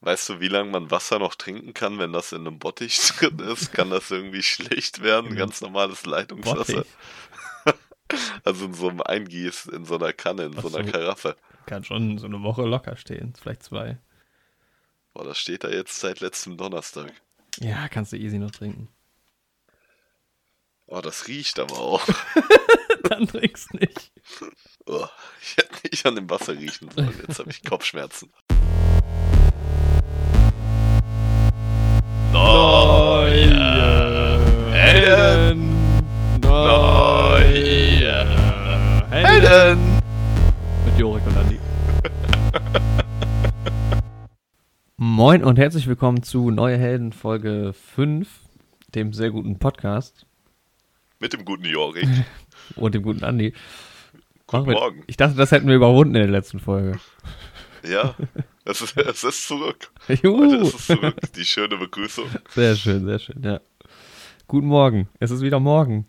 Weißt du, wie lange man Wasser noch trinken kann, wenn das in einem Bottich drin ist? Kann das irgendwie schlecht werden? In Ganz normales Leitungswasser. Also in so einem Eingieß, in so einer Kanne, in Ach so einer so. Karaffe. Kann schon so eine Woche locker stehen. Vielleicht zwei. Boah, das steht da jetzt seit letztem Donnerstag. Ja, kannst du easy noch trinken. Oh, das riecht aber auch. Dann trinkst nicht. Oh, ich hätte nicht an dem Wasser riechen sollen. Jetzt habe ich Kopfschmerzen. Neue Helden. Neue Helden. Mit Jorik und Andi. Moin und herzlich willkommen zu Neue Helden Folge 5, dem sehr guten Podcast Mit dem guten Jorik. und dem guten Andi. Guten Morgen. Ich dachte, das hätten wir überwunden in der letzten Folge. Ja, es ist, es ist zurück. Heute ist es zurück. Die schöne Begrüßung. Sehr schön, sehr schön, ja. Guten Morgen. Es ist wieder morgen.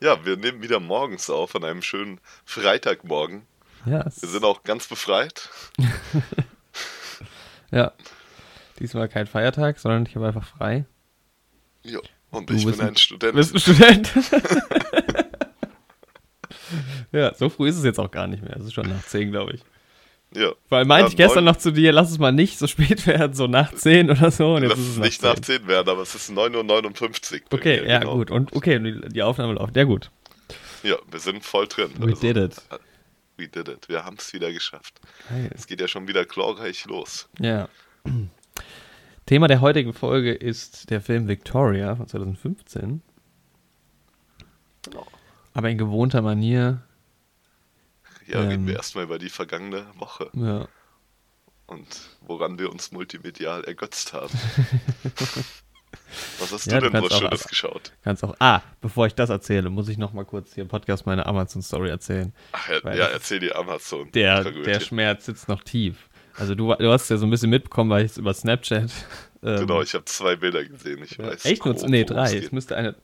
Ja, wir nehmen wieder morgens auf, an einem schönen Freitagmorgen. Ja, es, Wir sind auch ganz befreit. ja. Diesmal kein Feiertag, sondern ich habe einfach frei. Ja, und Du ich bin ein- ein Student. Bist du Student? ja, so früh ist es jetzt auch gar nicht mehr. Es ist schon nach 10, glaube ich. Ja. Weil meinte Ja, ich gestern noch zu dir, lass es mal nicht so spät werden, so nach 10 oder so. Lass ist es es nicht nach nach 10. 10 werden, aber es ist 9.59 Uhr. Okay, mir, ja, genau. gut. Und okay, die, Aufnahme läuft. Ja, gut. Ja, wir sind voll drin. We did it. We did it. Wir haben es wieder geschafft. Geil. Es geht ja schon wieder glorreich los. Ja. Thema der heutigen Folge ist der Film Victoria von 2015. Genau. Aber in gewohnter Manier. Ja, reden Ähm. wir erstmal über die vergangene Woche Ja. und woran wir uns multimedial ergötzt haben. Was hast Ja, du denn so auch Schönes ab- geschaut? Kannst auch. Ah, bevor ich das erzähle, muss ich noch mal kurz hier im Podcast meine Amazon-Story erzählen. Ach, ja, ja, erzähl dir Amazon. Der, Tragödie. der Schmerz sitzt noch tief. Also du, du hast ja so ein bisschen mitbekommen, weil ich es über Snapchat. Ähm, Genau, ich habe zwei Bilder gesehen. Ich ja, weiß echt nur grob, nee, worum drei. es müsste eine,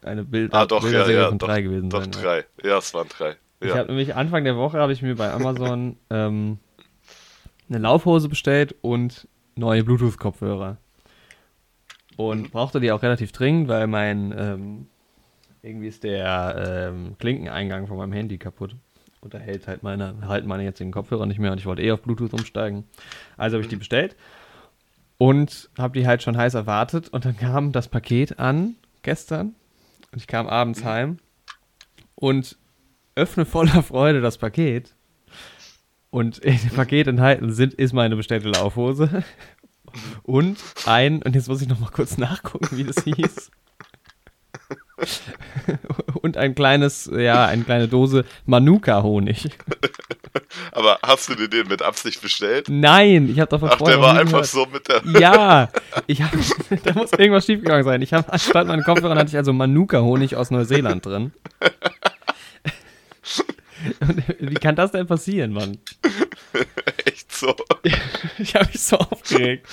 eine Bild Ah, doch, ja, Bilderserie ja, von doch, drei gewesen doch sein. ja. drei. Ja, es waren drei. Ich Ja. habe nämlich Anfang der Woche habe ich mir bei Amazon ähm, eine Laufhose bestellt und neue Bluetooth-Kopfhörer. Und Mhm. brauchte die auch relativ dringend, weil mein ähm, irgendwie ist der ähm, Klinkeneingang von meinem Handy kaputt. Und da hält halt meine, halten meine jetzigen Kopfhörer nicht mehr und ich wollte eh auf Bluetooth umsteigen. Also habe ich die bestellt und habe die halt schon heiß erwartet und dann kam das Paket an gestern und ich kam abends heim und öffne voller Freude das Paket und in dem Paket enthalten sind, ist meine bestellte Laufhose und ein, und jetzt muss ich noch mal kurz nachgucken, wie das hieß. und ein kleines, ja, eine kleine Dose Manuka-Honig. Aber hast du dir den mit Absicht bestellt? Nein, ich habe davon Ach, der war einfach gehört. so mit der. Ja, ich hab, da muss irgendwas schiefgegangen sein. Ich habe anstatt meinen Kopfhörern hatte ich also Manuka-Honig aus Neuseeland drin. Wie kann das denn passieren, Mann? Echt so. Ich habe mich so aufgeregt.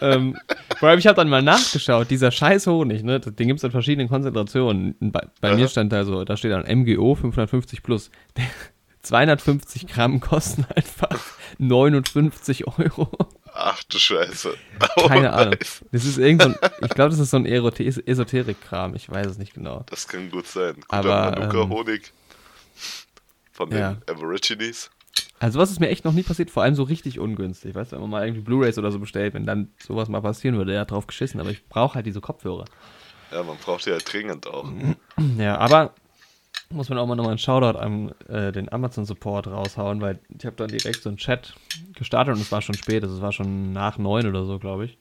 ähm, vor allem, ich habe dann mal nachgeschaut, dieser scheiß Honig, ne, den gibt es in verschiedenen Konzentrationen. Bei, bei mir stand da so, da steht dann MGO 550 plus. 250 Gramm kosten einfach 59 Euro. Ach du Scheiße. Keine Oh, Ahnung. nice. Das ist irgend so ein, ich glaube, das ist so ein Esoterik-Kram, ich weiß es nicht genau. Das kann gut sein. Guter Aber, ähm, Manuka-Honig von den ja. Aborigines. Also was ist mir echt noch nie passiert, vor allem so richtig ungünstig. Weißt du, wenn man mal irgendwie Blu-Rays oder so bestellt, wenn dann sowas mal passieren würde, ja, drauf geschissen. Aber ich brauche halt diese Kopfhörer. Ja, man braucht die halt dringend auch. Ja, aber muss man auch mal nochmal einen Shoutout an äh, den Amazon Support raushauen, weil ich habe dann direkt so einen Chat gestartet und es war schon spät, also es war schon nach neun oder so, glaube ich.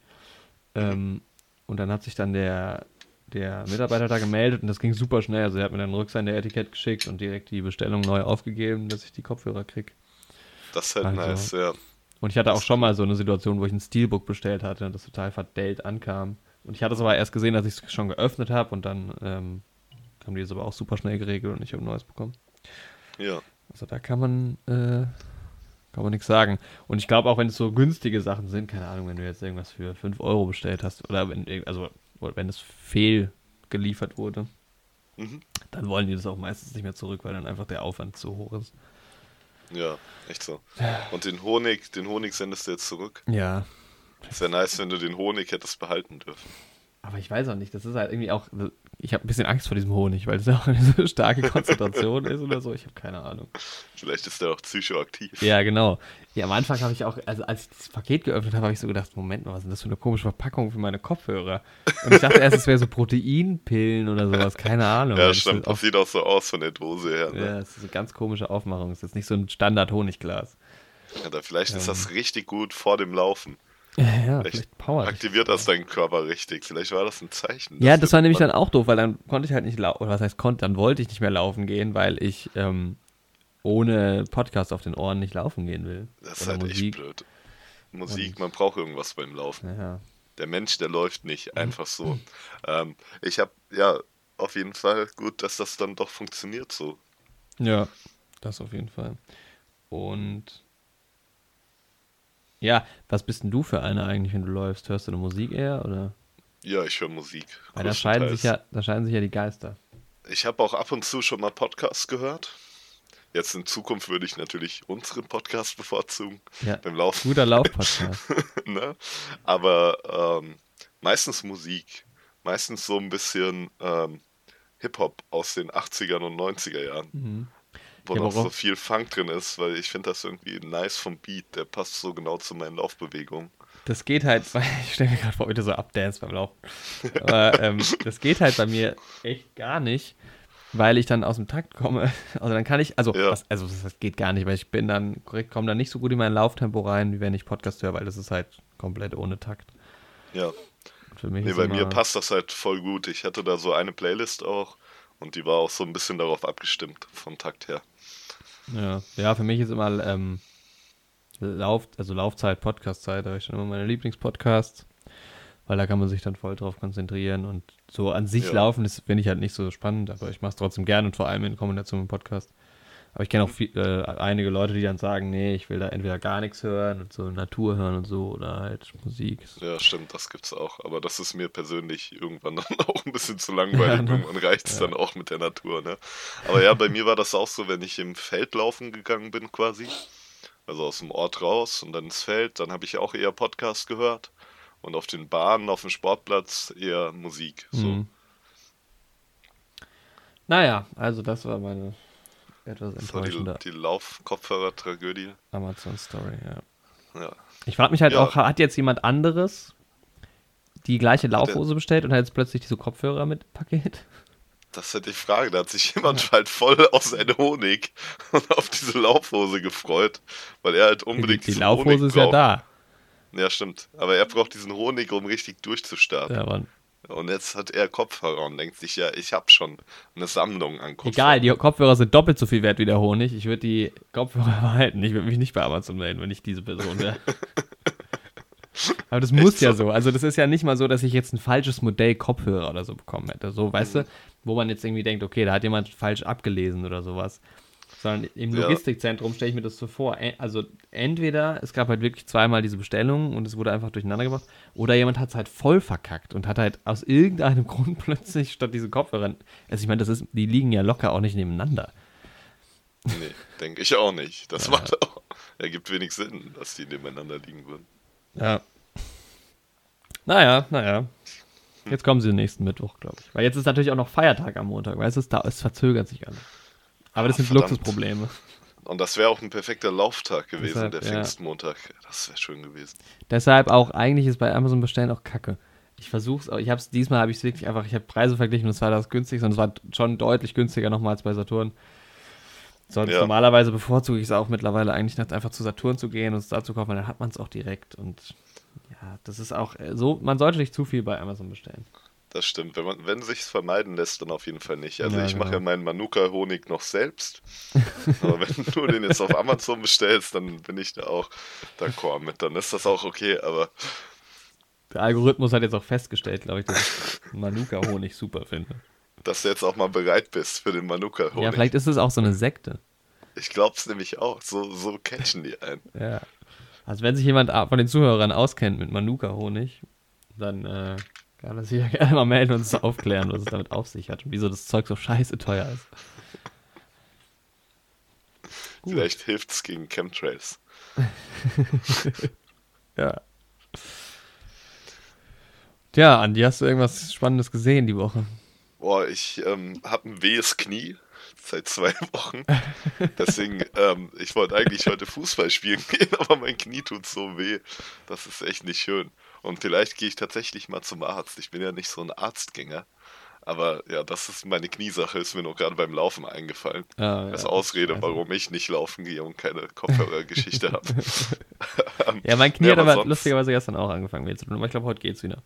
Ähm, und dann hat sich dann der, der Mitarbeiter da gemeldet und das ging super schnell. Also er hat mir dann ein Rücksender-Etikett geschickt und direkt die Bestellung neu aufgegeben, dass ich die Kopfhörer krieg. Das ist halt Also. nice, ja. Und ich hatte auch schon mal so eine Situation, wo ich ein Steelbook bestellt hatte und das total verdellt ankam. Und ich hatte es aber erst gesehen, als ich es schon geöffnet habe und dann ähm, haben die es aber auch super schnell geregelt und ich habe ein neues bekommen. Ja. Also da kann man, äh, kann man nichts sagen. Und ich glaube auch, wenn es so günstige Sachen sind, keine Ahnung, wenn du jetzt irgendwas für 5 Euro bestellt hast oder wenn, also, oder wenn es fehl geliefert wurde, Mhm. dann wollen die das auch meistens nicht mehr zurück, weil dann einfach der Aufwand zu hoch ist. Ja, echt so. Und den Honig, den Honig sendest du jetzt zurück. Ja, Es wäre nice, wenn du den Honig hättest behalten dürfen. Aber ich weiß auch nicht, das ist halt irgendwie auch. Ich habe ein bisschen Angst vor diesem Honig, weil es auch eine so starke Konzentration ist oder so. Ich habe keine Ahnung. Vielleicht ist der auch psychoaktiv. Ja, genau. Ja, am Anfang habe ich auch, also als ich das Paket geöffnet habe, habe ich so gedacht: Moment mal, was ist denn das für eine komische Verpackung für meine Kopfhörer? Und ich dachte erst, es wäre so Proteinpillen oder sowas. Keine Ahnung. Ja, stimmt. Das sieht auch so aus von der Dose her. Ne? Ja, es ist eine ganz komische Aufmachung. Es ist jetzt nicht so ein Standard-Honigglas. Ja, vielleicht ist das richtig gut vor dem Laufen. Ja, vielleicht, vielleicht aktiviert das deinen Körper richtig. Vielleicht war das ein Zeichen. Ja, das war nämlich dann auch doof, weil dann konnte ich halt nicht laufen. Oder was heißt konnte, dann wollte ich nicht mehr laufen gehen, weil ich ähm, ohne Podcast auf den Ohren nicht laufen gehen will. Das ist Oder halt Musik. echt blöd. Musik, Und, man braucht irgendwas beim Laufen. Ja. Der Mensch, der läuft nicht einfach so. ähm, ich habe, ja, auf jeden Fall gut, dass das dann doch funktioniert so. Ja, das auf jeden Fall. Und ja, was bist denn du für einer eigentlich, wenn du läufst? Hörst du eine Musik eher oder? Ja, ich höre Musik. Weil da scheiden, sich ja, da scheiden sich ja die Geister. Ich habe auch ab und zu schon mal Podcasts gehört. Jetzt in Zukunft würde ich natürlich unseren Podcast bevorzugen. Ja, beim Laufen. Guter Laufpodcast. ne? Aber ähm, meistens Musik. Meistens so ein bisschen ähm, Hip-Hop aus den 80ern und 90er Jahren. Mhm wo ja, noch so viel Funk drin ist, weil ich finde das irgendwie nice vom Beat. Der passt so genau zu meinen Laufbewegungen. Das geht halt, weil ich stelle mir gerade vor, du so abdance beim Laufen. Aber ähm, das geht halt bei mir echt gar nicht, weil ich dann aus dem Takt komme. Also dann kann ich, also, ja. was, also das geht gar nicht, weil ich bin dann korrekt, komme dann nicht so gut in mein Lauftempo rein, wie wenn ich Podcast höre, weil das ist halt komplett ohne Takt. Ja. Für mich nee, bei mir passt das halt voll gut. Ich hatte da so eine Playlist auch und die war auch so ein bisschen darauf abgestimmt, vom Takt her. Ja, ja für mich ist immer ähm, Lauf, also Laufzeit, Podcastzeit, da habe ich schon immer meine Lieblingspodcasts, weil da kann man sich dann voll drauf konzentrieren und so an sich ja. laufen, das finde ich halt nicht so spannend, aber ich mache es trotzdem gerne und vor allem in Kombination mit dem Podcast. Aber ich kenne auch viel, äh, einige Leute, die dann sagen, nee, ich will da entweder gar nichts hören und so Natur hören und so oder halt Musik. Ja, stimmt, das gibt's auch. Aber das ist mir persönlich irgendwann dann auch ein bisschen zu langweilig. Ja, ne? Irgendwann reicht es ja. dann auch mit der Natur, ne? Aber ja, bei mir war das auch so, wenn ich im Feld laufen gegangen bin quasi. Also aus dem Ort raus und dann ins Feld, dann habe ich auch eher Podcast gehört. Und auf den Bahnen, auf dem Sportplatz eher Musik. So. Mhm. Naja, also das war meine etwas enttäuschender. Die, die Lauf-Kopfhörer-Tragödie. Amazon Story, ja. ja. Ich frage mich halt ja. auch, hat jetzt jemand anderes die gleiche Laufhose bestellt und hat jetzt plötzlich diese Kopfhörer mit Paket? Das hätte ich fragen. Da hat sich jemand halt voll aus seinem Honig und auf diese Laufhose gefreut, weil er halt unbedingt Die, die Laufhose Honig ist braucht. ja da. Ja, stimmt. Aber er braucht diesen Honig, um richtig durchzustarten. Ja, Mann. Und jetzt hat er Kopfhörer und denkt sich, ja, ich habe schon eine Sammlung an Kopfhörern. Egal, die Kopfhörer sind doppelt so viel wert wie der Honig. Ich würde die Kopfhörer behalten. Ich würde mich nicht bei Amazon melden, wenn ich diese Person wäre. Aber das muss Echt ja so. so. Also das ist ja nicht mal so, dass ich jetzt ein falsches Modell Kopfhörer oder so bekommen hätte. So, weißt mhm. du, wo man jetzt irgendwie denkt, okay, da hat jemand falsch abgelesen oder sowas sondern im Logistikzentrum stelle ich mir das so vor. Also entweder es gab halt wirklich zweimal diese Bestellung und es wurde einfach durcheinander gemacht, oder jemand hat es halt voll verkackt und hat halt aus irgendeinem Grund plötzlich statt diese Kopfhörer, also ich meine, das ist, die liegen ja locker auch nicht nebeneinander. Nee, denke ich auch nicht. Das ja. macht auch, ergibt wenig Sinn, dass die nebeneinander liegen würden. Ja. Naja, naja. Jetzt kommen sie nächsten Mittwoch, glaube ich. Weil jetzt ist natürlich auch noch Feiertag am Montag, weißt du, es verzögert sich alles. Aber das sind Verdammt. Luxusprobleme. Und das wäre auch ein perfekter Lauftag gewesen, Deshalb, der Pfingstmontag. Das wäre schön gewesen. Deshalb auch, eigentlich ist bei Amazon bestellen auch kacke. Ich versuche es, ich habe es, diesmal habe ich es wirklich einfach, ich habe Preise verglichen und es war das günstigste und es war schon deutlich günstiger nochmal als bei Saturn. Sonst ja. normalerweise bevorzuge ich es auch mittlerweile eigentlich einfach zu Saturn zu gehen und es da zu kaufen, weil dann hat man es auch direkt und ja, das ist auch äh, so, man sollte nicht zu viel bei Amazon bestellen. Das stimmt. Wenn man, wenn sich's vermeiden lässt, dann auf jeden Fall nicht. Also ja, ich genau. mache ja meinen Manuka-Honig noch selbst. Aber wenn du den jetzt auf Amazon bestellst, dann bin ich da auch d'accord mit. Dann ist das auch okay, aber. Der Algorithmus hat jetzt auch festgestellt, glaube ich, dass ich Manuka-Honig super finde. Dass du jetzt auch mal bereit bist für den Manuka-Honig. Ja, vielleicht ist es auch so eine Sekte. Ich glaube es nämlich auch. So, so catchen die einen. Ja. Also wenn sich jemand von den Zuhörern auskennt mit Manuka-Honig, dann äh, kann sich ja gerne mal melden und uns aufklären, was es damit auf sich hat und wieso das Zeug so scheiße teuer ist. Vielleicht hilft es gegen Chemtrails. ja. Tja, Andi, hast du irgendwas Spannendes gesehen die Woche? Boah, ich ähm, habe ein wehes Knie seit zwei Wochen. Deswegen, ähm, ich wollte eigentlich heute Fußball spielen gehen, aber mein Knie tut so weh. Das ist echt nicht schön. Und vielleicht gehe ich tatsächlich mal zum Arzt. Ich bin ja nicht so ein Arztgänger. Aber ja, das ist meine Kniesache, ist mir noch gerade beim Laufen eingefallen. Ah, ja, Als Ausrede, also. warum ich nicht laufen gehe und keine Kopfhörergeschichte habe. ja, mein Knie ja, hat aber sonst... lustigerweise gestern auch angefangen weh zu tun, aber ich glaube, heute geht's wieder.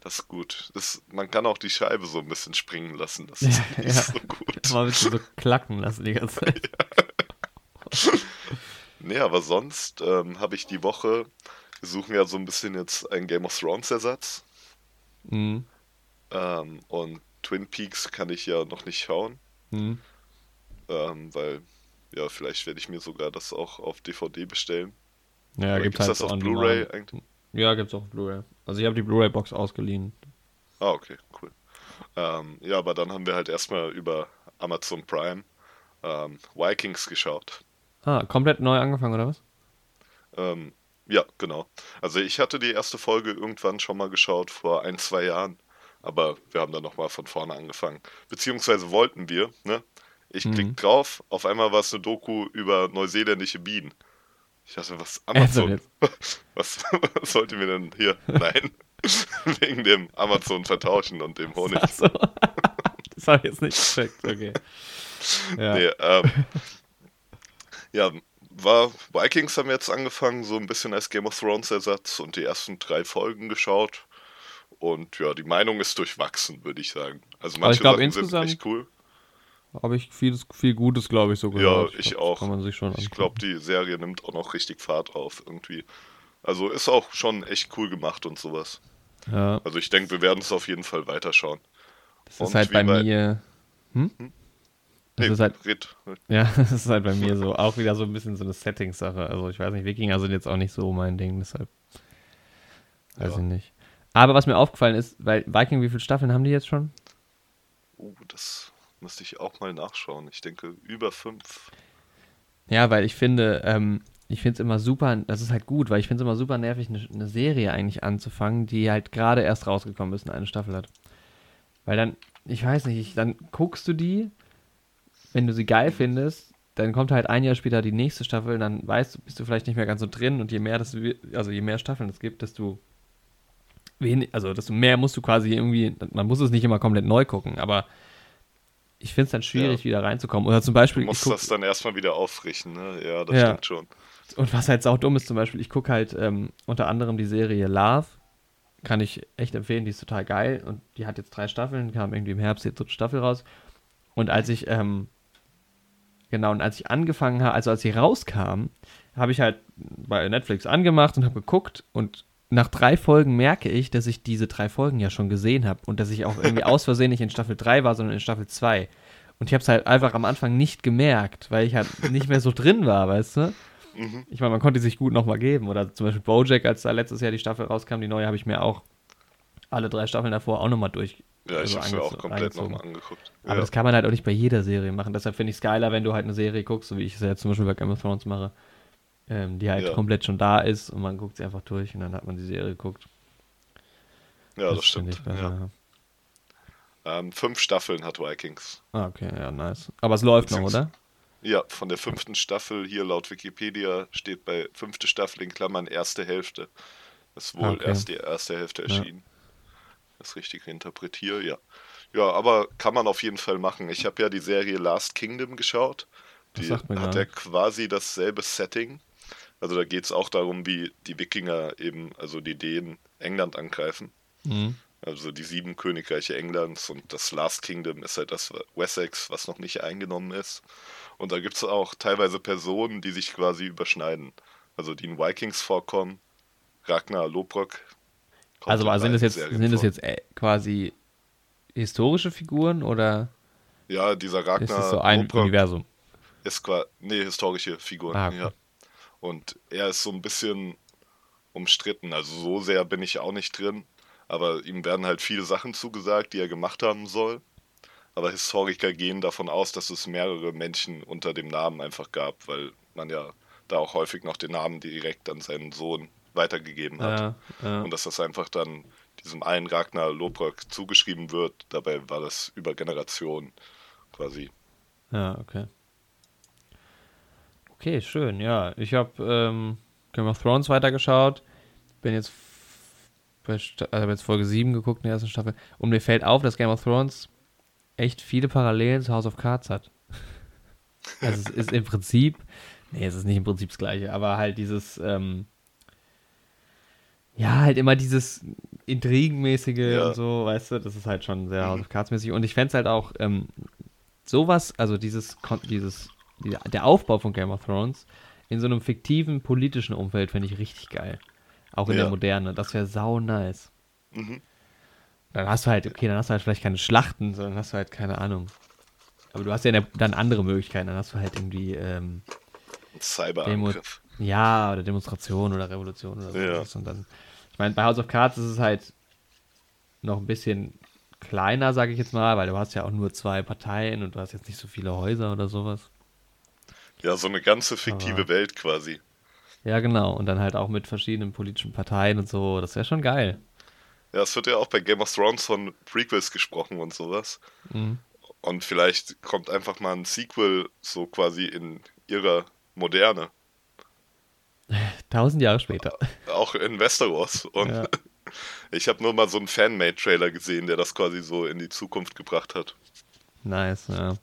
Das ist gut. Das, man kann auch die Scheibe so ein bisschen springen lassen. Das ist ja, ja. so gut. Mal ein bisschen so klacken lassen die ganze Zeit. Ja. nee, aber sonst ähm, habe ich die Woche, wir suchen ja so ein bisschen jetzt einen Game of Thrones Ersatz. Mhm. Ähm, und Twin Peaks kann ich ja noch nicht schauen. Mhm. Ähm, weil, ja, vielleicht werde ich mir sogar das auch auf DVD bestellen. Ja, gibt es halt das auf Blu-ray eigentlich? Ja, gibt's auch Blu-ray. Also ich habe die Blu-ray-Box ausgeliehen. Ah, okay, cool. Ähm, ja, aber dann haben wir halt erstmal über Amazon Prime ähm, Vikings geschaut. Ah, komplett neu angefangen, oder was? Ähm, ja, genau. Also ich hatte die erste Folge irgendwann schon mal geschaut, vor ein, zwei Jahren. Aber wir haben dann nochmal von vorne angefangen. Beziehungsweise wollten wir, ne? Ich mhm. klick drauf, auf einmal war es eine Doku über neuseeländische Bienen. Ich dachte, was Amazon? Was, was sollte mir denn hier? Nein. Wegen dem Amazon vertauschen und dem Honig. Ach so. das habe ich jetzt nicht gecheckt, okay. Ja. Nee, ähm, ja, war Vikings haben jetzt angefangen, so ein bisschen als Game of Thrones Ersatz und die ersten drei Folgen geschaut. Und ja, die Meinung ist durchwachsen, würde ich sagen. Also manche glaub, Sachen sind echt cool. Habe ich vieles, viel Gutes, glaube ich, so gehört. Ja, ich, ich auch. Kann man sich schon ich glaube, die Serie nimmt auch noch richtig Fahrt auf irgendwie. Also ist auch schon echt cool gemacht und sowas. Ja. Also ich denke, wir werden es auf jeden Fall weiterschauen. Das und ist halt bei, bei mir. Hm? hm? Das nee, ist halt, red. Ja, das ist halt bei mir so auch wieder so ein bisschen so eine Settings-Sache. Also ich weiß nicht, Wikinger sind jetzt auch nicht so mein Ding, deshalb weiß ja. ich nicht. Aber was mir aufgefallen ist, weil Viking, wie viele Staffeln haben die jetzt schon? Oh, das Müsste ich auch mal nachschauen. Ich denke, über fünf. Ja, weil ich finde, ähm, ich finde es immer super, das ist halt gut, weil ich finde es immer super nervig, eine, eine Serie eigentlich anzufangen, die halt gerade erst rausgekommen ist und eine Staffel hat. Weil dann, ich weiß nicht, ich, dann guckst du die, wenn du sie geil findest, dann kommt halt ein Jahr später die nächste Staffel, dann weißt du, bist du vielleicht nicht mehr ganz so drin und je mehr das, also je mehr Staffeln es gibt, desto wenig, also desto mehr musst du quasi irgendwie, man muss es nicht immer komplett neu gucken, aber ich finde es dann schwierig, ja. wieder reinzukommen. Oder zum Beispiel. Du musst guck, das dann erstmal wieder aufrichten, ne? Ja, das ja. stimmt schon. Und was halt auch dumm ist, zum Beispiel, ich gucke halt ähm, unter anderem die Serie Love. Kann ich echt empfehlen, die ist total geil. Und die hat jetzt drei Staffeln, kam irgendwie im Herbst die dritte Staffel raus. Und als ich, ähm, genau, und als ich angefangen habe, also als sie rauskam, habe ich halt bei Netflix angemacht und habe geguckt und nach drei Folgen merke ich, dass ich diese drei Folgen ja schon gesehen habe und dass ich auch irgendwie aus Versehen nicht in Staffel 3 war, sondern in Staffel 2. Und ich habe es halt einfach am Anfang nicht gemerkt, weil ich halt nicht mehr so drin war, weißt du? Mhm. Ich meine, man konnte sich gut nochmal geben. Oder zum Beispiel Bojack, als da letztes Jahr die Staffel rauskam, die neue, habe ich mir auch alle drei Staffeln davor auch nochmal durch. Ja, ich also habe mir auch komplett nochmal angeguckt. Aber ja. das kann man halt auch nicht bei jeder Serie machen. Deshalb finde ich es geiler, wenn du halt eine Serie guckst, so wie ich es ja zum Beispiel bei Game of Thrones mache ähm, die halt ja. komplett schon da ist und man guckt sie einfach durch und dann hat man die Serie geguckt. Ja, das, das stimmt. Ja. Ähm, fünf Staffeln hat Vikings. Ah, okay, ja, nice. Aber es läuft noch, oder? Ja, von der fünften Staffel hier laut Wikipedia steht bei fünfte Staffel in Klammern erste Hälfte. Das ist wohl okay. erst die erste Hälfte erschienen. Das richtig interpretiere, ja. Ja, aber kann man auf jeden Fall machen. Ich habe ja die Serie Last Kingdom geschaut. Die hat ja quasi dasselbe Setting. Also da geht es auch darum, wie die Wikinger eben, also die Dänen, England angreifen. Mhm. Also die sieben Königreiche Englands und das Last Kingdom ist halt das Wessex, was noch nicht eingenommen ist. Und da gibt es auch teilweise Personen, die sich quasi überschneiden. Also die in Vikings vorkommen. Ragnar Lobrock. Also sind das jetzt, sind das jetzt quasi historische Figuren oder? Ja, dieser Ragnar. Ist das so ein Lobrock Universum? Ist quasi, nee, historische Figuren, ah, okay. ja. Und er ist so ein bisschen umstritten. Also so sehr bin ich auch nicht drin. Aber ihm werden halt viele Sachen zugesagt, die er gemacht haben soll. Aber Historiker gehen davon aus, dass es mehrere Menschen unter dem Namen einfach gab, weil man ja da auch häufig noch den Namen direkt an seinen Sohn weitergegeben hat. Ja, ja. Und dass das einfach dann diesem einen Ragnar Lobrock zugeschrieben wird. Dabei war das über Generationen quasi. Ja, okay. Okay, schön, ja. Ich habe ähm, Game of Thrones weitergeschaut. Bin jetzt, also habe jetzt Folge 7 geguckt in der ersten Staffel. Und mir fällt auf, dass Game of Thrones echt viele Parallelen zu House of Cards hat. Also es ist im Prinzip, nee, es ist nicht im Prinzip das gleiche, aber halt dieses, ähm, ja, halt immer dieses Intrigenmäßige ja. und so, weißt du, das ist halt schon sehr House of Cards mäßig. Und ich fände es halt auch ähm, sowas, also dieses, dieses, der Aufbau von Game of Thrones in so einem fiktiven politischen Umfeld fände ich richtig geil. Auch in ja. der Moderne. Das wäre sau nice. Mhm. Dann hast du halt, okay, dann hast du halt vielleicht keine Schlachten, sondern hast du halt keine Ahnung. Aber du hast ja dann andere Möglichkeiten. Dann hast du halt irgendwie ähm, Cyberangriff. Ja, oder Demonstration oder Revolution oder sowas. Ja. Und dann, ich meine, bei House of Cards ist es halt noch ein bisschen kleiner, sage ich jetzt mal, weil du hast ja auch nur zwei Parteien und du hast jetzt nicht so viele Häuser oder sowas. Ja, so eine ganze fiktive Aber, Welt quasi. Ja, genau. Und dann halt auch mit verschiedenen politischen Parteien und so. Das wäre schon geil. Ja, es wird ja auch bei Game of Thrones von Prequels gesprochen und sowas. Mhm. Und vielleicht kommt einfach mal ein Sequel so quasi in ihrer Moderne. Tausend Jahre später. Auch in Westeros. Und ja. ich habe nur mal so einen Fanmade-Trailer gesehen, der das quasi so in die Zukunft gebracht hat. Nice, ja.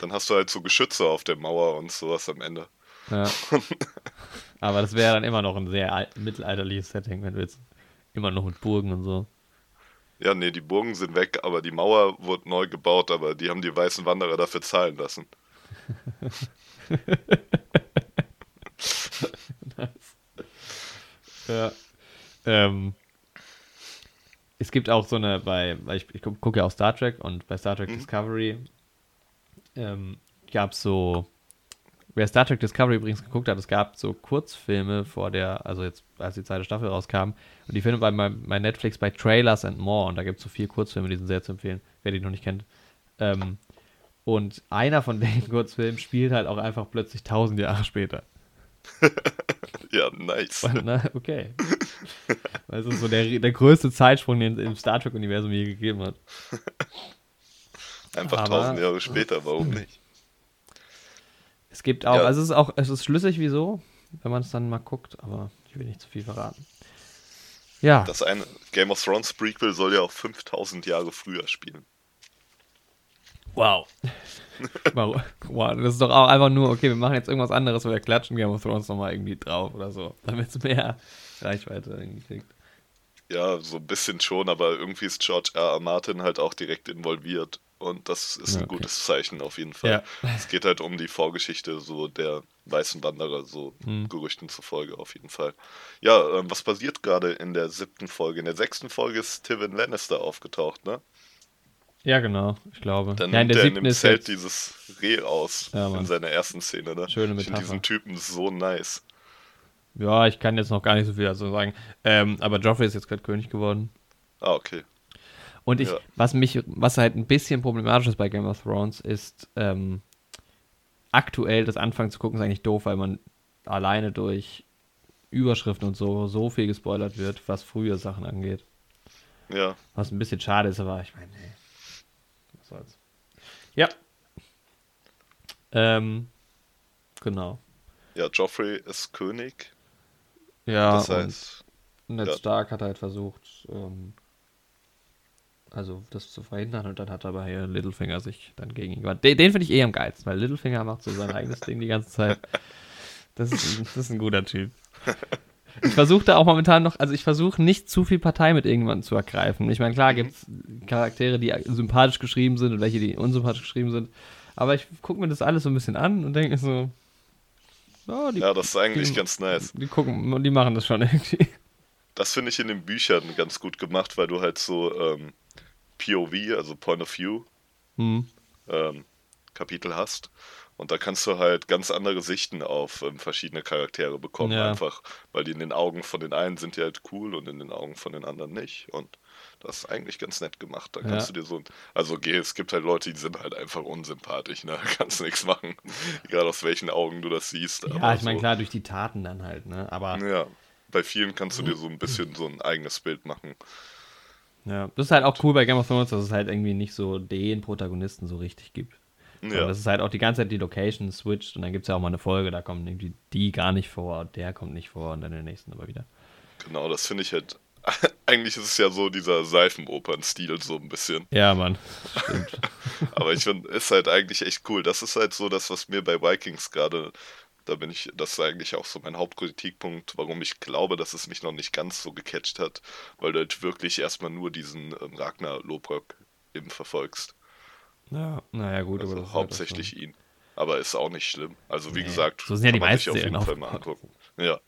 Dann hast du halt so Geschütze auf der Mauer und sowas am Ende. Ja. Aber das wäre dann immer noch ein sehr mittelalterliches Setting, wenn du jetzt immer noch mit Burgen und so. Ja, nee, die Burgen sind weg, aber die Mauer wurde neu gebaut, aber die haben die weißen Wanderer dafür zahlen lassen. ja. Ähm, es gibt auch so eine, bei, weil ich, ich gucke ja auch Star Trek und bei Star Trek mhm. Discovery ähm, gab es so, wer Star Trek Discovery übrigens geguckt hat, es gab so Kurzfilme vor der, also jetzt, als die zweite Staffel rauskam, und die findet man bei, bei Netflix bei Trailers and More, und da gibt es so vier Kurzfilme, die sind sehr zu empfehlen, wer die noch nicht kennt. Ähm, und einer von den Kurzfilmen spielt halt auch einfach plötzlich tausend Jahre später. ja, nice. Na, okay. Es ist so der, der größte Zeitsprung, den es im Star Trek-Universum je gegeben hat. Einfach tausend Jahre später, warum nicht? Es gibt auch, ja. also es ist auch, es ist schlüssig, wieso, wenn man es dann mal guckt, aber ich will nicht zu viel verraten. Ja. Das eine Game of Thrones Prequel soll ja auch 5000 Jahre früher spielen. Wow. wow. Das ist doch auch einfach nur, okay, wir machen jetzt irgendwas anderes, wir klatschen Game of Thrones nochmal irgendwie drauf oder so, damit es mehr Reichweite irgendwie kriegt. Ja, so ein bisschen schon, aber irgendwie ist George R. R. Martin halt auch direkt involviert. Und das ist ein okay. gutes Zeichen auf jeden Fall. Ja. Es geht halt um die Vorgeschichte so der weißen Wanderer, so hm. Gerüchten zufolge auf jeden Fall. Ja, äh, was passiert gerade in der siebten Folge? In der sechsten Folge ist Tywin Lannister aufgetaucht, ne? Ja, genau, ich glaube. Dann ja, nimmt er in dem Zelt jetzt... dieses Reh aus ja, in seiner ersten Szene, ne? Schöne Metapher. Ich finde diesen Typen so nice. Ja, ich kann jetzt noch gar nicht so viel dazu sagen. Ähm, aber Joffrey ist jetzt gerade König geworden. Ah, okay. Und ich, ja. was mich, was halt ein bisschen problematisch ist bei Game of Thrones, ist ähm, aktuell das Anfangen zu gucken, ist eigentlich doof, weil man alleine durch Überschriften und so so viel gespoilert wird, was frühe Sachen angeht. Ja. Was ein bisschen schade ist, aber ich meine, hey, soll's. Ja. Ähm, genau. Ja, Joffrey ist König. Ja, das heißt, Ned ja. Stark hat halt versucht, ähm, also das zu verhindern und dann hat aber hier Littlefinger sich dann gegen ihn gewandt. Den, den finde ich eh am geilsten, weil Littlefinger macht so sein eigenes Ding die ganze Zeit. Das ist, das ist ein guter Typ. Ich versuche da auch momentan noch, also ich versuche nicht zu viel Partei mit irgendjemandem zu ergreifen. Ich meine, klar gibt es Charaktere, die sympathisch geschrieben sind und welche, die unsympathisch geschrieben sind. Aber ich gucke mir das alles so ein bisschen an und denke so. Oh, die, ja, das ist eigentlich die, ganz nice. Die gucken, die machen das schon irgendwie. Das finde ich in den Büchern ganz gut gemacht, weil du halt so ähm, POV, also Point of View, mhm. ähm, Kapitel hast. Und da kannst du halt ganz andere Sichten auf ähm, verschiedene Charaktere bekommen, ja. einfach, weil die in den Augen von den einen sind die halt cool und in den Augen von den anderen nicht. Und das ist eigentlich ganz nett gemacht. Da kannst ja. du dir so, also es gibt halt Leute, die sind halt einfach unsympathisch, ne? Da kannst du nichts machen, egal aus welchen Augen du das siehst. Ja, ich meine, so. klar, durch die Taten dann halt, ne? Aber. Ja, bei vielen kannst du dir so ein bisschen so ein eigenes Bild machen. Ja, das ist halt auch cool bei Game of Thrones, dass es halt irgendwie nicht so den Protagonisten so richtig gibt. Ja. Das ist halt auch die ganze Zeit die Location switcht und dann gibt es ja auch mal eine Folge, da kommen irgendwie die gar nicht vor, der kommt nicht vor und dann in der nächsten aber wieder. Genau, das finde ich halt. Eigentlich ist es ja so dieser Seifenopern-Stil, so ein bisschen. Ja, Mann. Stimmt. aber ich finde, ist halt eigentlich echt cool. Das ist halt so das, was mir bei Vikings gerade da bin ich, das ist eigentlich auch so mein Hauptkritikpunkt, warum ich glaube, dass es mich noch nicht ganz so gecatcht hat, weil du halt wirklich erstmal nur diesen ähm, Ragnar Lobrock eben verfolgst. Ja, naja, gut, also aber hauptsächlich ihn. Aber ist auch nicht schlimm. Also wie nee, gesagt, so sind ja die meisten auf jeden Fall mal angucken. Ja.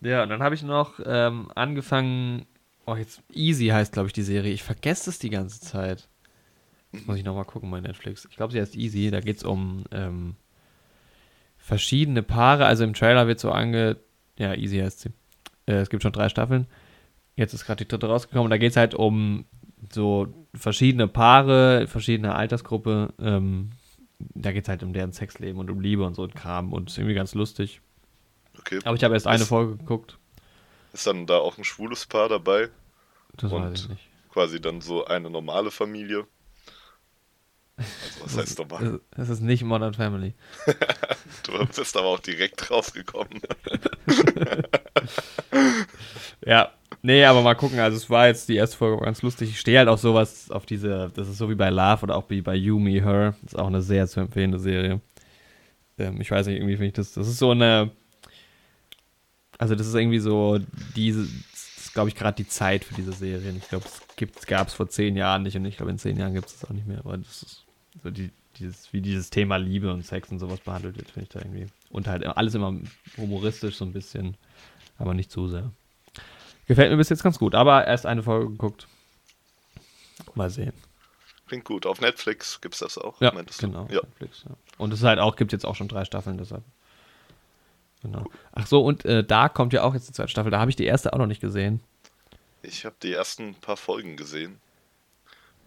Ja, ja und dann habe ich noch ähm, angefangen. Oh, jetzt Easy heißt, glaube ich, die Serie. Ich vergesse es die ganze Zeit. Jetzt muss ich nochmal gucken bei Netflix. Ich glaube, sie heißt Easy. Da geht es um ähm, verschiedene Paare. Also im Trailer wird so ange. Ja, Easy heißt sie. Äh, es gibt schon drei Staffeln. Jetzt ist gerade die dritte rausgekommen. Da geht es halt um so verschiedene Paare, verschiedene Altersgruppe. Ähm, da geht es halt um deren Sexleben und um Liebe und so ein Kram. Und ist irgendwie ganz lustig. Okay. Aber ich habe erst eine ist, Folge geguckt. Ist dann da auch ein schwules Paar dabei? Das und weiß ich nicht. Quasi dann so eine normale Familie. Also was heißt normal? Es ist nicht Modern Family. du bist aber auch direkt drauf gekommen. ja, nee, aber mal gucken. Also es war jetzt die erste Folge ganz lustig. Ich stehe halt auf sowas, auf diese, das ist so wie bei Love oder auch wie bei You, Me, Her. Das ist auch eine sehr zu empfehlende Serie. Ähm, ich weiß nicht, irgendwie finde ich das, das ist so eine, also das ist irgendwie so diese, glaube ich, gerade die Zeit für diese Serien. Ich glaube, es gab es vor zehn Jahren nicht und ich glaube, in zehn Jahren gibt es das auch nicht mehr. Aber das ist so die, dieses, wie dieses Thema Liebe und Sex und sowas behandelt wird, finde ich da irgendwie. Und halt alles immer humoristisch so ein bisschen, aber nicht zu sehr. Gefällt mir bis jetzt ganz gut, aber erst eine Folge geguckt. Mal sehen. Klingt gut. Auf Netflix gibt es das auch, ja, genau. Ja. Netflix, ja. Und es halt auch, gibt jetzt auch schon drei Staffeln, deshalb. Genau. Ach so, und äh, da kommt ja auch jetzt die zweite Staffel. Da habe ich die erste auch noch nicht gesehen. Ich habe die ersten paar Folgen gesehen.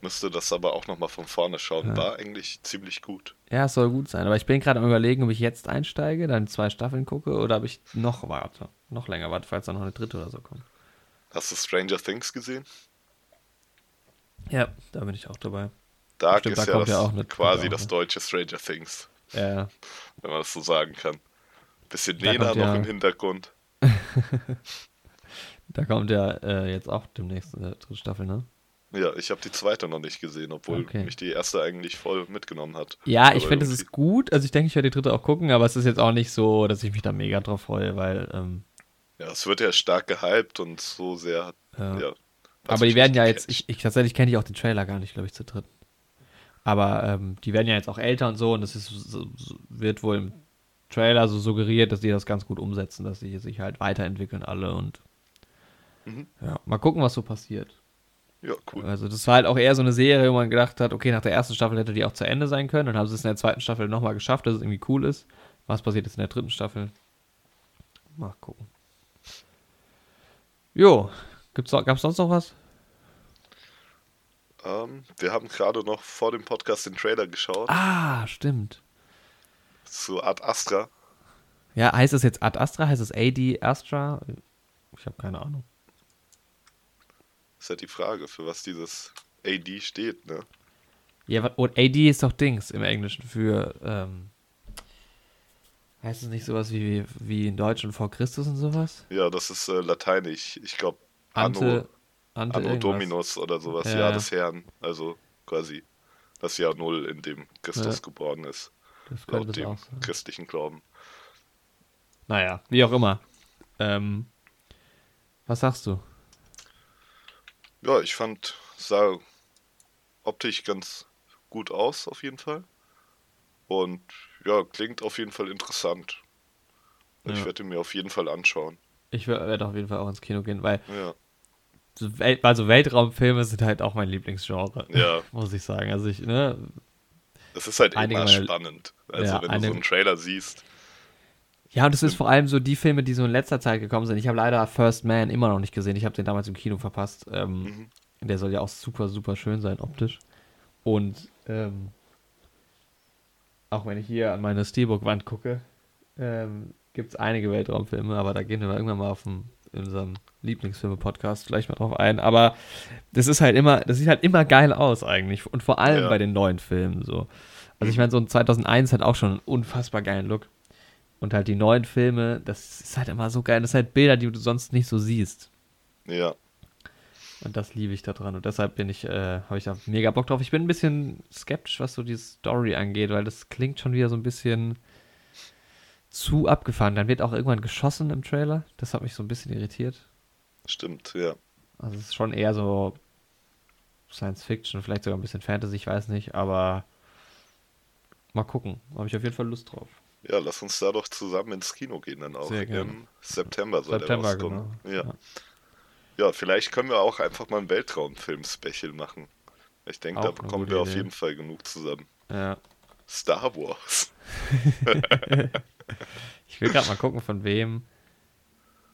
Müsste das aber auch nochmal von vorne schauen. Ja. War eigentlich ziemlich gut. Ja, es soll gut sein. Aber ich bin gerade am überlegen, ob ich jetzt einsteige, dann zwei Staffeln gucke oder ob ich noch warte. Noch länger warte, falls da noch eine dritte oder so kommt. Hast du Stranger Things gesehen? Ja, da bin ich auch dabei. Dark Stimmt, ist da ja, das, ja quasi das deutsche Stranger Things. Ja. Wenn man das so sagen kann. Bisschen Nena noch ja, im Hintergrund. da kommt ja äh, jetzt auch demnächst eine dritte Staffel, ne? Ja, ich habe die zweite noch nicht gesehen, obwohl okay. mich die erste eigentlich voll mitgenommen hat. Ja, aber ich finde, es ist gut. Also ich denke, ich werde die dritte auch gucken, aber es ist jetzt auch nicht so, dass ich mich da mega drauf freue, weil. Ähm, ja, es wird ja stark gehypt und so sehr. Ja. ja aber die werden ja jetzt, ich, ich tatsächlich kenne ich auch den Trailer gar nicht, glaube ich, zu dritten. Aber ähm, die werden ja jetzt auch älter und so und das ist, so, wird wohl im Trailer so suggeriert, dass die das ganz gut umsetzen, dass sie sich halt weiterentwickeln alle und mhm. ja, mal gucken, was so passiert. Ja, cool. Also das war halt auch eher so eine Serie, wo man gedacht hat, okay, nach der ersten Staffel hätte die auch zu Ende sein können. Dann haben sie es in der zweiten Staffel nochmal geschafft, dass es irgendwie cool ist. Was passiert jetzt in der dritten Staffel? Mal gucken. Jo, gibt's, gab's sonst noch was? Ähm, wir haben gerade noch vor dem Podcast den Trailer geschaut. Ah, stimmt. Zu Ad Astra. Ja, heißt es jetzt Ad Astra? Heißt es AD Astra? Ich habe keine Ahnung. Ist halt die Frage, für was dieses AD steht, ne? Ja, und AD ist doch Dings im Englischen für, ähm, heißt es nicht sowas wie, wie in Deutschen vor Christus und sowas? Ja, das ist äh, lateinisch. Ich glaube, Anno, Ante Anno Dominus oder sowas, ja. Jahr des Herrn. Also quasi das Jahr Null, in dem Christus ja. geboren ist. Das laut dem christlichen Glauben. Naja, wie auch immer. Ähm, was sagst du? Ja, ich fand, sah optisch ganz gut aus, auf jeden Fall. Und ja, klingt auf jeden Fall interessant. Ja. Ich werde mir auf jeden Fall anschauen. Ich werde auf jeden Fall auch ins Kino gehen, weil ja. also Weltraumfilme sind halt auch mein Lieblingsgenre. Ja. Muss ich sagen. Also ich, ne, das ist halt immer spannend. Also ja, wenn du so einen Trailer siehst. Ja, und es ist vor allem so die Filme, die so in letzter Zeit gekommen sind. Ich habe leider First Man immer noch nicht gesehen. Ich habe den damals im Kino verpasst. Ähm, mhm. Der soll ja auch super, super schön sein, optisch. Und ähm, auch wenn ich hier an meine Steelbook-Wand gucke, ähm, gibt es einige Weltraumfilme, aber da gehen wir irgendwann mal auf dem, in unserem Lieblingsfilme-Podcast gleich mal drauf ein. Aber das ist halt immer, das sieht halt immer geil aus eigentlich. Und vor allem ja. bei den neuen Filmen so. Also ich meine, so ein 2001 hat auch schon einen unfassbar geilen Look. Und halt die neuen Filme, das ist halt immer so geil. Das sind halt Bilder, die du sonst nicht so siehst. Ja. Und das liebe ich da dran. Und deshalb bin ich, äh, habe ich da mega Bock drauf. Ich bin ein bisschen skeptisch, was so die Story angeht, weil das klingt schon wieder so ein bisschen zu abgefahren. Dann wird auch irgendwann geschossen im Trailer. Das hat mich so ein bisschen irritiert. Stimmt, ja. Also es ist schon eher so Science Fiction, vielleicht sogar ein bisschen Fantasy, ich weiß nicht, aber mal gucken. Habe ich auf jeden Fall Lust drauf. Ja, lass uns da doch zusammen ins Kino gehen dann auch. Sehr gerne. Im September soll September, der rauskommen. Genau. Ja. ja. Ja. vielleicht können wir auch einfach mal ein Weltraumfilm-Special machen. Ich denke, da bekommen wir Idee. auf jeden Fall genug zusammen. Ja. Star Wars. ich will gerade mal gucken, von wem.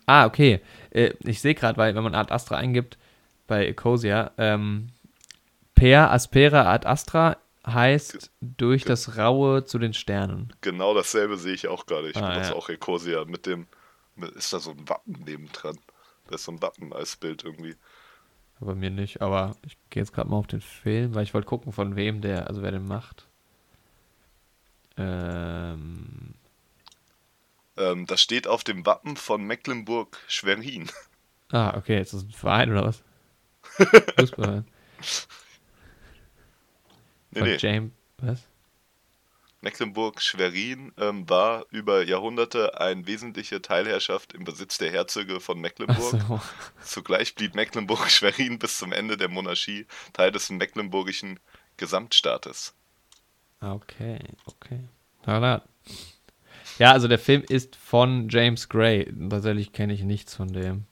Ah, okay. Äh, ich sehe gerade, weil wenn man Ad Astra eingibt bei Ecosia, ähm, Per Aspera Ad Astra heißt durch das Raue zu den Sternen. Genau dasselbe sehe ich auch gerade. Ich ah, benutze ja. auch Ecosia mit dem. Ist da so ein Wappen nebendran? Da ist so ein Wappen als Bild irgendwie. Bei mir nicht, aber ich gehe jetzt gerade mal auf den Film, weil ich wollte gucken, von wem der, also wer den macht. Ähm. Ähm, das steht auf dem Wappen von Mecklenburg-Schwerin. Ah, okay, jetzt ist ein Verein oder was? Fußballverein. Nee, nee. James, was? Mecklenburg-Schwerin ähm, war über Jahrhunderte eine wesentliche Teilherrschaft im Besitz der Herzöge von Mecklenburg. So. Zugleich blieb Mecklenburg-Schwerin bis zum Ende der Monarchie Teil des mecklenburgischen Gesamtstaates. Okay, okay. Na, Ja, also der Film ist von James Gray. Tatsächlich kenne ich nichts von dem.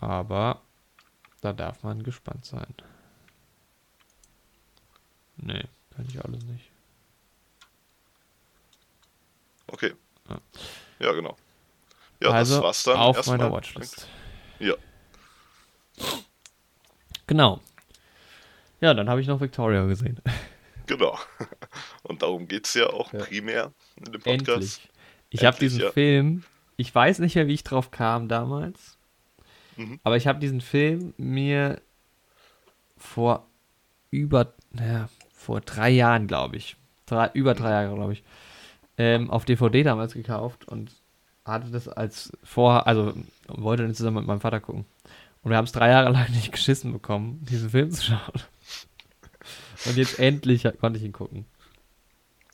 Aber da darf man gespannt sein. Nee, kann ich alles nicht. Okay. Ja, ja genau. Ja, also das war's dann. Auf erstmal. meiner Watchlist. Ja. Genau. Ja, dann habe ich noch Victoria gesehen. Genau. Und darum geht es ja auch ja. primär in dem Podcast. Endlich. Ich habe diesen ja. Film, ich weiß nicht mehr, wie ich drauf kam damals, mhm. aber ich habe diesen Film mir vor über, naja, vor drei Jahren, glaube ich, drei, über drei Jahre, glaube ich, ähm, auf DVD damals gekauft und hatte das als vor, also wollte den zusammen mit meinem Vater gucken. Und wir haben es drei Jahre lang nicht geschissen bekommen, diesen Film zu schauen. Und jetzt endlich konnte ich ihn gucken.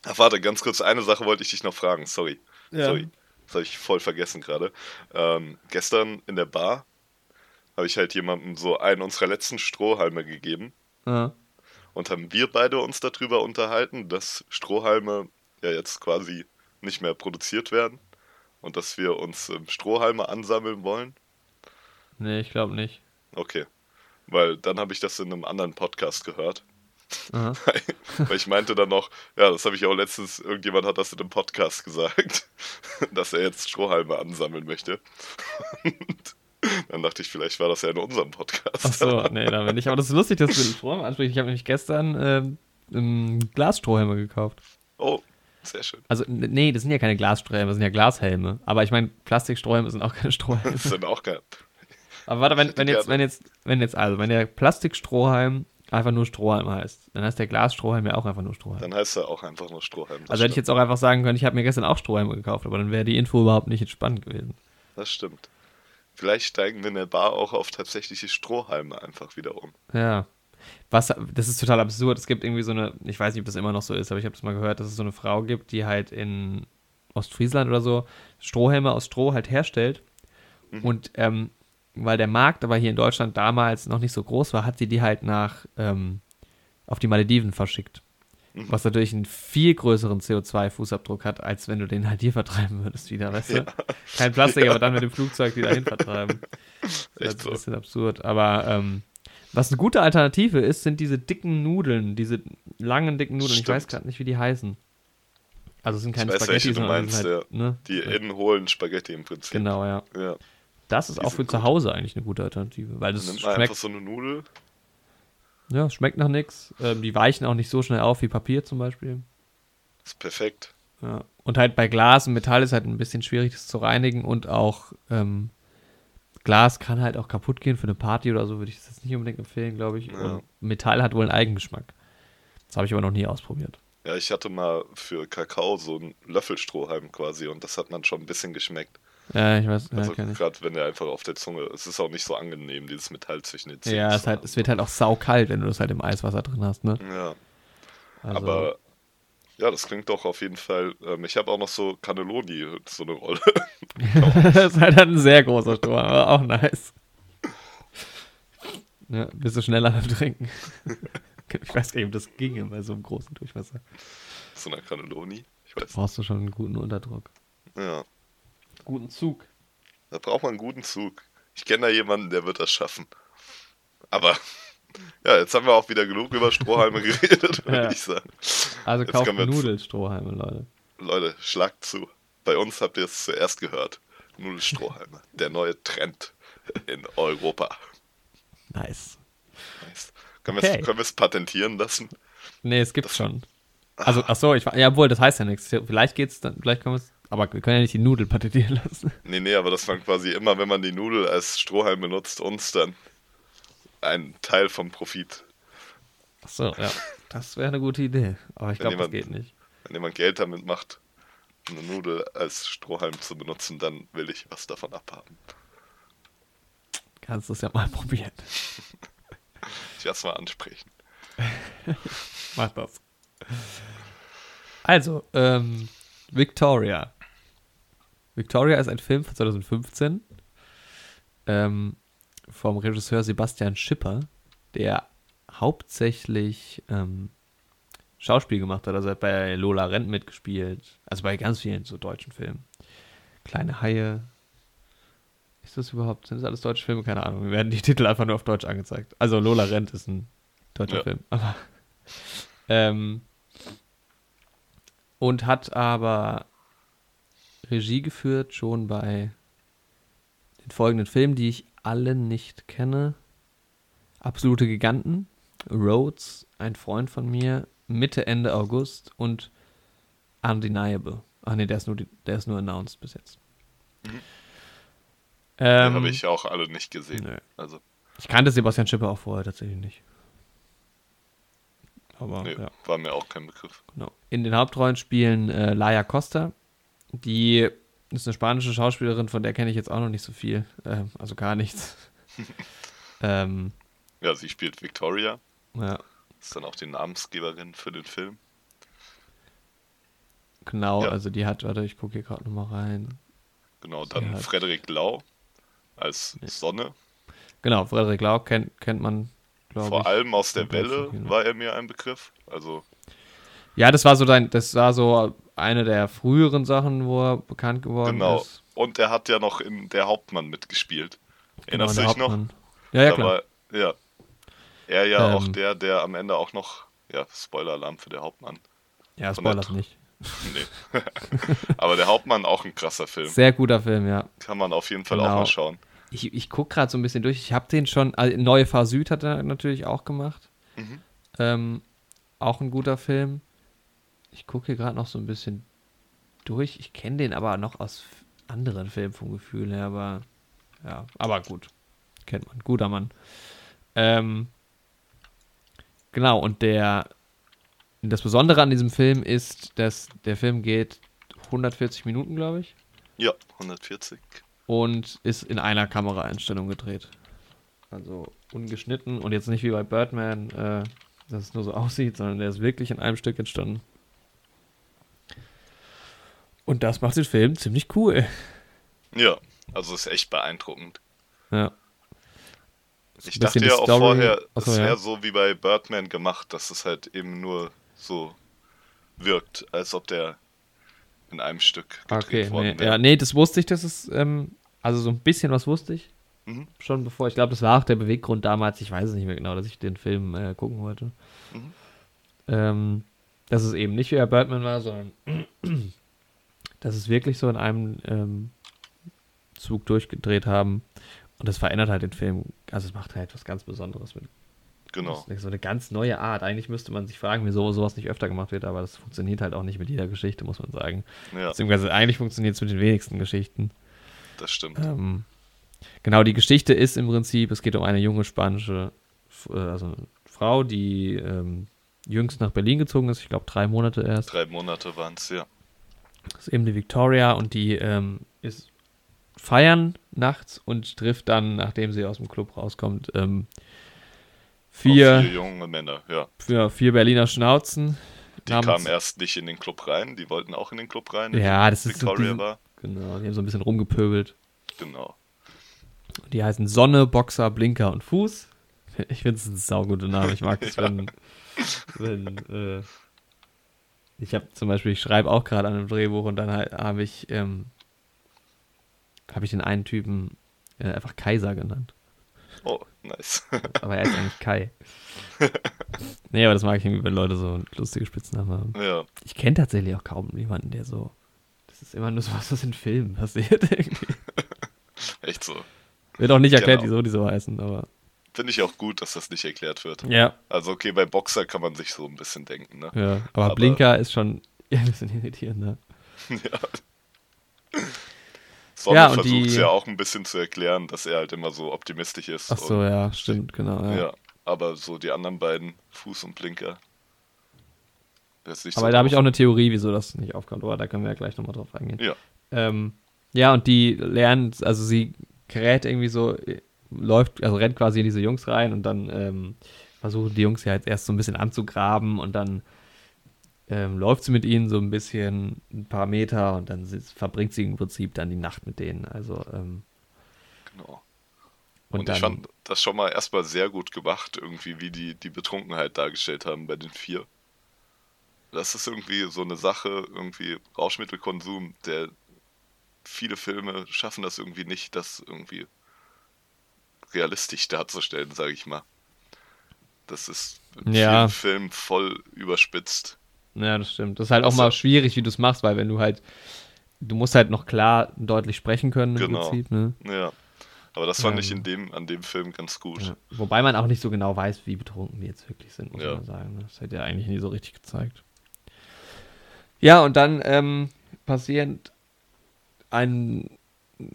Ach, warte, ganz kurz, eine Sache wollte ich dich noch fragen, sorry. Ja. Sorry. Das habe ich voll vergessen gerade. Ähm, gestern in der Bar habe ich halt jemandem so einen unserer letzten Strohhalme gegeben. Ja und haben wir beide uns darüber unterhalten, dass Strohhalme ja jetzt quasi nicht mehr produziert werden und dass wir uns ähm, Strohhalme ansammeln wollen? Nee, ich glaube nicht. Okay. Weil dann habe ich das in einem anderen Podcast gehört. Weil ich meinte dann noch, ja, das habe ich auch letztens, irgendjemand hat das in einem Podcast gesagt, dass er jetzt Strohhalme ansammeln möchte. Und dann dachte ich, vielleicht war das ja in unserem Podcast. Ach so, nee, damit nicht. Aber das ist lustig, dass du den Strohhalm ansprichst. Ich habe nämlich gestern ähm, Glasstrohhelme gekauft. Oh, sehr schön. Also, nee, das sind ja keine Glasstrohhelme, das sind ja Glashelme. Aber ich meine, Plastikstrohhelme sind auch keine Strohhelme. Das sind auch keine. Aber warte, wenn, wenn jetzt, wenn jetzt, wenn jetzt, also, wenn der Plastikstrohhalm einfach nur Strohhalm heißt, dann heißt der Glasstrohhalm ja auch einfach nur Strohhalm. Dann heißt er auch einfach nur Strohhalm. Also stimmt. hätte ich jetzt auch einfach sagen können, ich habe mir gestern auch Strohhalme gekauft, aber dann wäre die Info überhaupt nicht entspannt gewesen. Das stimmt. Vielleicht steigen wir in der Bar auch auf tatsächliche Strohhalme einfach wieder um. Ja. Was, das ist total absurd. Es gibt irgendwie so eine, ich weiß nicht, ob das immer noch so ist, aber ich habe das mal gehört, dass es so eine Frau gibt, die halt in Ostfriesland oder so Strohhelme aus Stroh halt herstellt. Mhm. Und ähm, weil der Markt aber hier in Deutschland damals noch nicht so groß war, hat sie die halt nach ähm, auf die Malediven verschickt. Mhm. Was natürlich einen viel größeren CO2-Fußabdruck hat, als wenn du den halt hier vertreiben würdest wieder, weißt du? Kein Plastik, ja. aber dann mit dem Flugzeug wieder hin vertreiben. Das ist ein bisschen absurd. Aber ähm, was eine gute Alternative ist, sind diese dicken Nudeln, diese langen, dicken Nudeln. Stimmt. Ich weiß gerade nicht, wie die heißen. Also es sind keine ich weiß Spaghetti, welche du meinst, halt, ja. ne? Die innen hohlen Spaghetti im Prinzip. Genau, ja. ja. Das ist die auch für zu Hause eigentlich eine gute Alternative, weil das schmeckt einfach so eine Nudel, ja, schmeckt nach nichts. Ähm, die weichen auch nicht so schnell auf wie Papier zum Beispiel. ist perfekt. Ja. Und halt bei Glas und Metall ist halt ein bisschen schwierig, das zu reinigen und auch ähm, Glas kann halt auch kaputt gehen. Für eine Party oder so würde ich das jetzt nicht unbedingt empfehlen, glaube ich. Ja. Metall hat wohl einen Eigengeschmack. Das habe ich aber noch nie ausprobiert. Ja, ich hatte mal für Kakao so einen Löffelstrohhalm quasi und das hat man schon ein bisschen geschmeckt. Ja, ich weiß. Also ja, gerade wenn der einfach auf der Zunge, es ist auch nicht so angenehm, dieses Metall zwischen den Zähnen. Ja, es, halt, es wird halt auch saukalt, wenn du das halt im Eiswasser drin hast, ne? Ja. Also. Aber ja, das klingt doch auf jeden Fall. Ähm, ich habe auch noch so Cannelloni, so eine Rolle. das ist halt ein sehr großer Strohhalm, aber auch nice. Ja, bist du schneller beim Trinken? ich weiß gar nicht, ob das ginge bei so einem großen Durchmesser. So einer Cannelloni? Ich weiß. Brauchst du schon einen guten Unterdruck. Ja. Guten Zug. Da braucht man einen guten Zug. Ich kenne da jemanden, der wird das schaffen. Aber ja, jetzt haben wir auch wieder genug über Strohhalme geredet, würde ja. ich sagen. Also jetzt kauft Nudelstrohhalme, Leute. Leute, schlagt zu. Bei uns habt ihr es zuerst gehört. Nudelstrohhalme. Der neue Trend in Europa. Nice. nice. Können okay. wir es patentieren lassen? Nee, es gibt schon. Also, ach so, ich ja, wohl, das heißt ja nichts. Vielleicht geht's dann, vielleicht können wir es aber wir können ja nicht die Nudel patentieren lassen. Nee, nee, aber das man quasi immer, wenn man die Nudel als Strohhalm benutzt, uns dann ein Teil vom Profit. Ach so, ja. Das wäre eine gute Idee. Aber ich glaube, das geht nicht. Wenn jemand Geld damit macht, eine Nudel als Strohhalm zu benutzen, dann will ich was davon abhaben. Kannst du es ja mal probieren. ich werde es mal ansprechen. Mach das. Also, ähm, Victoria. Victoria ist ein Film von 2015 ähm, vom Regisseur Sebastian Schipper, der hauptsächlich ähm, Schauspiel gemacht hat. Also er hat bei Lola Rent mitgespielt. Also bei ganz vielen so deutschen Filmen. Kleine Haie. Ist das überhaupt? Sind das alles deutsche Filme? Keine Ahnung. Wir werden die Titel einfach nur auf Deutsch angezeigt. Also Lola Rent ist ein deutscher ja. Film. Aber ähm, und hat aber Regie geführt, schon bei den folgenden Filmen, die ich alle nicht kenne. Absolute Giganten, Rhodes, ein Freund von mir, Mitte, Ende August und Undeniable. Ach nee, der ist nur, der ist nur announced bis jetzt. Mhm. Ähm, Den habe ich auch alle nicht gesehen. Nö. Also. Ich kannte Sebastian Schipper auch vorher tatsächlich nicht. Aber nee, ja. war mir auch kein Begriff. Genau. In den Hauptrollen spielen äh, Laia Costa, die ist eine spanische Schauspielerin, von der kenne ich jetzt auch noch nicht so viel. Ähm, also gar nichts. ähm, ja, sie spielt Victoria. Ja. Ist dann auch die Namensgeberin für den Film. Genau, ja. also die hat, warte, ich gucke hier gerade nochmal rein. Genau, dann hat, Frederik Lau als nee. Sonne. Genau, Frederik Lau kennt, kennt man, glaube ich. Vor allem aus der Welle war er mir ein Begriff. Also. Ja, das war so dein, das war so eine der früheren Sachen, wo er bekannt geworden genau. ist. Genau. Und er hat ja noch in Der Hauptmann mitgespielt. Genau, Erinnerst du dich noch? Ja, ja, klar. War, ja. Er ja ähm, auch der, der am Ende auch noch, ja, Spoiler-Alarm für der Hauptmann. Ja, Spoiler nicht. nee. Aber der Hauptmann auch ein krasser Film. Sehr guter Film, ja. Kann man auf jeden Fall genau. auch mal schauen. Ich, ich gucke gerade so ein bisschen durch. Ich habe den schon, also Neue Fahr Süd hat er natürlich auch gemacht. Mhm. Ähm, auch ein guter Film. Ich gucke hier gerade noch so ein bisschen durch. Ich kenne den aber noch aus anderen Filmen vom Gefühl her, aber ja, aber gut. Kennt man. Guter Mann. Ähm, genau, und der das Besondere an diesem Film ist, dass der Film geht 140 Minuten, glaube ich. Ja, 140. Und ist in einer Kameraeinstellung gedreht. Also ungeschnitten und jetzt nicht wie bei Birdman, äh, dass es nur so aussieht, sondern der ist wirklich in einem Stück entstanden. Und das macht den Film ziemlich cool. Ja, also ist echt beeindruckend. Ja. Ich dachte ja auch Story. vorher, es wäre ja. so wie bei Birdman gemacht, dass es halt eben nur so wirkt, als ob der in einem Stück gedreht okay, worden nee, wäre. Ja, nee, das wusste ich, dass es, ähm, also so ein bisschen was wusste ich. Mhm. Schon bevor, ich glaube, das war auch der Beweggrund damals, ich weiß es nicht mehr genau, dass ich den Film äh, gucken wollte. Mhm. Ähm, dass es eben nicht wie bei Birdman war, sondern dass es wirklich so in einem ähm, Zug durchgedreht haben. Und das verändert halt den Film. Also es macht halt was ganz Besonderes mit. Genau. so eine ganz neue Art. Eigentlich müsste man sich fragen, wieso sowas nicht öfter gemacht wird, aber das funktioniert halt auch nicht mit jeder Geschichte, muss man sagen. Ja. Beziehungsweise eigentlich funktioniert es mit den wenigsten Geschichten. Das stimmt. Ähm, genau, die Geschichte ist im Prinzip, es geht um eine junge spanische äh, also Frau, die ähm, jüngst nach Berlin gezogen ist, ich glaube drei Monate erst. Drei Monate waren es, ja. Das ist eben die Victoria und die ähm, ist feiern nachts und trifft dann, nachdem sie aus dem Club rauskommt, ähm, vier, vier junge Männer, ja. Für vier Berliner Schnauzen. Die kamen erst nicht in den Club rein, die wollten auch in den Club rein. Ja, das ist Victoria so, die, war. Genau, die haben so ein bisschen rumgepöbelt. Genau. Die heißen Sonne, Boxer, Blinker und Fuß. Ich finde es ein sauguter Name. Ich mag es, ja. wenn, wenn äh, ich habe zum Beispiel, ich schreibe auch gerade an einem Drehbuch und dann habe ich, ähm, habe ich den einen Typen äh, einfach Kaiser genannt. Oh, nice. aber er ist eigentlich Kai. nee, aber das mag ich irgendwie, wenn Leute so lustige Spitznamen haben. Ja. Ich kenne tatsächlich auch kaum jemanden, der so. Das ist immer nur so was, was in Filmen passiert irgendwie. Echt so. Wird auch nicht erklärt, genau. wieso die so heißen, aber. Finde ich auch gut, dass das nicht erklärt wird. Ja. Also okay, bei Boxer kann man sich so ein bisschen denken, ne? Ja, aber, aber Blinker ist schon ein bisschen irritierend, ne? ja. Sonne ja, versucht es ja auch ein bisschen zu erklären, dass er halt immer so optimistisch ist. Ach so, ja, stimmt, genau. Ja. ja. aber so die anderen beiden, Fuß und Blinker. aber so da habe ich auch eine Theorie, wieso das nicht aufkommt, aber da können wir ja gleich nochmal drauf eingehen. Ja. Ähm, ja, und die lernen, also sie gerät irgendwie so läuft, also rennt quasi in diese Jungs rein und dann ähm, versuchen die Jungs ja jetzt erst so ein bisschen anzugraben und dann ähm, läuft sie mit ihnen so ein bisschen ein paar Meter und dann verbringt sie im Prinzip dann die Nacht mit denen. Also ähm, genau. Und, und dann, ich fand das schon mal erstmal sehr gut gemacht, irgendwie, wie die die Betrunkenheit dargestellt haben bei den vier. Das ist irgendwie so eine Sache, irgendwie Rauschmittelkonsum, der viele Filme schaffen das irgendwie nicht, das irgendwie realistisch darzustellen, sage ich mal. Das ist in ja. Filmen voll überspitzt. Ja, das stimmt. Das ist halt also, auch mal schwierig, wie du es machst, weil wenn du halt, du musst halt noch klar deutlich sprechen können im genau. Prinzip, ne? Ja. Aber das fand ähm, ich in dem, an dem Film ganz gut. Ja. Wobei man auch nicht so genau weiß, wie betrunken die jetzt wirklich sind, muss ja. man sagen. Ne? Das hat ja eigentlich nie so richtig gezeigt. Ja, und dann ähm, passiert ein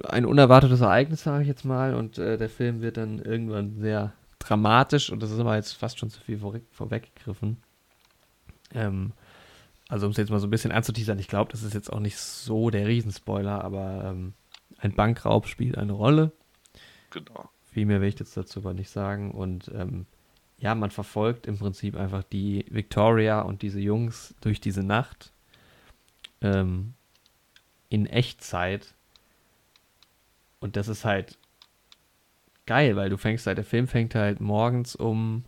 ein unerwartetes Ereignis, sage ich jetzt mal, und äh, der Film wird dann irgendwann sehr dramatisch und das ist aber jetzt fast schon zu viel vor, vorweggegriffen. Ähm, also um es jetzt mal so ein bisschen anzuteasern, ich glaube, das ist jetzt auch nicht so der Riesenspoiler, aber ähm, ein Bankraub spielt eine Rolle. Genau. Viel mehr will ich jetzt dazu aber nicht sagen. Und ähm, ja, man verfolgt im Prinzip einfach die Victoria und diese Jungs durch diese Nacht ähm, in Echtzeit und das ist halt geil, weil du fängst halt, der Film fängt halt morgens um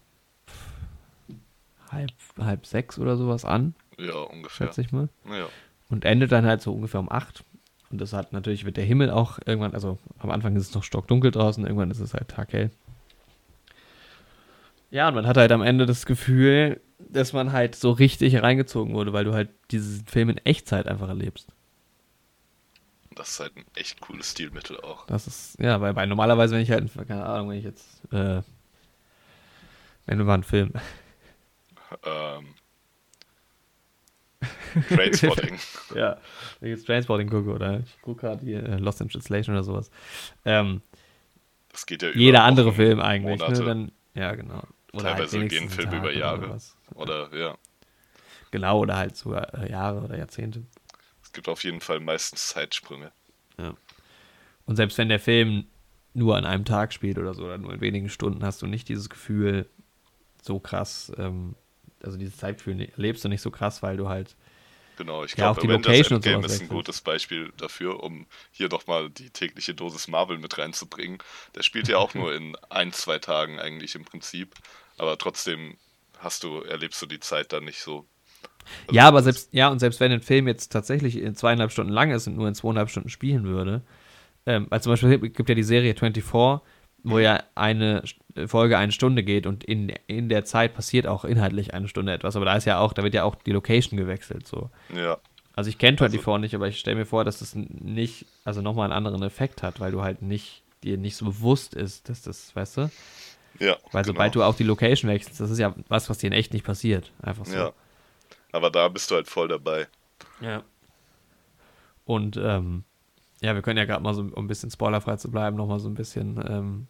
halb, halb sechs oder sowas an. Ja, ungefähr. Schätze ich mal. Ja. Und endet dann halt so ungefähr um acht. Und das hat natürlich, wird der Himmel auch irgendwann, also am Anfang ist es noch stockdunkel draußen, irgendwann ist es halt taghell. Ja, und man hat halt am Ende das Gefühl, dass man halt so richtig reingezogen wurde, weil du halt diesen Film in Echtzeit einfach erlebst das ist halt ein echt cooles Stilmittel auch. Das ist, ja, weil, weil normalerweise, wenn ich halt, keine Ahnung, wenn ich jetzt, äh, wenn du mal einen Film. Ähm. Trainspotting. ja, wenn ich jetzt Trainspotting gucke oder ich gucke gerade hier äh, Lost in Translation oder sowas. Ähm, das geht ja über Jeder andere Film eigentlich, ne? Dann, ja, genau. Oder Teilweise halt gehen Filme über Jahre. Oder, oder, ja. Genau, oder halt sogar äh, Jahre oder Jahrzehnte. Es gibt auf jeden Fall meistens Zeitsprünge. Ja. Und selbst wenn der Film nur an einem Tag spielt oder so, oder nur in wenigen Stunden, hast du nicht dieses Gefühl so krass, ähm, also dieses Zeitgefühl erlebst du nicht so krass, weil du halt Genau, ich glaube, ja, Avengers Endgame ist ein gutes Beispiel dafür, um hier doch mal die tägliche Dosis Marvel mit reinzubringen. Der spielt ja auch nur in ein, zwei Tagen eigentlich im Prinzip, aber trotzdem hast du, erlebst du die Zeit dann nicht so also ja, aber selbst, ja, und selbst wenn ein Film jetzt tatsächlich in zweieinhalb Stunden lang ist und nur in zweieinhalb Stunden spielen würde, ähm, weil zum Beispiel gibt ja die Serie 24, wo ja eine Folge eine Stunde geht und in, in der Zeit passiert auch inhaltlich eine Stunde etwas, aber da ist ja auch, da wird ja auch die Location gewechselt, so. Ja. Also ich kenne 24 also, nicht, aber ich stelle mir vor, dass das nicht, also nochmal einen anderen Effekt hat, weil du halt nicht, dir nicht so bewusst ist, dass das, weißt du? Ja. Weil genau. sobald du auch die Location wechselst, das ist ja was, was dir in echt nicht passiert. Einfach so. Ja. Aber da bist du halt voll dabei. Ja. Und ähm, ja, wir können ja gerade mal so, um ein bisschen spoilerfrei zu bleiben, nochmal so ein bisschen ähm,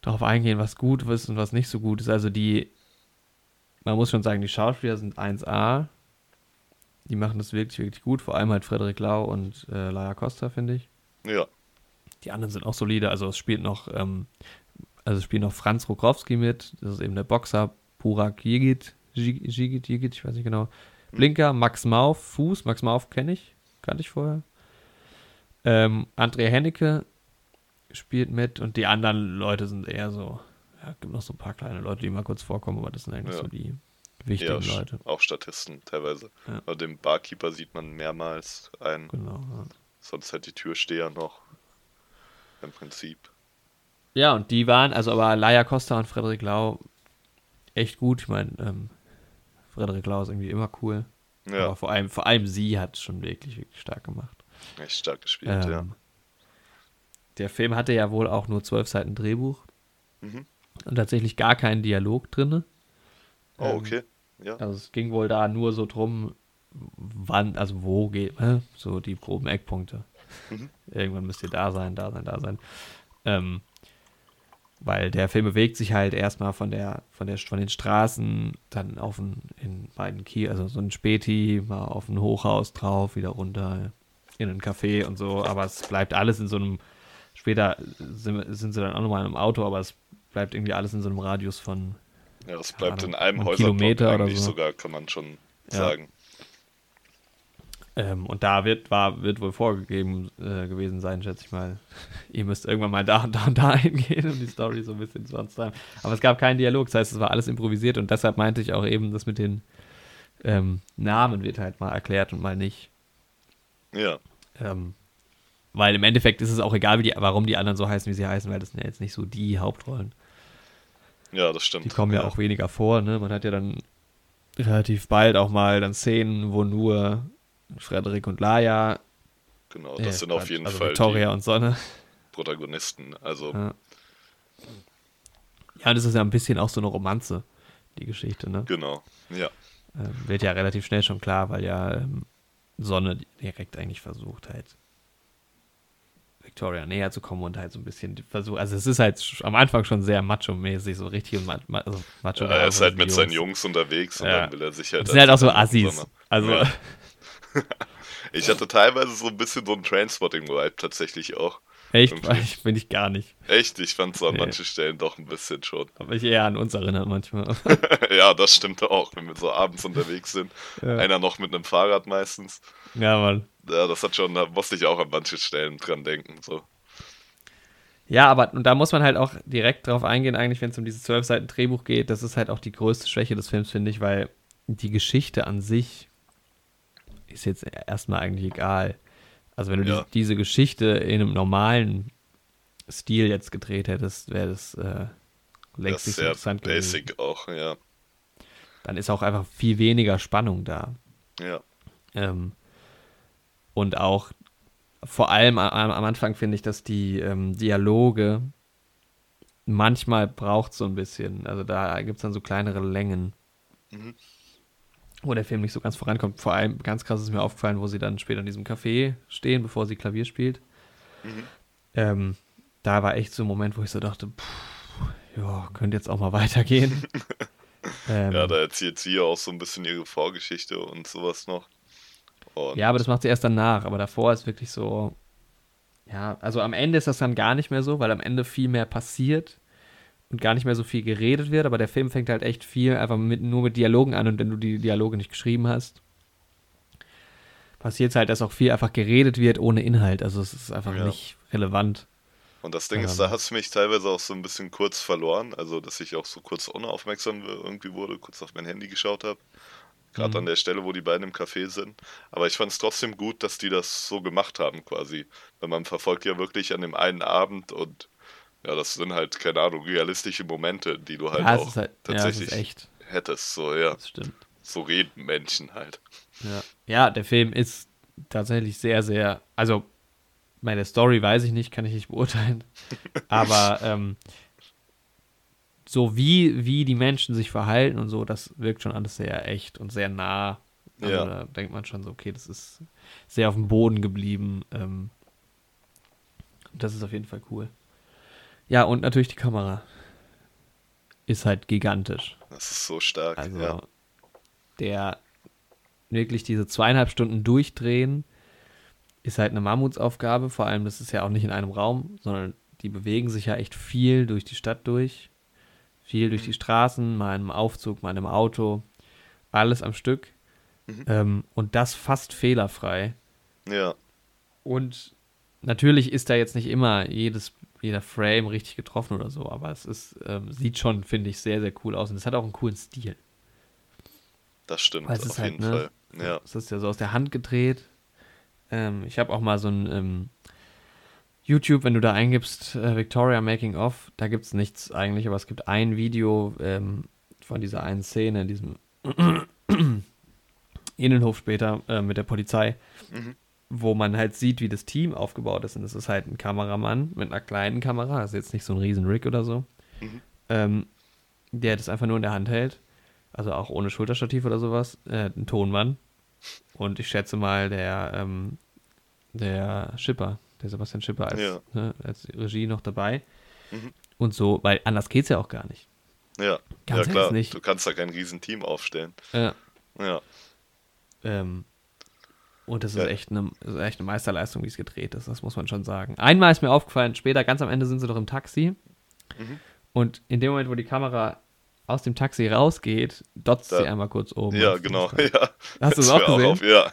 darauf eingehen, was gut ist und was nicht so gut ist. Also die, man muss schon sagen, die Schauspieler sind 1A. Die machen das wirklich, wirklich gut. Vor allem halt Frederik Lau und äh, Laia Costa, finde ich. Ja. Die anderen sind auch solide. Also es spielt noch, ähm, also spielt noch Franz Rokowski mit. Das ist eben der Boxer. Burak Jigit, Jigit, Jigit, ich weiß nicht genau. Hm. Blinker, Max Mauf, Fuß. Max Mauf kenne ich, kannte ich vorher. Ähm, Andrea Hennecke spielt mit und die anderen Leute sind eher so, ja, gibt noch so ein paar kleine Leute, die mal kurz vorkommen, aber das sind eigentlich ja. so die wichtigen ja, Leute. Auch Statisten teilweise. Ja. Bei dem Barkeeper sieht man mehrmals ein. Genau. Ja. Sonst halt die Türsteher noch. Im Prinzip. Ja, und die waren, also aber Laia Costa und Frederik Lau echt gut. Ich meine, ähm, Frederik Lau ist irgendwie immer cool. Ja. Aber vor allem, vor allem sie hat es schon wirklich, wirklich stark gemacht. Echt stark gespielt, ähm, ja. Der Film hatte ja wohl auch nur zwölf Seiten Drehbuch mhm. und tatsächlich gar keinen Dialog drin. Oh, ähm, okay. Ja. Also es ging wohl da nur so drum, wann, also wo geht, äh, so die groben Eckpunkte. Mhm. Irgendwann müsst ihr da sein, da sein, da sein. Ähm, weil der Film bewegt sich halt erstmal von der, von der, von den Straßen, dann auf ein, in beiden Kiel, also so ein Späti, mal auf ein Hochhaus drauf, wieder runter in ein Café und so, aber es bleibt alles in so einem, später sind, sind sie dann auch nochmal in einem Auto, aber es bleibt irgendwie alles in so einem Radius von. Ja, es bleibt in einem Kilometer oder so. sogar, kann man schon ja. sagen. Ähm, und da wird, war, wird wohl vorgegeben äh, gewesen sein, schätze ich mal. Ihr müsst irgendwann mal da und da und da hingehen, um die Story so ein bisschen zu treiben. Aber es gab keinen Dialog, das heißt, es war alles improvisiert und deshalb meinte ich auch eben, das mit den ähm, Namen wird halt mal erklärt und mal nicht. Ja. Ähm, weil im Endeffekt ist es auch egal, die, warum die anderen so heißen, wie sie heißen, weil das sind ja jetzt nicht so die Hauptrollen. Ja, das stimmt. Die kommen ja, ja auch weniger vor, ne? Man hat ja dann relativ bald auch mal dann Szenen, wo nur Frederik und Laia. Genau, das äh, sind auf jeden also Fall Victoria und Sonne. Protagonisten, also. Ja. ja, das ist ja ein bisschen auch so eine Romanze, die Geschichte, ne? Genau, ja. Ähm, wird ja relativ schnell schon klar, weil ja ähm, Sonne direkt eigentlich versucht halt Victoria näher zu kommen und halt so ein bisschen versucht, also es ist halt am Anfang schon sehr macho-mäßig, so richtig und ma also macho. Ja, er ist halt mit Jungs. seinen Jungs unterwegs und ja. dann will er sich halt. Das sind halt auch so Assis. Also. Ja. ich hatte teilweise so ein bisschen so ein Transporting-Vibe tatsächlich auch. Echt? Ich, bin ich gar nicht. Echt? Ich fand es an nee. manchen Stellen doch ein bisschen schon. Aber ich eher an uns erinnert manchmal. ja, das stimmt auch, wenn wir so abends unterwegs sind. Ja. Einer noch mit einem Fahrrad meistens. Ja, Mann. Ja, das hat schon, da musste ich auch an manchen Stellen dran denken. So. Ja, aber und da muss man halt auch direkt drauf eingehen, eigentlich, wenn es um dieses zwölf Seiten Drehbuch geht. Das ist halt auch die größte Schwäche des Films, finde ich, weil die Geschichte an sich ist jetzt erstmal eigentlich egal. Also wenn du ja. die, diese Geschichte in einem normalen Stil jetzt gedreht hättest, wäre das äh, längst so interessant basic gewesen. auch, ja. Dann ist auch einfach viel weniger Spannung da. Ja. Ähm, und auch vor allem am, am Anfang finde ich, dass die ähm, Dialoge manchmal braucht so ein bisschen. Also da gibt es dann so kleinere Längen. Mhm wo der Film nicht so ganz vorankommt. Vor allem ganz krass ist mir aufgefallen, wo sie dann später in diesem Café stehen, bevor sie Klavier spielt. Mhm. Ähm, da war echt so ein Moment, wo ich so dachte, ja, könnte jetzt auch mal weitergehen. ähm, ja, da erzählt sie ja auch so ein bisschen ihre Vorgeschichte und sowas noch. Und ja, aber das macht sie erst danach. Aber davor ist wirklich so, ja, also am Ende ist das dann gar nicht mehr so, weil am Ende viel mehr passiert und gar nicht mehr so viel geredet wird, aber der Film fängt halt echt viel einfach mit, nur mit Dialogen an und wenn du die Dialoge nicht geschrieben hast, passiert es halt, dass auch viel einfach geredet wird ohne Inhalt. Also es ist einfach ja. nicht relevant. Und das Ding ja. ist, da hast du mich teilweise auch so ein bisschen kurz verloren, also dass ich auch so kurz unaufmerksam irgendwie wurde, kurz auf mein Handy geschaut habe. Gerade mhm. an der Stelle, wo die beiden im Café sind. Aber ich fand es trotzdem gut, dass die das so gemacht haben, quasi. Weil man verfolgt ja wirklich an dem einen Abend und ja, das sind halt, keine Ahnung, realistische Momente, die du halt ja, auch halt, tatsächlich ja, hättest. So, ja. Das stimmt. So reden Menschen halt. Ja. ja, der Film ist tatsächlich sehr, sehr, also meine Story weiß ich nicht, kann ich nicht beurteilen. aber ähm, so wie, wie die Menschen sich verhalten und so, das wirkt schon alles sehr echt und sehr nah Also ja. da denkt man schon so, okay, das ist sehr auf dem Boden geblieben. Ähm, das ist auf jeden Fall cool. Ja, und natürlich die Kamera ist halt gigantisch. Das ist so stark. Also ja. der wirklich diese zweieinhalb Stunden durchdrehen ist halt eine Mammutsaufgabe. Vor allem, das ist ja auch nicht in einem Raum, sondern die bewegen sich ja echt viel durch die Stadt durch. Viel durch die Straßen, mal einem Aufzug, mal einem Auto. Alles am Stück. Mhm. Ähm, und das fast fehlerfrei. Ja. Und natürlich ist da jetzt nicht immer jedes, jeder Frame richtig getroffen oder so, aber es ist, ähm, sieht schon, finde ich, sehr, sehr cool aus. Und es hat auch einen coolen Stil. Das stimmt, auf halt, jeden ne, Fall. Ja. Es ist ja so aus der Hand gedreht. Ähm, ich habe auch mal so ein ähm, YouTube, wenn du da eingibst, äh, Victoria Making of, da gibt es nichts eigentlich, aber es gibt ein Video ähm, von dieser einen Szene in diesem Innenhof später äh, mit der Polizei, mhm. Wo man halt sieht, wie das Team aufgebaut ist. Und das ist halt ein Kameramann mit einer kleinen Kamera, also jetzt nicht so ein riesen Rig oder so, mhm. ähm, der das einfach nur in der Hand hält, also auch ohne Schulterstativ oder sowas, äh, ein Tonmann. Und ich schätze mal, der, ähm, der Schipper, der Sebastian Schipper als, ja. ne, als Regie noch dabei. Mhm. Und so, weil anders geht es ja auch gar nicht. Ja, Ganz ja klar. Nicht. Du kannst da kein Riesenteam aufstellen. Ja. Ja. Ähm, und das ist, ja. echt eine, ist echt eine Meisterleistung, wie es gedreht ist, das muss man schon sagen. Einmal ist mir aufgefallen, später, ganz am Ende sind sie doch im Taxi. Mhm. Und in dem Moment, wo die Kamera aus dem Taxi rausgeht, dotzt da, sie einmal kurz oben. Ja, genau. Ja. Hast du es auch gesehen? Auch auf, ja.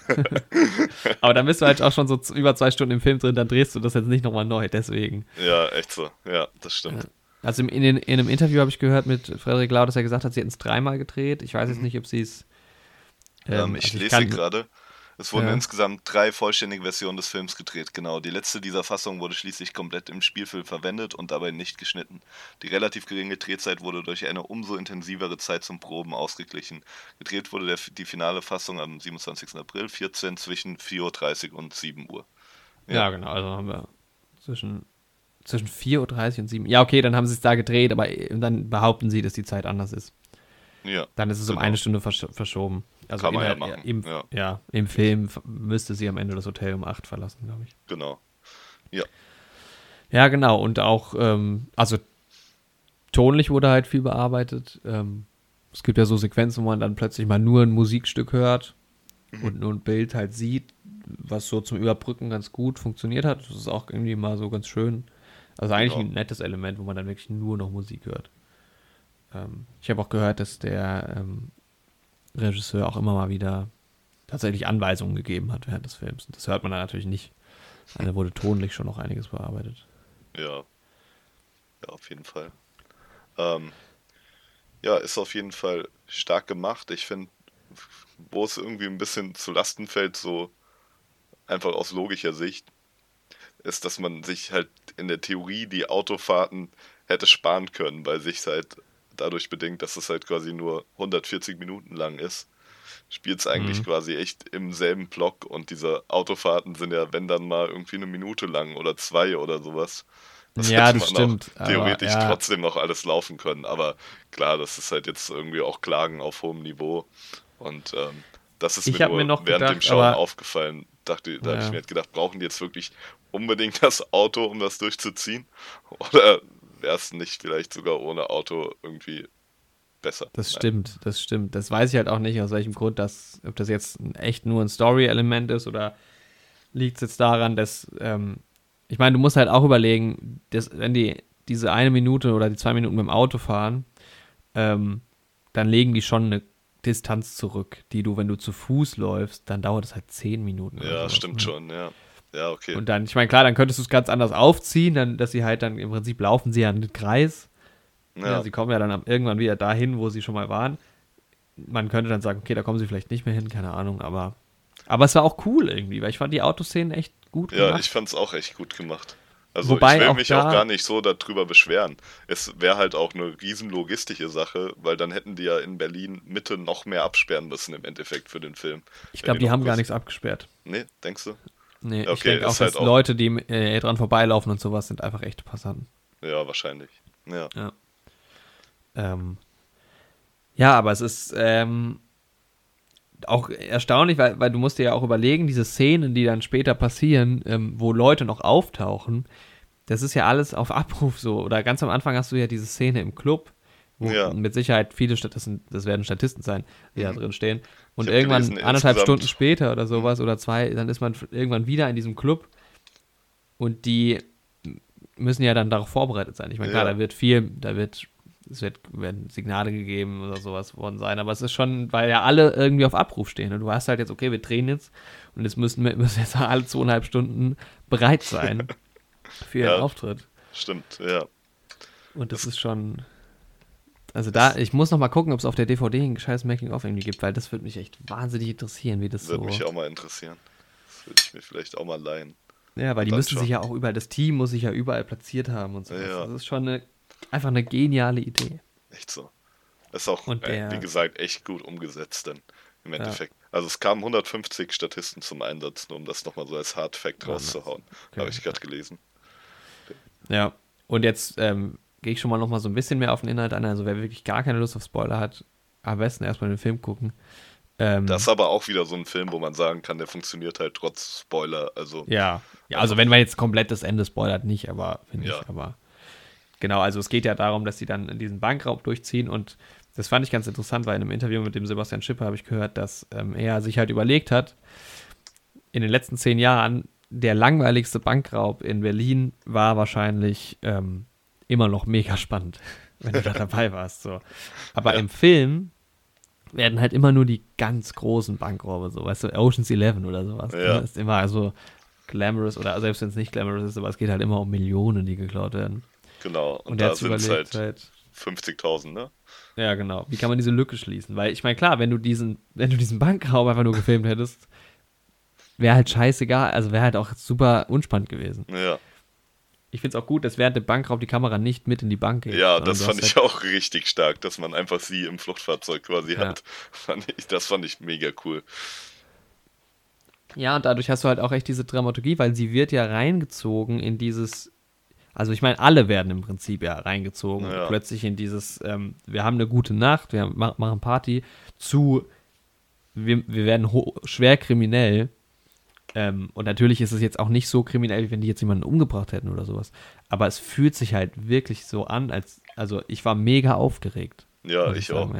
Aber dann bist du halt auch schon so über zwei Stunden im Film drin, dann drehst du das jetzt nicht nochmal neu, deswegen. Ja, echt so. Ja, das stimmt. Also in, in, in einem Interview habe ich gehört mit Frederik Lau, dass er gesagt hat, sie hätten es dreimal gedreht. Ich weiß jetzt mhm. nicht, ob sie es. Ähm, ähm, ich also lese gerade. Es wurden ja. insgesamt drei vollständige Versionen des Films gedreht, genau. Die letzte dieser Fassung wurde schließlich komplett im Spielfilm verwendet und dabei nicht geschnitten. Die relativ geringe Drehzeit wurde durch eine umso intensivere Zeit zum Proben ausgeglichen. Gedreht wurde der, die finale Fassung am 27. April 14 zwischen 4.30 Uhr und 7 Uhr. Ja. ja, genau, also haben wir zwischen, zwischen 4.30 Uhr und 7 Uhr. Ja, okay, dann haben sie es da gedreht, aber dann behaupten sie, dass die Zeit anders ist. Ja. Dann ist es genau. um eine Stunde versch verschoben. Also Kann man ja machen. Im, ja. ja. im Film müsste sie am Ende das Hotel um 8 verlassen, glaube ich. Genau. Ja. Ja, genau. Und auch, ähm, also tonlich wurde halt viel bearbeitet. Ähm, es gibt ja so Sequenzen, wo man dann plötzlich mal nur ein Musikstück hört mhm. und nur ein Bild halt sieht, was so zum Überbrücken ganz gut funktioniert hat. Das ist auch irgendwie mal so ganz schön. Also eigentlich genau. ein nettes Element, wo man dann wirklich nur noch Musik hört. Ähm, ich habe auch gehört, dass der ähm, Regisseur auch immer mal wieder tatsächlich Anweisungen gegeben hat während des Films. Das hört man da natürlich nicht. Da wurde tonlich schon noch einiges bearbeitet. Ja. Ja, auf jeden Fall. Ähm, ja, ist auf jeden Fall stark gemacht. Ich finde, wo es irgendwie ein bisschen zu Lasten fällt, so einfach aus logischer Sicht, ist, dass man sich halt in der Theorie die Autofahrten hätte sparen können, weil sich halt dadurch bedingt, dass es halt quasi nur 140 Minuten lang ist, spielt es eigentlich mhm. quasi echt im selben Block und diese Autofahrten sind ja, wenn dann mal irgendwie eine Minute lang oder zwei oder sowas. Das ja, das man stimmt. theoretisch aber, ja. trotzdem noch alles laufen können. Aber klar, das ist halt jetzt irgendwie auch Klagen auf hohem Niveau. Und ähm, das ist ich mir nur mir noch während gedacht, dem Schauen aufgefallen. Dachte, da ja. habe ich mir halt gedacht, brauchen die jetzt wirklich unbedingt das Auto, um das durchzuziehen? Oder wäre es nicht vielleicht sogar ohne Auto irgendwie besser. Das Nein. stimmt, das stimmt. Das weiß ich halt auch nicht, aus welchem Grund das, ob das jetzt echt nur ein Story-Element ist oder liegt es jetzt daran, dass, ähm, ich meine, du musst halt auch überlegen, dass, wenn die diese eine Minute oder die zwei Minuten mit dem Auto fahren, ähm, dann legen die schon eine Distanz zurück, die du, wenn du zu Fuß läufst, dann dauert es halt zehn Minuten. Ja, sowas, stimmt ne? schon, ja. Ja, okay. Und dann, ich meine, klar, dann könntest du es ganz anders aufziehen, dann, dass sie halt dann im Prinzip laufen sie ja einen Kreis. Ja. ja. sie kommen ja dann irgendwann wieder dahin, wo sie schon mal waren. Man könnte dann sagen, okay, da kommen sie vielleicht nicht mehr hin, keine Ahnung, aber. Aber es war auch cool irgendwie, weil ich fand die Autoszenen echt gut gemacht. Ja, ich fand es auch echt gut gemacht. Also Wobei ich will auch mich auch gar nicht so darüber beschweren. Es wäre halt auch eine riesen logistische Sache, weil dann hätten die ja in Berlin Mitte noch mehr absperren müssen im Endeffekt für den Film. Ich glaube, die, die haben gar nichts abgesperrt. Nee, denkst du? Nee, okay, ich denke auch, halt dass auch Leute, die äh, dran vorbeilaufen und sowas, sind einfach echte Passanten. Ja, wahrscheinlich. Ja. Ja, ähm, ja aber es ist, ähm, auch erstaunlich, weil, weil du musst dir ja auch überlegen, diese Szenen, die dann später passieren, ähm, wo Leute noch auftauchen, das ist ja alles auf Abruf so. Oder ganz am Anfang hast du ja diese Szene im Club, wo ja. mit Sicherheit viele Statisten, das werden Statisten sein, die mhm. da drin stehen. Und irgendwann gelesen, anderthalb Stunden später oder sowas mhm. oder zwei, dann ist man irgendwann wieder in diesem Club und die müssen ja dann darauf vorbereitet sein. Ich meine, klar, ja. da wird viel, da wird es wird, werden Signale gegeben oder sowas worden sein, aber es ist schon, weil ja alle irgendwie auf Abruf stehen. Und du hast halt jetzt, okay, wir drehen jetzt und jetzt müssen wir müssen jetzt alle zweieinhalb Stunden bereit sein für ihren ja, Auftritt. Stimmt, ja. Und das, das ist schon. Also da, ich muss noch mal gucken, ob es auf der DVD ein scheiß Making-of irgendwie gibt, weil das würde mich echt wahnsinnig interessieren, wie das würde so... Würde mich auch mal interessieren. Das würde ich mir vielleicht auch mal leihen. Ja, weil die müssen schon. sich ja auch überall, das Team muss sich ja überall platziert haben und so. Ja. Das ist schon eine Einfach eine geniale Idee. Echt so. Das ist auch, äh, wie gesagt, echt gut umgesetzt dann im Endeffekt. Ja. Also es kamen 150 Statisten zum Einsatz, nur um das nochmal so als Hard Fact rauszuhauen. Okay. Habe ich gerade gelesen. Ja, und jetzt ähm, gehe ich schon mal nochmal so ein bisschen mehr auf den Inhalt ein. Also wer wirklich gar keine Lust auf Spoiler hat, am besten erstmal den Film gucken. Ähm, das ist aber auch wieder so ein Film, wo man sagen kann, der funktioniert halt trotz Spoiler. Also, ja, ja also wenn man jetzt komplett das Ende spoilert, nicht, aber finde ja. ich, aber Genau, also es geht ja darum, dass sie dann diesen Bankraub durchziehen und das fand ich ganz interessant, weil in einem Interview mit dem Sebastian Schipper habe ich gehört, dass ähm, er sich halt überlegt hat, in den letzten zehn Jahren der langweiligste Bankraub in Berlin war wahrscheinlich ähm, immer noch mega spannend, wenn du da dabei warst. So. Aber ja. im Film werden halt immer nur die ganz großen Bankraube, so, weißt du, Ocean's Eleven oder sowas. Ja. Das ist immer also glamorous oder selbst wenn es nicht glamorous ist, aber es geht halt immer um Millionen, die geklaut werden. Genau, und, und da sind es halt, halt 50.000, ne? Ja, genau. Wie kann man diese Lücke schließen? Weil ich meine, klar, wenn du diesen, wenn du diesen Bankraub einfach nur gefilmt hättest, wäre halt scheißegal, also wäre halt auch super unspannend gewesen. Ja. Ich finde es auch gut, dass während dem Bankraub die Kamera nicht mit in die Bank geht. Ja, das fand ich halt auch richtig stark, dass man einfach sie im Fluchtfahrzeug quasi ja. hat. Fand ich, das fand ich mega cool. Ja, und dadurch hast du halt auch echt diese Dramaturgie, weil sie wird ja reingezogen in dieses also ich meine, alle werden im Prinzip ja reingezogen. Ja. Plötzlich in dieses, ähm, wir haben eine gute Nacht, wir machen Party, zu, wir, wir werden schwer kriminell. Ähm, und natürlich ist es jetzt auch nicht so kriminell, wie wenn die jetzt jemanden umgebracht hätten oder sowas. Aber es fühlt sich halt wirklich so an, als, also ich war mega aufgeregt. Ja, ich, auch.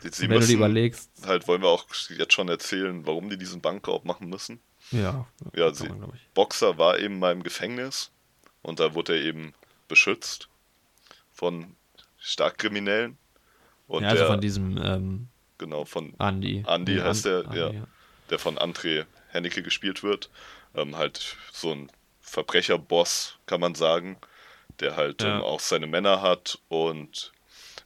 Sie wenn du dir überlegst. Halt, wollen wir auch jetzt schon erzählen, warum die diesen Bankraub machen müssen? Ja. Ja, sie, man, Boxer war eben mal im Gefängnis und da wurde er eben beschützt von Starkkriminellen. Und ja, also der, von diesem ähm, genau von Andy. Andy heißt der, Andy, ja, ja, der von André Hennecke gespielt wird. Ähm, halt so ein Verbrecherboss, kann man sagen, der halt ja. ähm, auch seine Männer hat und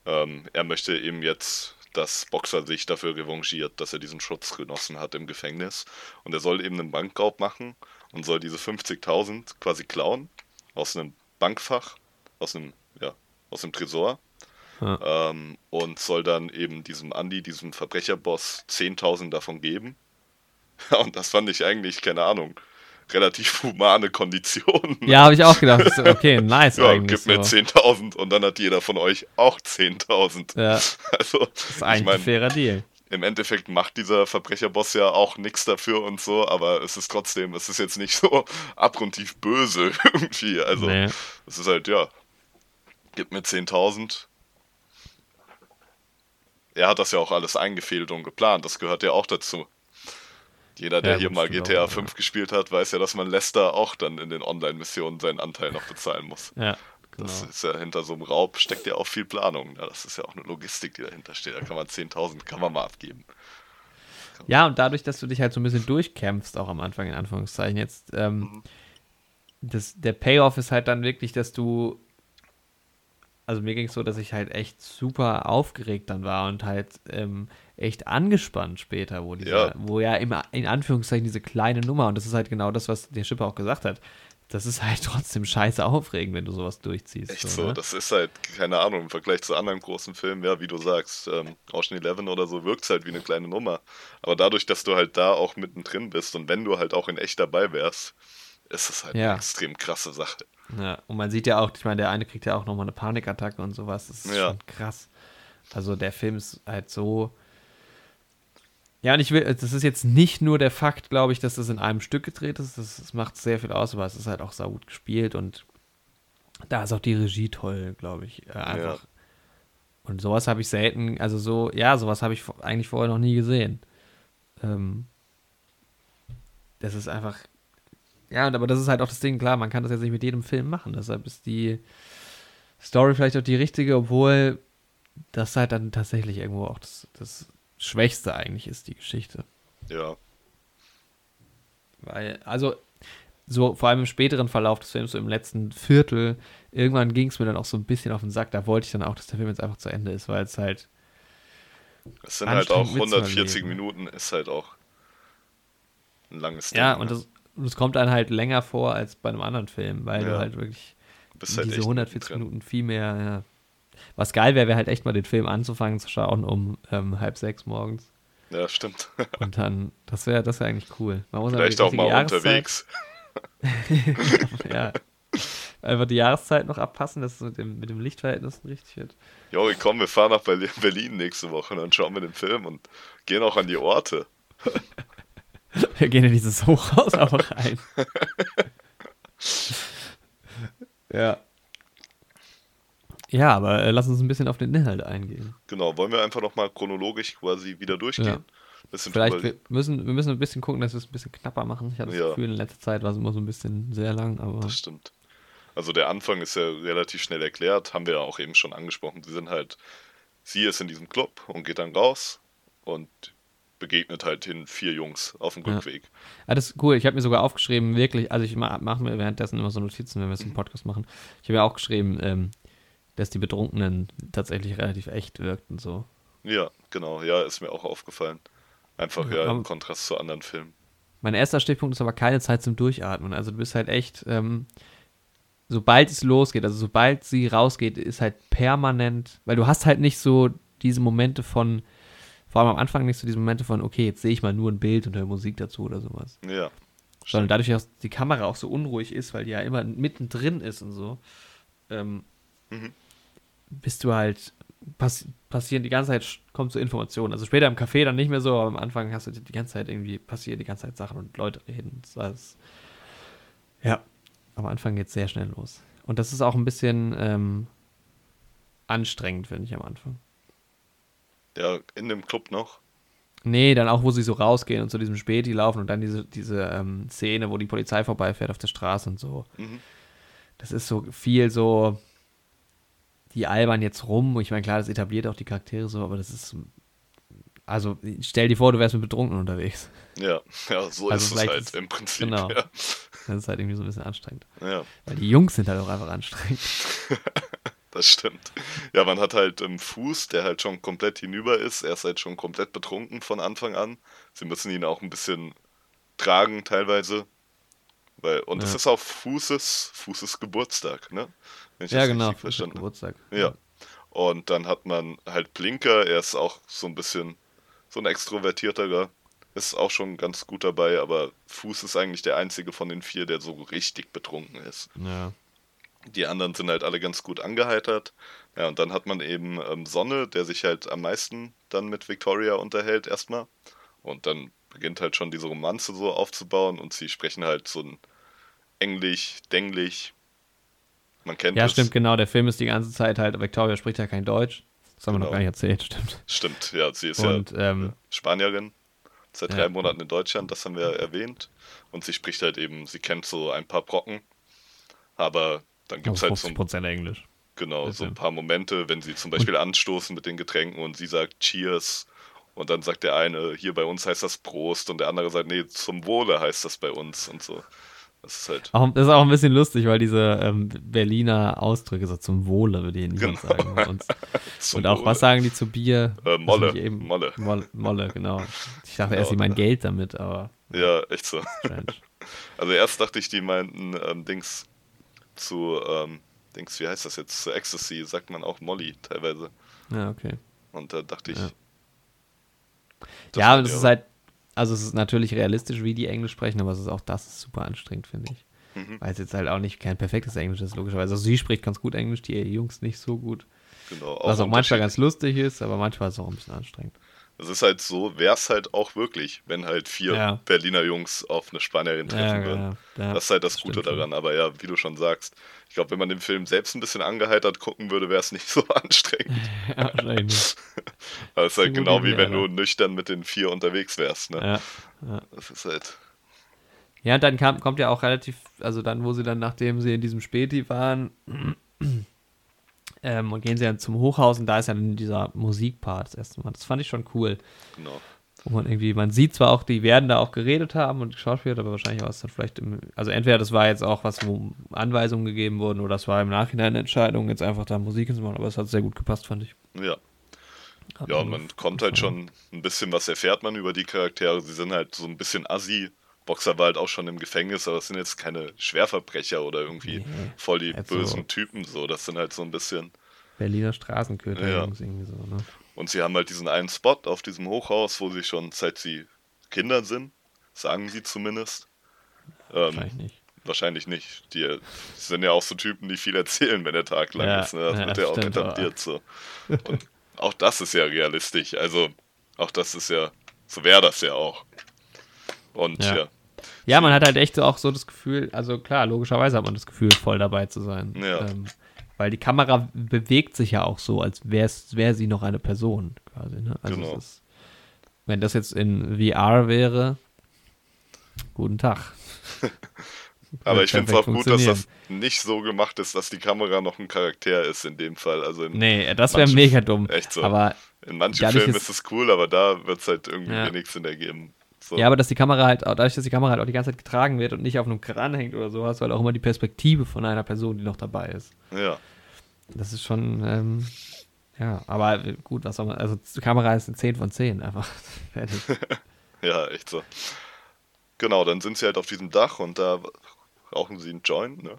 ähm, er möchte eben jetzt, dass Boxer sich dafür revanchiert, dass er diesen Schutz genossen hat im Gefängnis. Und er soll eben einen Bankraub machen und soll diese 50.000 quasi klauen aus einem Bankfach, aus einem, ja, aus dem Tresor. Ja. Ähm, und soll dann eben diesem Andi, diesem Verbrecherboss, 10.000 davon geben. und das fand ich eigentlich, keine Ahnung, relativ humane Konditionen. Ja, habe ich auch gedacht. Okay, nice ja, eigentlich. Gib mir so. 10.000 und dann hat jeder von euch auch 10.000. Ja. Also, das ist eigentlich ich mein, ein fairer Deal im Endeffekt macht dieser Verbrecherboss ja auch nichts dafür und so, aber es ist trotzdem, es ist jetzt nicht so abgrundtief böse irgendwie. Also, nee. es ist halt, ja, gib mir 10.000. Er hat das ja auch alles eingefehlt und geplant, das gehört ja auch dazu. Jeder, der ja, hier mal GTA 5 ja. gespielt hat, weiß ja, dass man Lester auch dann in den Online-Missionen seinen Anteil noch bezahlen muss. Ja. Genau. Das ist ja hinter so einem Raub steckt ja auch viel Planung. Ja, das ist ja auch eine Logistik, die dahinter steht. Da kann man 10.000 kann man mal abgeben. Ja, und dadurch, dass du dich halt so ein bisschen durchkämpfst, auch am Anfang in Anführungszeichen jetzt, ähm, mhm. das, der Payoff ist halt dann wirklich, dass du, also mir ging es so, dass ich halt echt super aufgeregt dann war und halt ähm, echt angespannt später, wo dieser, ja. wo ja immer in Anführungszeichen diese kleine Nummer, und das ist halt genau das, was der Schipper auch gesagt hat, das ist halt trotzdem scheiße aufregend, wenn du sowas durchziehst. Echt so, so ne? das ist halt, keine Ahnung, im Vergleich zu anderen großen Filmen, ja, wie du sagst, ähm, Ocean Eleven oder so, wirkt es halt wie eine kleine Nummer. Aber dadurch, dass du halt da auch mittendrin bist und wenn du halt auch in echt dabei wärst, ist es halt ja. eine extrem krasse Sache. Ja, und man sieht ja auch, ich meine, der eine kriegt ja auch nochmal eine Panikattacke und sowas, das ist ja. schon krass. Also der Film ist halt so, Ja, und ich will, das ist jetzt nicht nur der Fakt, glaube ich, dass das in einem Stück gedreht ist. Das, das macht sehr viel aus, aber es ist halt auch sau gut gespielt und da ist auch die Regie toll, glaube ich. Äh, einfach. Ja. Und sowas habe ich selten, also so, ja, sowas habe ich eigentlich vorher noch nie gesehen. Ähm, das ist einfach, ja, aber das ist halt auch das Ding, klar, man kann das jetzt nicht mit jedem Film machen. Deshalb ist die Story vielleicht auch die richtige, obwohl das halt dann tatsächlich irgendwo auch das, das Schwächste eigentlich ist, die Geschichte. Ja. Weil, also, so vor allem im späteren Verlauf des Films, so im letzten Viertel, irgendwann ging es mir dann auch so ein bisschen auf den Sack. Da wollte ich dann auch, dass der Film jetzt einfach zu Ende ist, weil es halt. Es sind halt auch 140 Minuten, ist halt auch ein langes Ding. Ja, und ne? das, kommt dann halt länger vor als bei einem anderen Film, weil ja. du halt wirklich halt diese 140 Minuten viel mehr. Ja. Was geil wäre, wäre halt echt mal den Film anzufangen zu schauen um ähm, halb sechs morgens. Ja, stimmt. und dann, das wäre das wär eigentlich cool. Man muss Vielleicht auch mal unterwegs. ja. Einfach die Jahreszeit noch abpassen, dass es mit dem, mit dem Lichtverhältnis richtig wird. Jo, komm, wir fahren nach Berlin nächste Woche und dann schauen wir den Film und gehen auch an die Orte. wir gehen in dieses Hochhaus auch rein. ja. Ja, aber äh, lass uns ein bisschen auf den Inhalt eingehen. Genau, wollen wir einfach nochmal chronologisch quasi wieder durchgehen? Ja. Vielleicht wir müssen wir müssen ein bisschen gucken, dass wir es ein bisschen knapper machen. Ich hatte das ja. Gefühl, in letzter Zeit war es immer so ein bisschen sehr lang, aber. Das stimmt. Also der Anfang ist ja relativ schnell erklärt, haben wir ja auch eben schon angesprochen. Sie sind halt, sie ist in diesem Club und geht dann raus und begegnet halt den vier Jungs auf dem Rückweg. Ja. Ah, das ist cool. Ich habe mir sogar aufgeschrieben, wirklich, also ich mache mach mir währenddessen immer so Notizen, wenn wir es im. Podcast machen. Ich habe mir auch geschrieben, ähm, dass die Betrunkenen tatsächlich relativ echt wirkten so. Ja, genau. Ja, ist mir auch aufgefallen. Einfach ja, im Kontrast zu anderen Filmen. Mein erster Stichpunkt ist aber keine Zeit zum Durchatmen. Also du bist halt echt, ähm, sobald es losgeht, also sobald sie rausgeht, ist halt permanent, weil du hast halt nicht so diese Momente von, vor allem am Anfang nicht so diese Momente von, okay, jetzt sehe ich mal nur ein Bild und höre Musik dazu oder sowas. Ja. Sondern dadurch, dass die Kamera auch so unruhig ist, weil die ja immer mittendrin ist und so, ähm, mhm. Bist du halt pass passieren die ganze Zeit, kommt so Informationen. Also später im Café dann nicht mehr so, aber am Anfang hast du die ganze Zeit irgendwie, passieren die ganze Zeit Sachen und Leute reden. Das heißt, ja, am Anfang geht es sehr schnell los. Und das ist auch ein bisschen ähm, anstrengend, finde ich, am Anfang. Ja, in dem Club noch? Nee, dann auch, wo sie so rausgehen und zu diesem Späti laufen und dann diese, diese ähm, Szene, wo die Polizei vorbeifährt auf der Straße und so. Mhm. Das ist so viel so, die albern jetzt rum. Ich meine, klar, das etabliert auch die Charaktere so, aber das ist. Also, stell dir vor, du wärst mit Betrunken unterwegs. Ja, ja, so also ist es halt ist, im Prinzip. Genau. Ja. Das ist halt irgendwie so ein bisschen anstrengend. Ja. Weil die Jungs sind halt auch einfach anstrengend. das stimmt. Ja, man hat halt im Fuß, der halt schon komplett hinüber ist. Er ist halt schon komplett betrunken von Anfang an. Sie müssen ihn auch ein bisschen tragen teilweise. Weil, und es ja. ist auch Fußes, Fußes Geburtstag, ne? Ja, genau, verstanden. Geburtstag. Ja. Und dann hat man halt Blinker, er ist auch so ein bisschen so ein extrovertierterer, ist auch schon ganz gut dabei, aber Fuß ist eigentlich der einzige von den vier, der so richtig betrunken ist. Ja. Die anderen sind halt alle ganz gut angeheitert. Ja, und dann hat man eben ähm, Sonne, der sich halt am meisten dann mit Victoria unterhält erstmal. Und dann beginnt halt schon diese Romanze so aufzubauen und sie sprechen halt so ein Englisch, Denglisch, man kennt Ja, es. stimmt, genau. Der Film ist die ganze Zeit halt, Victoria spricht ja kein Deutsch. Das haben genau. wir noch genau. gar nicht erzählt, stimmt. Stimmt, ja, sie ist und, ja ähm, Spanierin, seit ja. drei Monaten in Deutschland, das haben wir erwähnt. Und sie spricht halt eben, sie kennt so ein paar Brocken, aber dann gibt es halt so ein, Englisch. Genau, so ein paar Momente, wenn sie zum Beispiel und, anstoßen mit den Getränken und sie sagt Cheers und dann sagt der eine, hier bei uns heißt das Prost und der andere sagt, nee, zum Wohle heißt das bei uns und so. Das ist halt. Auch, das ist auch ein bisschen lustig, weil diese ähm, Berliner Ausdrücke so zum Wohle, würde ich niemand genau. sagen. Und, und auch, Wohle. was sagen die zu Bier? Äh, Molle. Eben, Molle. Molle. Molle. genau. Ich dachte genau. erst, die meinen Geld damit, aber. Ja, echt so. also erst dachte ich, die meinten ähm, Dings zu, ähm, Dings, wie heißt das jetzt? Zu Ecstasy sagt man auch Molly teilweise. Ja, okay. Und da dachte ich. Ja, ja das ist halt also es ist natürlich realistisch, wie die Englisch sprechen, aber es ist auch das ist super anstrengend, finde ich. Mhm. Weil es jetzt halt auch nicht kein perfektes Englisch ist, logischerweise. Also sie spricht ganz gut Englisch, die Jungs nicht so gut. Genau, auch Was auch manchmal ganz lustig ist, aber manchmal ist es auch ein bisschen anstrengend. Es ist halt so, wäre es halt auch wirklich, wenn halt vier ja. Berliner Jungs auf eine Spanierin treffen ja, würden. Ja, das ist halt das, das Gute daran. Aber ja, wie du schon sagst, ich glaube, wenn man den Film selbst ein bisschen angeheitert gucken würde, wäre es nicht so anstrengend. Ja, wahrscheinlich nicht. das ist halt genau wie wenn du nüchtern mit den vier unterwegs wärst. Ne? Ja, Das ist halt. Ja, und dann kam, kommt ja auch relativ, also dann, wo sie dann, nachdem sie in diesem Späti waren, ähm, und gehen sie dann zum Hochhaus und da ist ja dann dieser Musikpart das erste Mal. Das fand ich schon cool. Genau. Wo man irgendwie, man sieht zwar auch, die werden da auch geredet haben und geschauspielt, aber wahrscheinlich war es dann vielleicht, im, also entweder das war jetzt auch was, wo Anweisungen gegeben wurden oder das war im Nachhinein eine Entscheidung, jetzt einfach da Musik zu machen, aber es hat sehr gut gepasst, fand ich. Ja. Hat ja, man kommt halt schon ein bisschen was erfährt man über die Charaktere. Sie sind halt so ein bisschen assi. Boxer war halt auch schon im Gefängnis, aber es sind jetzt keine Schwerverbrecher oder irgendwie nee, voll die bösen so Typen so. Das sind halt so ein bisschen. Berliner Straßenköter ja. irgendwie so, ne? Und sie haben halt diesen einen Spot auf diesem Hochhaus, wo sie schon seit sie Kinder sind, sagen sie zumindest. Ähm, wahrscheinlich nicht. Wahrscheinlich nicht. Die, sind ja auch so Typen, die viel erzählen, wenn der Tag lang ja, ist. Ne? Das ja, wird ja auch etabliert so. Und auch das ist ja realistisch. Also auch das ist ja, so wäre das ja auch. Und ja. ja. ja. man hat halt echt auch so das Gefühl, also klar, logischerweise hat man das Gefühl, voll dabei zu sein. Ja. Ähm, weil die Kamera bewegt sich ja auch so, als wäre wär sie noch eine Person quasi. Ne? Also genau. ist, wenn das jetzt in VR wäre, guten Tag. Aber ich finde es auch gut, dass das nicht so gemacht ist, dass die Kamera noch ein Charakter ist in dem Fall. Also nee, das wäre mega dumm. Echt so. Aber in manchen Filmen ist es cool, aber da wird es halt irgendwie ja. wenig Sinn ergeben. So. Ja, aber dass die Kamera halt, dadurch, dass die Kamera halt auch die ganze Zeit getragen wird und nicht auf einem Kran hängt oder so, hast du halt auch immer die Perspektive von einer Person, die noch dabei ist. Ja. Das ist schon, ähm, ja, aber gut, was soll man, also die Kamera ist eine 10 von 10 einfach. Fertig. ja, echt so. Genau, dann sind sie halt auf diesem Dach und da rauchen sie einen Joint, ne?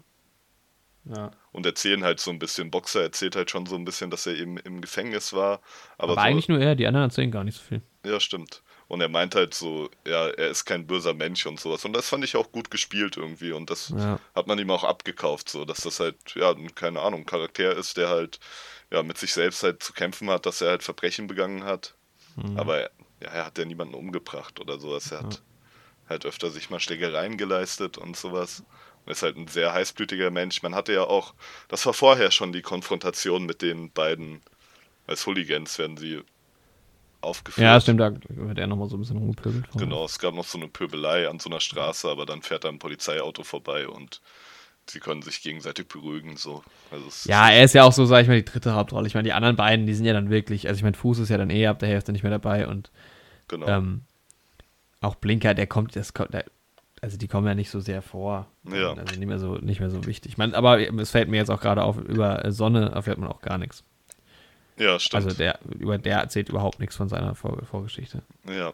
Ja. Und erzählen halt so ein bisschen, Boxer erzählt halt schon so ein bisschen, dass er eben im Gefängnis war. Aber, aber so, eigentlich nur er, die anderen erzählen gar nicht so viel. Ja, stimmt. Und er meint halt so, ja, er ist kein böser Mensch und sowas. Und das fand ich auch gut gespielt irgendwie. Und das ja. hat man ihm auch abgekauft, so, dass das halt, ja, keine Ahnung, Charakter ist, der halt, ja, mit sich selbst halt zu kämpfen hat, dass er halt Verbrechen begangen hat. Mhm. Aber ja, er hat ja niemanden umgebracht oder sowas. Er hat ja. halt öfter sich mal Schlägereien geleistet und sowas. Und ist halt ein sehr heißblütiger Mensch. Man hatte ja auch, das war vorher schon die Konfrontation mit den beiden als Hooligans, werden sie aufgeführt. Ja, stimmt, da wird er nochmal so ein bisschen rumgepöbelt. Genau, es gab noch so eine Pöbelei an so einer Straße, aber dann fährt da ein Polizeiauto vorbei und sie können sich gegenseitig beruhigen. So. Also ja, er ist ja auch so, sag ich mal, die dritte Hauptrolle. Ich meine, die anderen beiden, die sind ja dann wirklich, also ich meine, Fuß ist ja dann eh ab der Hälfte nicht mehr dabei und genau. ähm, auch Blinker, der kommt, das kommt, der, also die kommen ja nicht so sehr vor. Ja. Also nicht mehr so, nicht mehr so wichtig. Ich meine, aber es fällt mir jetzt auch gerade auf, über Sonne erfährt man auch gar nichts. Ja, stimmt. Also der, über, der erzählt überhaupt nichts von seiner Vor Vorgeschichte. Ja.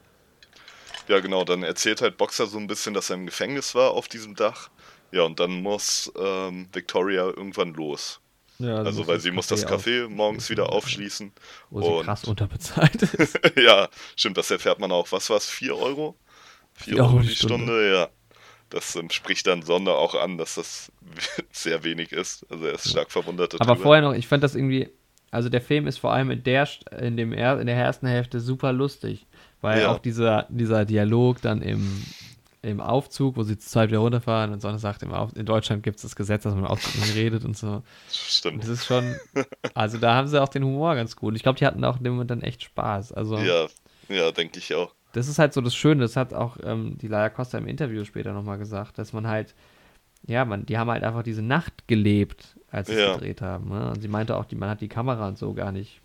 Ja, genau. Dann erzählt halt Boxer so ein bisschen, dass er im Gefängnis war auf diesem Dach. Ja, und dann muss ähm, Victoria irgendwann los. Ja, also, weil sie muss das Café morgens wieder aufschließen. Wo sie und krass unterbezahlt ist. ja, stimmt, das erfährt man auch. Was war es? 4 Euro? 4 Euro die Stunde. Stunde, ja. Das ähm, spricht dann Sonne auch an, dass das sehr wenig ist. Also er ist stark verwundert. Aber vorher noch, ich fand das irgendwie, also der Film ist vor allem in der, in dem, in der ersten Hälfte super lustig, weil ja. auch dieser, dieser Dialog dann im, im Aufzug, wo sie zu zweit wieder runterfahren und Sonne sagt, Auf in Deutschland gibt es das Gesetz, dass man im Aufzug nicht redet und so. Stimmt. Das ist schon, also da haben sie auch den Humor ganz gut. Ich glaube, die hatten auch in dem Moment dann echt Spaß. Also, ja, ja, denke ich auch. Das ist halt so das Schöne, das hat auch ähm, die Laia Costa im Interview später nochmal gesagt, dass man halt, ja, man, die haben halt einfach diese Nacht gelebt als sie ja. es gedreht haben. Ne? Und sie meinte auch, die, man hat die Kamera und so gar nicht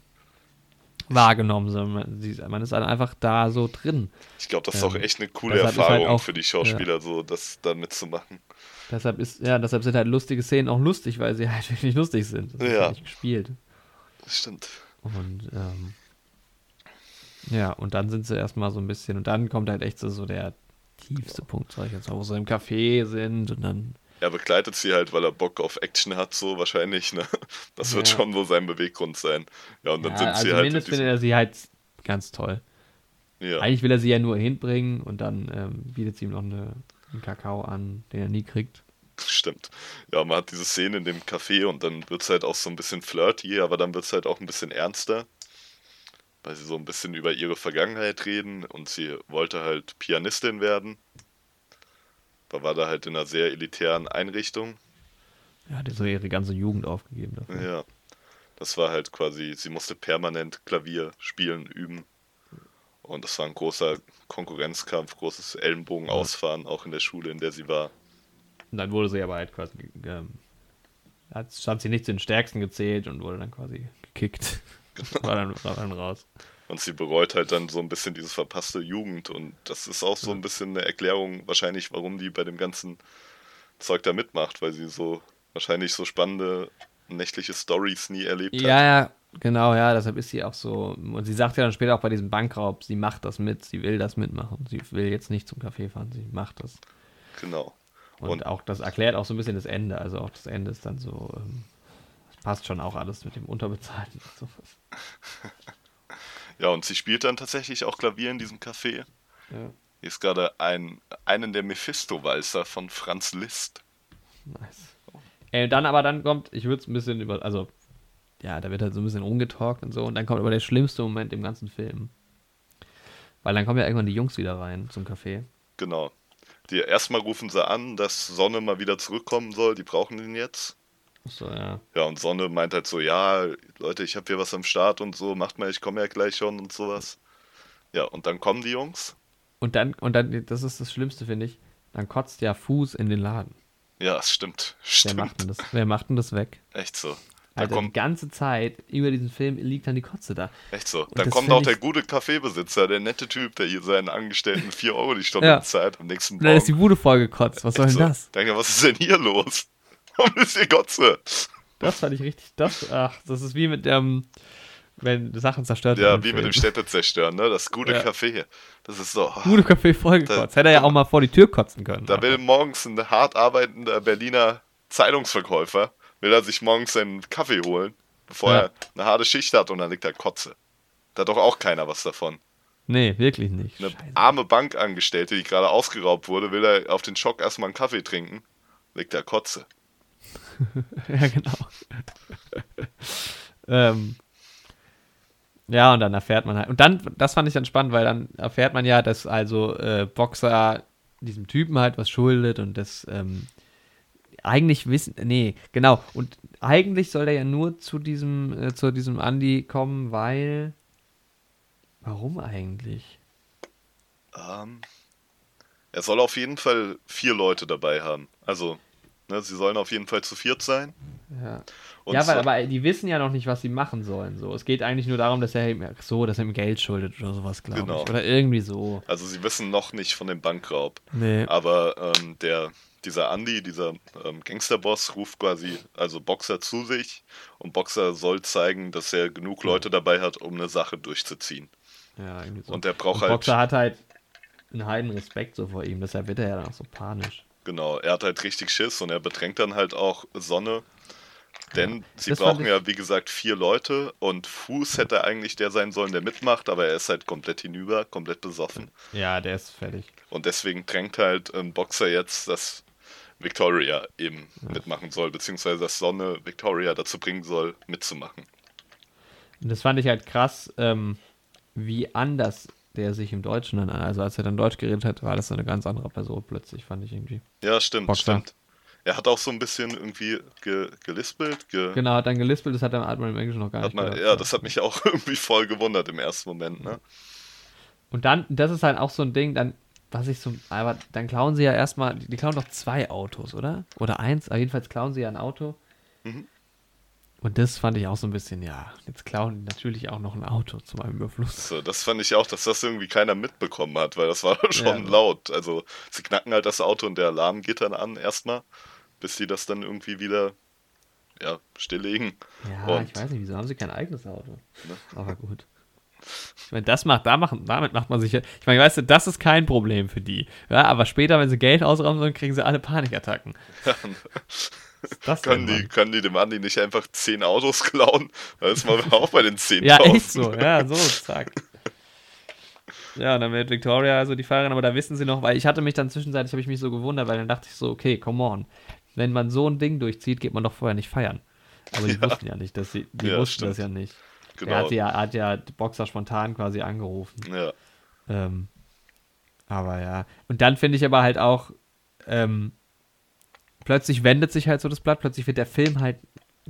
wahrgenommen, sondern man, ist einfach da so drin. Ich glaube, das ist ähm, auch echt eine coole halt Erfahrung halt auch, für die Schauspieler, ja. so das da mitzumachen. Deshalb ist, ja, deshalb sind halt lustige Szenen auch lustig, weil sie halt wirklich lustig sind. Das ja. Ist nicht gespielt. Das stimmt. Und ähm, ja, und dann sind sie erstmal so ein bisschen, und dann kommt halt echt so, so der tiefste Punkt, sag ich jetzt mal, wo sie im Café sind und dann er begleitet sie halt, weil er Bock auf Action hat, so wahrscheinlich. Ne? Das wird ja. schon so sein Beweggrund sein. Ja, und dann ja, sind also sie halt. Zumindest findet er sie halt ganz toll. Ja. Eigentlich will er sie ja nur hinbringen und dann ähm, bietet sie ihm noch eine, einen Kakao an, den er nie kriegt. Stimmt. Ja, man hat diese Szene in dem Café und dann wird es halt auch so ein bisschen flirty, aber dann wird es halt auch ein bisschen ernster. weil sie so ein bisschen über ihre Vergangenheit reden und sie wollte halt Pianistin werden. Da war da halt in einer sehr elitären Einrichtung. Ja, die so ihre ganze Jugend aufgegeben dafür. Ja. Das war halt quasi, sie musste permanent Klavier spielen, üben. Und das war ein großer Konkurrenzkampf, großes Ellenbogen ausfahren, auch in der Schule, in der sie war. Und dann wurde sie aber halt quasi, ähm, hat, hat sie nicht zu den Stärksten gezählt und wurde dann quasi gekickt. Genau. War, dann, war dann raus. Und sie bereut halt dann so ein bisschen diese verpasste Jugend. Und das ist auch so ein bisschen eine Erklärung, wahrscheinlich, warum die bei dem ganzen Zeug da mitmacht, weil sie so wahrscheinlich so spannende nächtliche Stories nie erlebt ja, hat. Ja, ja, genau, ja, deshalb ist sie auch so. Und sie sagt ja dann später auch bei diesem Bankraub, sie macht das mit, sie will das mitmachen. Sie will jetzt nicht zum Café fahren, sie macht das. Genau. Und, und auch das erklärt auch so ein bisschen das Ende. Also auch das Ende ist dann so, ähm, passt schon auch alles mit dem Unterbezahlten und sowas. ja, und sie spielt dann tatsächlich auch Klavier in diesem Café. Ja. Hier ist gerade ein, einen der Mephisto-Walzer von Franz Liszt. Nice. Äh, dann aber dann kommt, ich würde es ein bisschen über, also ja, da wird halt so ein bisschen umgetalkt und so. Und dann kommt aber der schlimmste Moment im ganzen Film. Weil dann kommen ja irgendwann die Jungs wieder rein zum Café. Genau. Die erstmal rufen sie an, dass Sonne mal wieder zurückkommen soll. Die brauchen ihn jetzt. So, ja. Ja, und Sonne meint halt so, ja, Leute, ich habe hier was am Start und so, macht mal, ich komme ja gleich schon und sowas. Ja, und dann kommen die Jungs. Und dann, und dann, das ist das Schlimmste, finde ich, dann kotzt ja Fuß in den Laden. Ja, das stimmt. stimmt. Wer macht denn das, wer macht denn das weg? Echt so. Da Alter, kommt, die ganze Zeit über diesen Film liegt dann die Kotze da. Echt so. Und dann kommt auch der gute Kaffeebesitzer, der nette Typ, der hier seinen Angestellten 4 Euro die Stunde ja. zahlt am nächsten Morgen. Dann ist die Bude vollgekotzt. Was Echt soll denn so. das? Denke, was ist denn hier los? Hier Kotze? Das fand ich richtig. Das, ach, das ist wie mit dem. Ähm, wenn Sachen zerstört werden. Ja, wie mit dem Städte zerstören, ne? Das gute ja. Café. Das ist so. Oh, gute Café vollgekotzt. Hätte er ja auch mal vor die Tür kotzen können. Da will morgens ein hart arbeitender Berliner Zeitungsverkäufer, will er sich morgens seinen Kaffee holen, bevor ja. er eine harte Schicht hat und dann liegt er Kotze. Da hat doch auch keiner was davon. Nee, wirklich nicht. Eine Scheiße. arme Bankangestellte, die gerade ausgeraubt wurde, will er auf den Schock erstmal einen Kaffee trinken, liegt er Kotze. ja, genau. ähm, ja, und dann erfährt man halt. Und dann, das fand ich dann spannend, weil dann erfährt man ja, dass also äh, Boxer diesem Typen halt was schuldet und das ähm, eigentlich wissen. Nee, genau. Und eigentlich soll er ja nur zu diesem, äh, zu diesem Andi kommen, weil. Warum eigentlich? Ähm, er soll auf jeden Fall vier Leute dabei haben. Also, ne, sie sollen auf jeden Fall zu viert sein. Ja. Und ja, weil, aber die wissen ja noch nicht, was sie machen sollen. So. Es geht eigentlich nur darum, dass er ihm, so, dass er ihm Geld schuldet oder sowas, glaube genau. ich. Oder irgendwie so. Also sie wissen noch nicht von dem Bankraub. Nee. Aber ähm, der, dieser Andy, dieser ähm, Gangsterboss, ruft quasi also Boxer zu sich und Boxer soll zeigen, dass er genug Leute dabei hat, um eine Sache durchzuziehen. Ja, irgendwie so. Und der braucht und halt. Boxer hat halt einen heiden Respekt so vor ihm, deshalb wird er ja dann auch so panisch. Genau, er hat halt richtig Schiss und er bedrängt dann halt auch Sonne denn sie das brauchen ja, wie gesagt, vier Leute und Fuß hätte eigentlich der sein sollen, der mitmacht, aber er ist halt komplett hinüber, komplett besoffen. Ja, der ist fertig. Und deswegen drängt halt ein Boxer jetzt, dass Victoria eben ja. mitmachen soll, beziehungsweise dass Sonne Victoria dazu bringen soll, mitzumachen. Und das fand ich halt krass, ähm, wie anders der sich im Deutschen dann, also als er dann Deutsch geredet hat, war das eine ganz andere Person plötzlich, fand ich irgendwie. Ja, stimmt, Boxer. stimmt. Er hat auch so ein bisschen irgendwie ge gelispelt. Ge genau, hat dann gelispelt, das hat, dann, hat man im Englischen noch gar nicht man, gehört, Ja, das hat mich auch irgendwie voll gewundert im ersten Moment, ne? Und dann, das ist halt auch so ein Ding, dann, was ich so, aber dann klauen sie ja erstmal, die klauen doch zwei Autos, oder? Oder eins, aber jedenfalls klauen sie ja ein Auto. Mhm. Und das fand ich auch so ein bisschen, ja, jetzt klauen die natürlich auch noch ein Auto zu meinem Überfluss. So, das fand ich auch, dass das irgendwie keiner mitbekommen hat, weil das war schon ja. laut. Also sie knacken halt das Auto und der Alarm geht dann an erstmal bis sie das dann irgendwie wieder ja, stilllegen. Ja, und, ich weiß nicht, wieso haben sie kein eigenes Auto? Ne? Aber gut. Ich meine, das macht, da machen, damit macht man sich ja. Ich meine, weißt du, das ist kein Problem für die. Ja, aber später, wenn sie Geld ausrauben sollen, kriegen sie alle Panikattacken. das können, die, können die dem Andi nicht einfach zehn Autos klauen? Da ist man auch bei den zehn Ja, echt so, ja, so, zack. Ja, und dann wird Victoria also die Fahrerin, aber da wissen sie noch, weil ich hatte mich dann zwischenzeitlich, habe ich mich so gewundert, weil dann dachte ich so, okay, come on wenn man so ein Ding durchzieht, geht man doch vorher nicht feiern. Aber die ja. wussten ja nicht, dass sie, die ja, wussten stimmt. das ja nicht. Genau. Er hat ja, hat ja Boxer spontan quasi angerufen. Ja. Ähm, aber ja. Und dann finde ich aber halt auch, ähm, plötzlich wendet sich halt so das Blatt, plötzlich wird der Film halt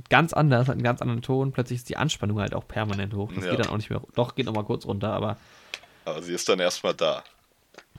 ganz anders, hat einen ganz anderen Ton, plötzlich ist die Anspannung halt auch permanent hoch. Das ja. geht dann auch nicht mehr, doch, geht nochmal kurz runter, aber. Aber sie ist dann erstmal da.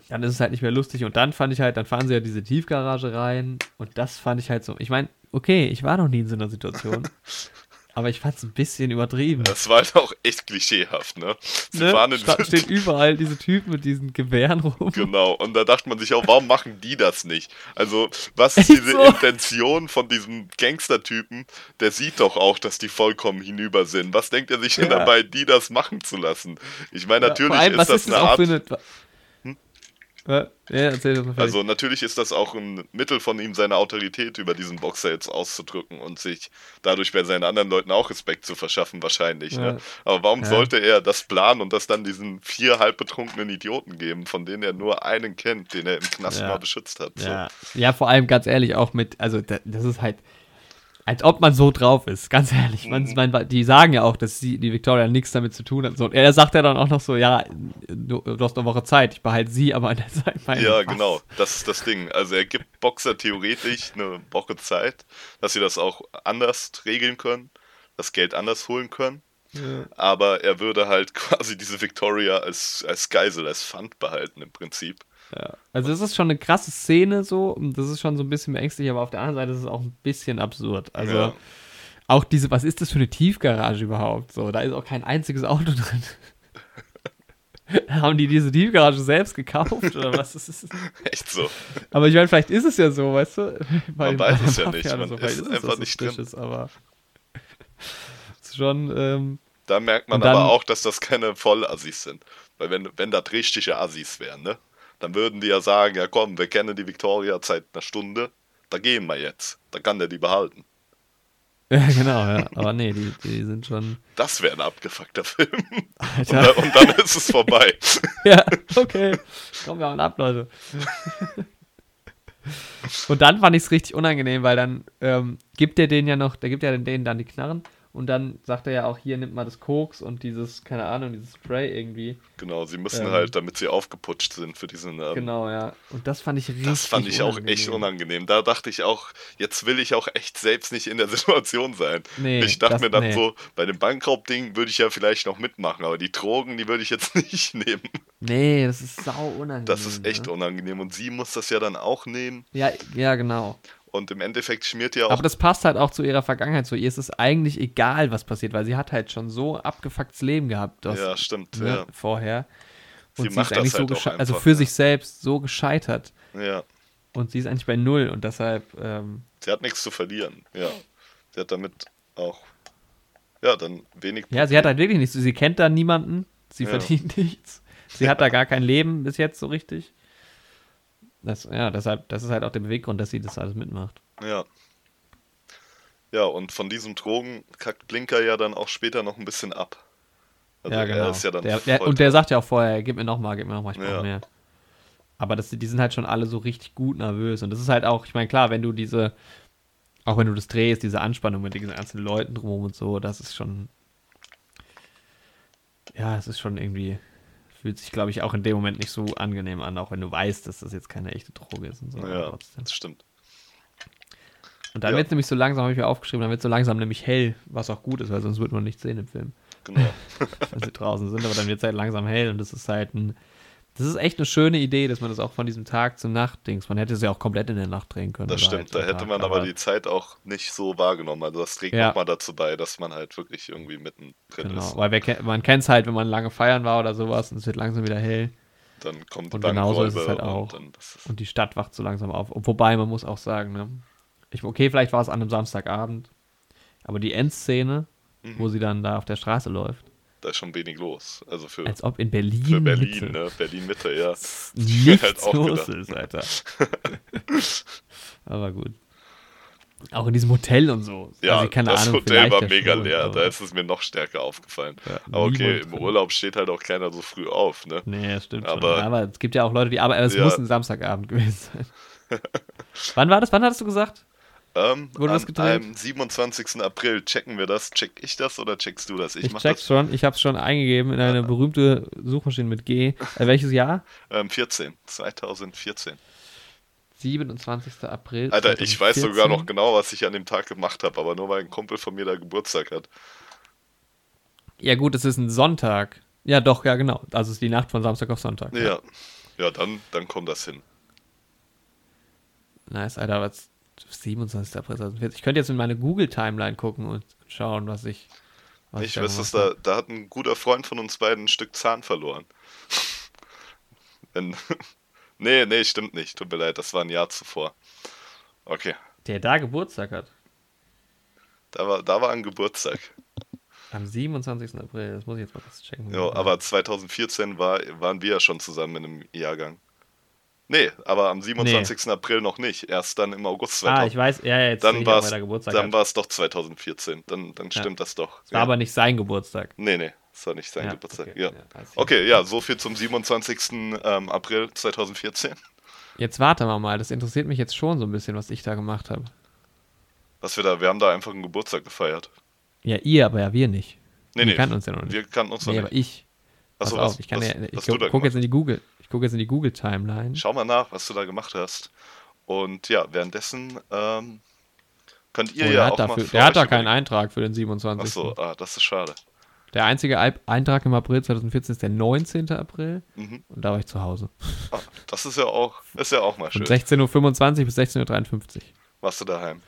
Dann ist es halt nicht mehr lustig und dann fand ich halt, dann fahren sie ja diese Tiefgarage rein und das fand ich halt so, ich meine, okay, ich war noch nie in so einer Situation. aber ich fand es ein bisschen übertrieben. Das war halt auch echt klischeehaft, ne? Sie ne? fahren in Sta stehen überall diese Typen mit diesen Gewehren rum. Genau, und da dachte man sich auch, warum machen die das nicht? Also, was ist diese so? Intention von diesem Gangstertypen? Der sieht doch auch, dass die vollkommen hinüber sind. Was denkt er sich denn dabei, die das machen zu lassen? Ich meine, natürlich ja, allem, ist das ist eine Art. Eine, ja, erzähl das mal also natürlich ist das auch ein Mittel von ihm, seine Autorität über diesen Boxer jetzt auszudrücken und sich dadurch bei seinen anderen Leuten auch Respekt zu verschaffen, wahrscheinlich. Ne? Ja. Ne? Aber warum ja. sollte er das planen und das dann diesen vier halbbetrunkenen Idioten geben, von denen er nur einen kennt, den er im Knast mal beschützt hat? So. Ja. ja, vor allem ganz ehrlich auch mit, also das ist halt als ob man so drauf ist, ganz ehrlich. Man, mhm. man, die sagen ja auch, dass sie, die Victoria nichts damit zu tun hat. So, und er sagt ja dann auch noch so, ja, du, du hast eine Woche Zeit, ich behalte sie aber an der Zeit. Meine ja, Pass. genau, das ist das Ding. Also er gibt Boxer theoretisch eine Woche Zeit, dass sie das auch anders regeln können, das Geld anders holen können. Ja. Aber er würde halt quasi diese Victoria als, als Geisel, als Pfand behalten im Prinzip. Ja. Also es ist schon eine krasse Szene so, das ist schon so ein bisschen beängstigend, aber auf der anderen Seite ist es auch ein bisschen absurd. Also ja. auch diese, was ist das für eine Tiefgarage überhaupt? So, da ist auch kein einziges Auto drin. Haben die diese Tiefgarage selbst gekauft oder was ist es? Echt so. Aber ich meine, vielleicht ist es ja so, weißt du? Weil, man weiß es ja nicht. Man so. ist, ist einfach nicht drin. Aber ist schon. Ähm, da merkt man dann, aber auch, dass das keine Vollassis sind. Weil wenn, wenn das richtige Assis wären, ne? Dann würden die ja sagen, ja komm, wir kennen die Victoria seit einer Stunde, da gehen wir jetzt. Da kann der die behalten. Ja, genau, ja. Aber nee, die, die sind schon. Das wäre ein abgefuckter Film. Und dann, und, dann, ist es vorbei. ja, okay. Kommen wir mal ab, Leute. und dann fand ich es richtig unangenehm, weil dann ähm, gibt er denen ja noch, der gibt ja denen dann die Knarren und dann sagt er ja auch, hier nimmt man das Koks und dieses, keine Ahnung, dieses Spray irgendwie. Genau, sie müssen ähm, halt, damit sie aufgeputscht sind für diesen. Ähm, genau, ja. Und das fand ich richtig Das fand ich unangenehm. auch echt unangenehm. Da dachte ich auch, jetzt will ich auch echt selbst nicht in der Situation sein. Nee, ich dachte das, mir dann nee. so, bei dem Bankraubding würde ich ja vielleicht noch mitmachen, aber die Drogen, die würde ich jetzt nicht nehmen. Nee, das ist sau unangenehm. Das ist echt ne? unangenehm. Und sie muss das ja dann auch nehmen. Ja, ja, genau. Und im Endeffekt schmiert ja auch. Aber das passt halt auch zu ihrer Vergangenheit so. Ihr ist es eigentlich egal, was passiert, weil sie hat halt schon so abgefucktes Leben gehabt. Das, ja, stimmt. Ne, ja. Vorher. Und sie, sie ist eigentlich halt so also für ja. sich selbst so gescheitert. Ja. Und sie ist eigentlich bei Null und deshalb. Ähm, sie hat nichts zu verlieren, ja. Sie hat damit auch. Ja, dann wenig. Ja, sie hat halt wirklich nichts. Sie kennt da niemanden. Sie ja. verdient nichts. Sie hat da gar kein Leben bis jetzt so richtig. Das, ja, deshalb, das ist halt auch der Beweggrund, dass sie das alles mitmacht. Ja. Ja, und von diesem Drogen kackt Blinker ja dann auch später noch ein bisschen ab. Also ja, genau. Ja der, der, und der sagt ja auch vorher, gib mir nochmal, gib mir nochmal, ich brauche ja. mehr. Aber das, die sind halt schon alle so richtig gut nervös. Und das ist halt auch, ich meine, klar, wenn du diese, auch wenn du das drehst, diese Anspannung mit diesen ganzen Leuten drum und so, das ist schon, ja, es ist schon irgendwie fühlt sich, glaube ich, auch in dem Moment nicht so angenehm an, auch wenn du weißt, dass das jetzt keine echte Droge ist. Und so, ja, das stimmt. Und dann ja. wird es nämlich so langsam, habe ich mir aufgeschrieben, dann wird es so langsam nämlich hell, was auch gut ist, weil sonst wird man nichts sehen im Film. Genau. wenn sie draußen sind, aber dann wird es halt langsam hell und das ist halt ein das ist echt eine schöne Idee, dass man das auch von diesem Tag zum Nacht-Dings, man hätte es ja auch komplett in der Nacht drehen können. Das stimmt, halt da hätte Tag, man aber, aber die Zeit auch nicht so wahrgenommen. Also das trägt ja. nochmal dazu bei, dass man halt wirklich irgendwie mittendrin genau, ist. Weil wir, man kennt es halt, wenn man lange feiern war oder sowas und es wird langsam wieder hell. Dann kommt Und genauso ist es halt auch. Und, und, die Stadt wacht so langsam auf. Wobei, man muss auch sagen, ne? ich, okay, vielleicht war es an einem Samstagabend, aber die Endszene, mhm. wo sie dann da auf der Straße läuft, da ist schon wenig los. Also für, Als ob in Berlin. Für Berlin, Mitte. ne? Berlin Mitte, ja. Nichts halt los gedacht. ist, Alter. Aber gut. Auch in diesem Hotel und so. Ja, also, keine das Ahnung, Hotel war mega leer. Da ist es mir noch stärker aufgefallen. Ja, aber okay, im Urlaub steht halt auch keiner so früh auf, ne? Nee, stimmt aber, schon. Aber es gibt ja auch Leute, die arbeiten. Es ja. muss ein Samstagabend gewesen sein. Wann war das? Wann hattest du gesagt? Ähm, Wurde das an gedreht? einem 27. April checken wir das. Check ich das oder checkst du das? Ich, mach check's das. schon. Ich habe es schon eingegeben in eine berühmte Suchmaschine mit G. Äh, welches Jahr? Ähm, 14. 2014. 27. April. Alter, ich weiß sogar 2014. noch genau, was ich an dem Tag gemacht habe, aber nur weil ein Kumpel von mir da Geburtstag hat. Ja, gut, es ist ein Sonntag. Ja, doch, ja, genau. Also es ist die Nacht von Samstag auf Sonntag. Ja. Ja, dann, dann kommt das hin. Nice, Alter, was. 27. April 2014. Ich könnte jetzt in meine Google-Timeline gucken und schauen, was ich. Was Ich da weiß, dass gemacht da, da hat ein guter Freund von uns beiden ein Stück Zahn verloren. Nee, nee, stimmt nicht. Tut mir leid, das war ein Jahr zuvor. Okay. Der da Geburtstag hat. da war, da war ein Geburtstag. Am 27. April. Das muss ich jetzt mal kurz checken. Ja, aber 2014 war, waren wir ja schon zusammen in einem Jahrgang. Nee, aber am 27. April noch nicht. Erst dann im August Ah, 2000. ich weiß, ja, ja, jetzt dann ich war dann war es doch 2014. Dann, dann stimmt das doch. Es war aber nicht sein Geburtstag. nee, nee, es war nicht sein Ja, Geburtstag. okay, ja. ja, ich. Okay, ja, so viel zum 27. Ähm, April 2014. Jetzt warte mal mal, das interessiert mich jetzt schon so ein bisschen, was ich da gemacht habe. Was wir da, wir haben da einfach einen Geburtstag gefeiert. Ja, ihr, aber ja wir nicht. Nee, wir nee, kannten uns ja noch nicht. Wir kannten uns noch nee, nicht. aber ich. Pass Achso, auf, was, ich kann was, ja, ich gucke jetzt in die Google, ich gucke jetzt in die Google Timeline. Schau mal nach, was du da gemacht hast. Und ja, währenddessen ähm, könnt ihr Oh, ja auch mal dafür, für der hat da keinen Eintrag für den 27. Achso, ah, das ist schade. Der einzige Eintrag im April 2014 ist der 19. April Mhm. und da war ich zu Hause. Ah, das ist ja auch, ist ja auch mal Von schön. 16.25 Uhr bis 16.53 Uhr. Warst du daheim?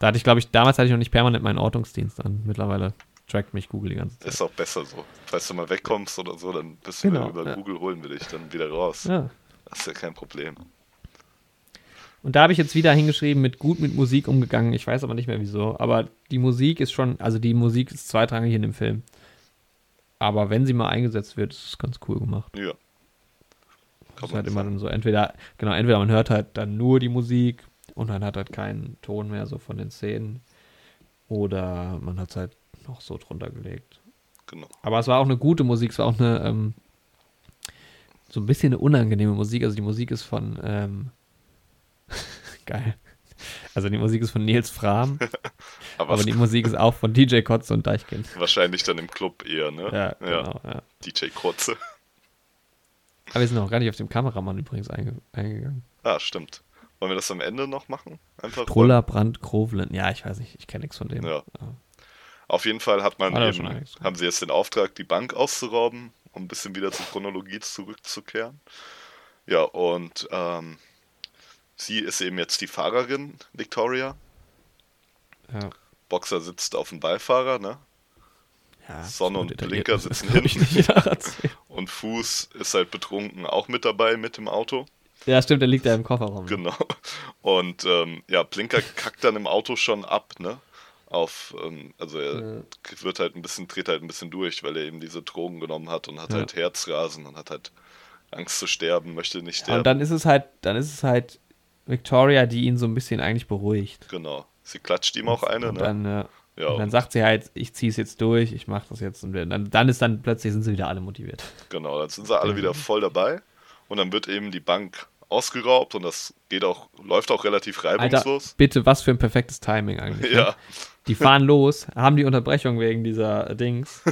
Da hatte ich, glaube ich, damals hatte ich noch nicht permanent meinen Ortungsdienst an. Mittlerweile trackt mich Google die ganze Zeit. Ist auch besser so. Falls du mal wegkommst oder so, dann bist du Genau, über ja. Google holen wir dich dann wieder raus. Ja. Das ist ja kein Problem. Und da habe ich jetzt wieder hingeschrieben, mit gut mit Musik umgegangen. Ich weiß aber nicht mehr wieso. Aber die Musik ist schon, also die Musik ist zweitrangig in dem Film. Aber wenn sie mal eingesetzt wird, ist es ganz cool gemacht. Ja. Das Kann ist halt immer dann so, entweder, genau, entweder man hört halt dann nur die Musik und dann hat halt keinen Ton mehr so von den Szenen. Oder man hat es halt noch so drunter gelegt. Genau. Aber es war auch eine gute Musik, es war auch eine, ähm, so ein bisschen eine unangenehme Musik. Also die Musik ist von, ähm, geil. Also die Musik ist von Nils Fram, Aber, aber die Musik ist auch von DJ Kotze und Deichkind. wahrscheinlich dann im Club eher, ne? Ja, genau, ja. DJ Kurze. Aber wir sind auch gar nicht auf den Kameramann übrigens einge eingegangen. Ah, stimmt. Wollen wir das am Ende noch machen? Einfach. Truller Brand Krovlen. Ja, ich weiß nicht, ich kenne nichts von dem. Ja. Auf jeden Fall hat man eben, haben sie jetzt den Auftrag, die Bank auszurauben, um ein bisschen wieder zur Chronologie zurückzukehren. Ja, und ähm, sie ist eben jetzt die Fahrerin, Victoria. Ja. Boxer sitzt auf dem Beifahrer, ne? Ja, Sonne so und Blinker sitzen hinten. Und Fuß ist halt betrunken auch mit dabei mit dem Auto. ja, stimmt, der liegt da im Kofferraum. Genau. Und ähm, ja, Blinker kackt dann im Auto schon ab, ne? Auf, ähm, also er Ja. wird halt ein bisschen, dreht halt ein bisschen durch, weil er eben diese Drogen genommen hat und hat Ja. halt Herzrasen und hat halt Angst zu sterben, möchte nicht sterben. Und dann ist es halt, dann ist es halt Victoria, die ihn so ein bisschen eigentlich beruhigt. genau. Sie klatscht ihm auch eine, und ne? Dann, ja, und dann sagt sie halt, ich zieh's jetzt durch, ich mach das jetzt. Und dann, dann ist dann plötzlich sind sie wieder alle motiviert. genau, dann sind sie alle wieder voll dabei und dann wird eben die Bank ausgeraubt und das geht auch, läuft auch relativ Alter, reibungslos. bitte, was für ein perfektes Timing eigentlich. Ne? Die fahren los, haben die Unterbrechung wegen dieser Dings,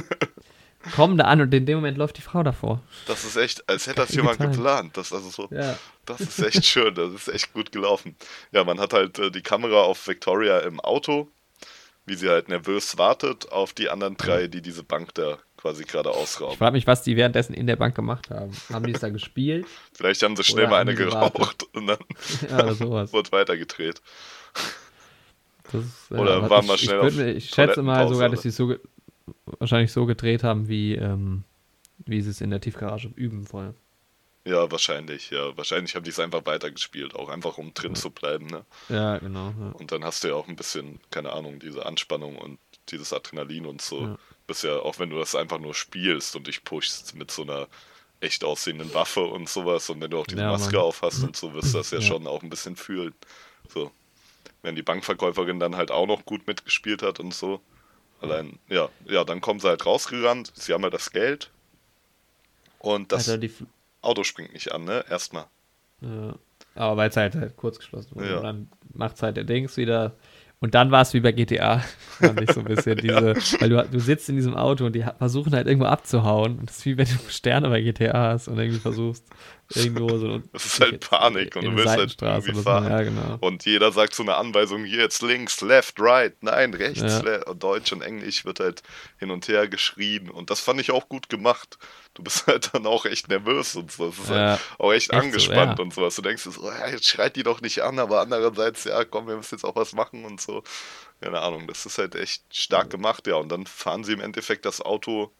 kommen da an und in dem Moment läuft die Frau davor. das ist echt, als hätte das jemand geplant. Das also so, Ja. Das ist echt schön, das ist echt gut gelaufen. Ja, man hat halt äh, die Kamera auf Victoria im Auto, wie sie halt nervös wartet auf die anderen drei, die diese Bank da quasi gerade Ich ausrauben. frage mich, was die währenddessen in der Bank gemacht haben. Haben die es da gespielt? Vielleicht haben sie schnell mal eine gewartet? geraucht und dann Ja, wird weitergedreht. Das äh, Oder aber waren ich, wir ich, schnell auf mir- ich schätze mal sogar, dass oder? sie es so wahrscheinlich so gedreht haben, wie, ähm, wie sie es in der Tiefgarage üben vorher. Ja, wahrscheinlich, ja. Wahrscheinlich haben die es einfach weitergespielt, auch einfach um drin zu bleiben, ne? Ja, genau. Ja. Und dann hast du ja auch ein bisschen, keine Ahnung, diese Anspannung und dieses Adrenalin und so. Ja. Bist ja, auch wenn du das einfach nur spielst und dich pushst mit so einer echt aussehenden Waffe und sowas und wenn du auch diese Ja, Maske auf hast und so, wirst du das ja, Ja. schon auch ein bisschen fühlen. So. Wenn die Bankverkäuferin dann halt auch noch gut mitgespielt hat und so. Allein, ja, ja, dann kommen sie halt rausgerannt, sie haben ja das Geld und das Alter, Auto springt nicht an, ne? Erstmal. ja. Aber weil es halt, halt kurz geschlossen wurde. Ja. Und dann macht es halt der Dings wieder. Und dann war es wie bei GTA, fand ich so ein bisschen. Diese. Weil du, du sitzt in diesem Auto und die versuchen halt irgendwo abzuhauen. Und das ist wie wenn du Sterne bei GTA hast und irgendwie versust, irgendwo so. Das ist halt Panik und du willst halt irgendwie fahren. Ja, genau. Und jeder sagt so eine Anweisung: hier jetzt links, left, right, nein, rechts. Ja. Deutsch und Englisch wird halt hin und her geschrien. Und das fand ich auch gut gemacht du bist halt dann auch echt nervös und so. Das ist ja, halt auch echt, echt angespannt so, ja. und sowas. Du denkst so, ja, jetzt schreit die doch nicht an, aber andererseits, ja, komm, wir müssen jetzt auch was machen und so. Keine Ahnung, das ist halt echt stark gemacht, ja. Und dann fahren sie im Endeffekt das Auto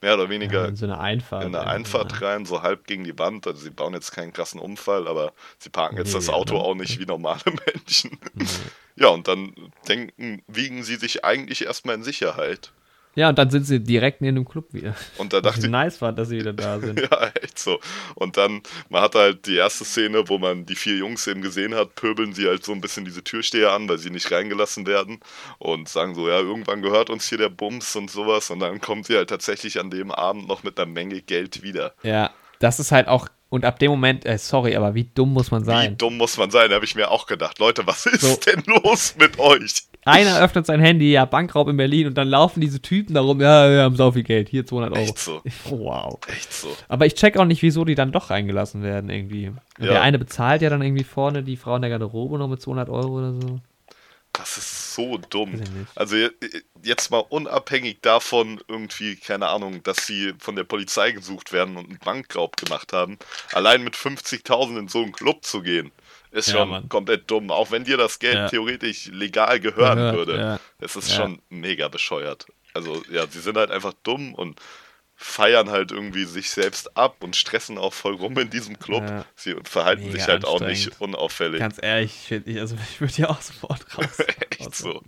mehr oder weniger in so eine Einfahrt, in eine Einfahrt rein, so halb gegen die Wand. Also sie bauen jetzt keinen krassen Unfall, aber sie parken jetzt nee, das Auto auch nicht wie normale Menschen. Nee. Ja, und dann denken, wiegen sie sich eigentlich erstmal in Sicherheit. Ja, und dann sind sie direkt neben dem Club wieder. Und da dachte ich. nice fand, dass sie wieder da sind. ja, echt so. Und dann, man hat halt die erste Szene, wo man die vier Jungs eben gesehen hat, pöbeln sie halt so ein bisschen diese Türsteher an, weil sie nicht reingelassen werden. Und sagen so, ja, irgendwann gehört uns hier der Bums und sowas. Und dann kommt sie halt tatsächlich an dem Abend noch mit einer Menge Geld wieder. Ja, das ist halt auch und ab dem Moment, äh, sorry, aber wie dumm muss man sein? Wie dumm muss man sein, habe ich mir auch gedacht. Leute, was ist so. denn los mit euch? Einer öffnet sein Handy, ja, Bankraub in Berlin und dann laufen diese Typen darum, ja, wir haben so viel Geld, hier 200 Euro. Echt so. Wow. Echt so. Aber ich check auch nicht, wieso die dann doch reingelassen werden irgendwie. Ja. Der eine bezahlt ja dann irgendwie vorne die Frau in der Garderobe noch mit 200 Euro oder so. Das ist so dumm. Also jetzt mal unabhängig davon irgendwie, keine Ahnung, dass sie von der Polizei gesucht werden und einen Bankraub gemacht haben, allein mit 50.000 in so einen Club zu gehen, ist ja, schon Mann. komplett dumm. Auch wenn dir das Geld ja. theoretisch legal gehören Gehört, würde. Ja. Es ist schon mega bescheuert. Also ja, sie sind halt einfach dumm und feiern halt irgendwie sich selbst ab und stressen auch voll rum in diesem Club. Ja. Sie verhalten Mega sich halt auch nicht unauffällig. Ganz ehrlich, ich, also ich würde ja auch sofort raus. Echt so.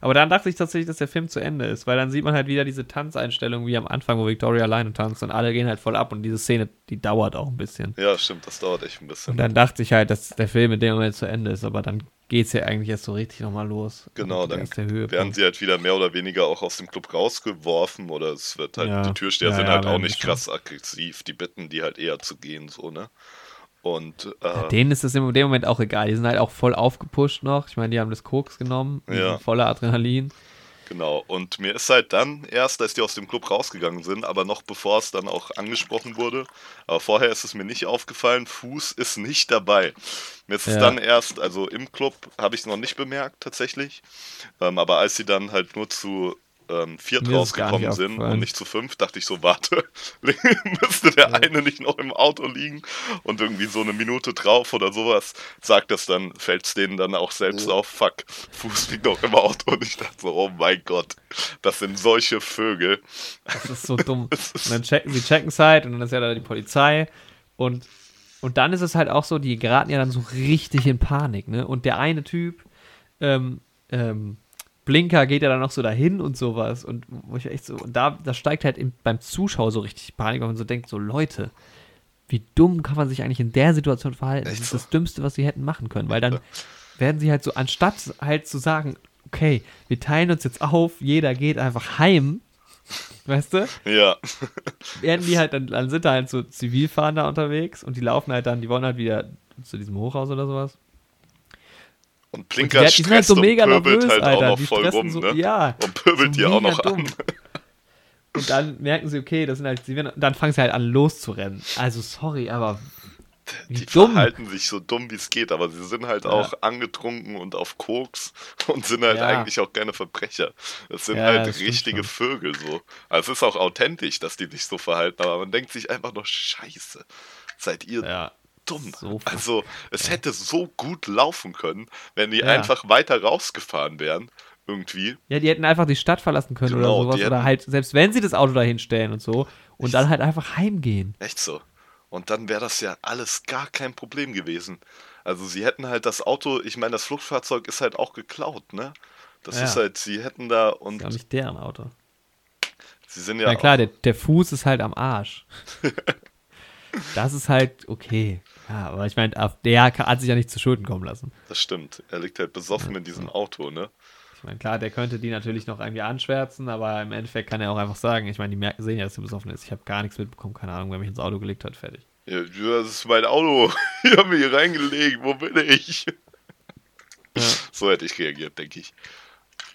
Aber dann dachte ich tatsächlich, dass der Film zu Ende ist, weil dann sieht man halt wieder diese Tanzeinstellung wie am Anfang, wo Victoria alleine tanzt und alle gehen halt voll ab und diese Szene, die dauert auch ein bisschen. Ja, stimmt, das dauert echt ein bisschen. Und dann dachte ich halt, dass der Film in dem Moment zu Ende ist, aber dann geht es ja eigentlich erst so richtig nochmal los. Genau, dann werden sie halt wieder mehr oder weniger auch aus dem Club rausgeworfen oder es wird halt, ja. die Türsteher ja, sind ja, halt auch nicht krass aggressiv, die bitten die halt eher zu gehen, so, ne? Und äh, denen ist es in dem Moment auch egal. Die sind halt auch voll aufgepusht noch. Ich meine, die haben das Koks genommen, ja. voller Adrenalin. Genau, und mir ist halt dann erst, als die aus dem Club rausgegangen sind, aber noch bevor es dann auch angesprochen wurde, aber vorher ist es mir nicht aufgefallen, Fuß ist nicht dabei. Mir ist ja. es dann erst, also im Club habe ich es noch nicht bemerkt tatsächlich, ähm, aber als sie dann halt nur zu ähm, viert rausgekommen sind und nicht zu fünf, dachte ich so, warte, müsste der ja. eine nicht noch im Auto liegen und irgendwie so eine Minute drauf oder sowas, sagt das dann, fällt es denen dann auch selbst ja. auf, fuck, Fuß liegt noch im Auto und ich dachte so, oh mein Gott, das sind solche Vögel. Das ist so dumm. und dann checken sie checken es halt und dann ist ja da die Polizei und und dann ist es halt auch so, die geraten ja dann so richtig in Panik, ne? Und der eine Typ, ähm, ähm, Blinker geht ja dann noch so dahin und sowas. Und wo ich echt so, und da, da steigt halt im, beim Zuschauer so richtig Panik, weil man so denkt, so Leute, wie dumm kann man sich eigentlich in der Situation verhalten? Echt das ist das Dümmste, was sie hätten machen können, weil dann werden sie halt so, anstatt halt zu sagen, okay, wir teilen uns jetzt auf, jeder geht einfach heim, weißt du? Ja. Werden die halt, dann, dann sind da halt so Zivilfahnder unterwegs und die laufen halt dann, die wollen halt wieder zu diesem Hochhaus oder sowas. Und Blinker und die, die halt so mega und pöbelt nervös, halt Alter. auch noch voll rum, so, ne? Ja. Und pöbelt so die auch noch dumm. an. Und dann merken sie, okay, das sind halt, sie werden, dann fangen sie halt an loszurennen. Also sorry, aber die dumm. verhalten sich so dumm wie es geht, aber sie sind halt ja. auch angetrunken und auf Koks und sind halt ja. eigentlich auch keine Verbrecher. Das sind ja, halt richtige Vögel so. Also es ist auch authentisch, dass die sich so verhalten, aber man denkt sich einfach nur, scheiße, seid ihr dumm. So also es hätte so gut laufen können, wenn die ja. einfach weiter rausgefahren wären. Irgendwie. Ja, die hätten einfach die Stadt verlassen können genau, oder sowas. Oder halt, selbst wenn sie das Auto dahin stellen und so. Und Echt? dann halt einfach heimgehen. Echt so. Und dann wäre das ja alles gar kein Problem gewesen. Also sie hätten halt das Auto, ich meine, das Fluchtfahrzeug ist halt auch geklaut, ne? Das ja. ist halt, sie hätten da und. Das ist nicht deren Auto. Sie sind ja. Na klar, der, der Fuß ist halt am Arsch. das ist halt okay. Ja, aber ich meine, der hat sich ja nicht zu Schulden kommen lassen. Das stimmt. Er liegt halt besoffen ja, in diesem Auto, ne? Ich meine, klar, der könnte die natürlich noch irgendwie anschwärzen, aber im Endeffekt kann er auch einfach sagen, ich meine, die merken, sehen ja, dass er besoffen ist. Ich habe gar nichts mitbekommen, keine Ahnung, wer mich ins Auto gelegt hat, fertig. Ja, das ist mein Auto. Ich habe mir hier reingelegt. Wo bin ich? Ja. So hätte ich reagiert, denke ich.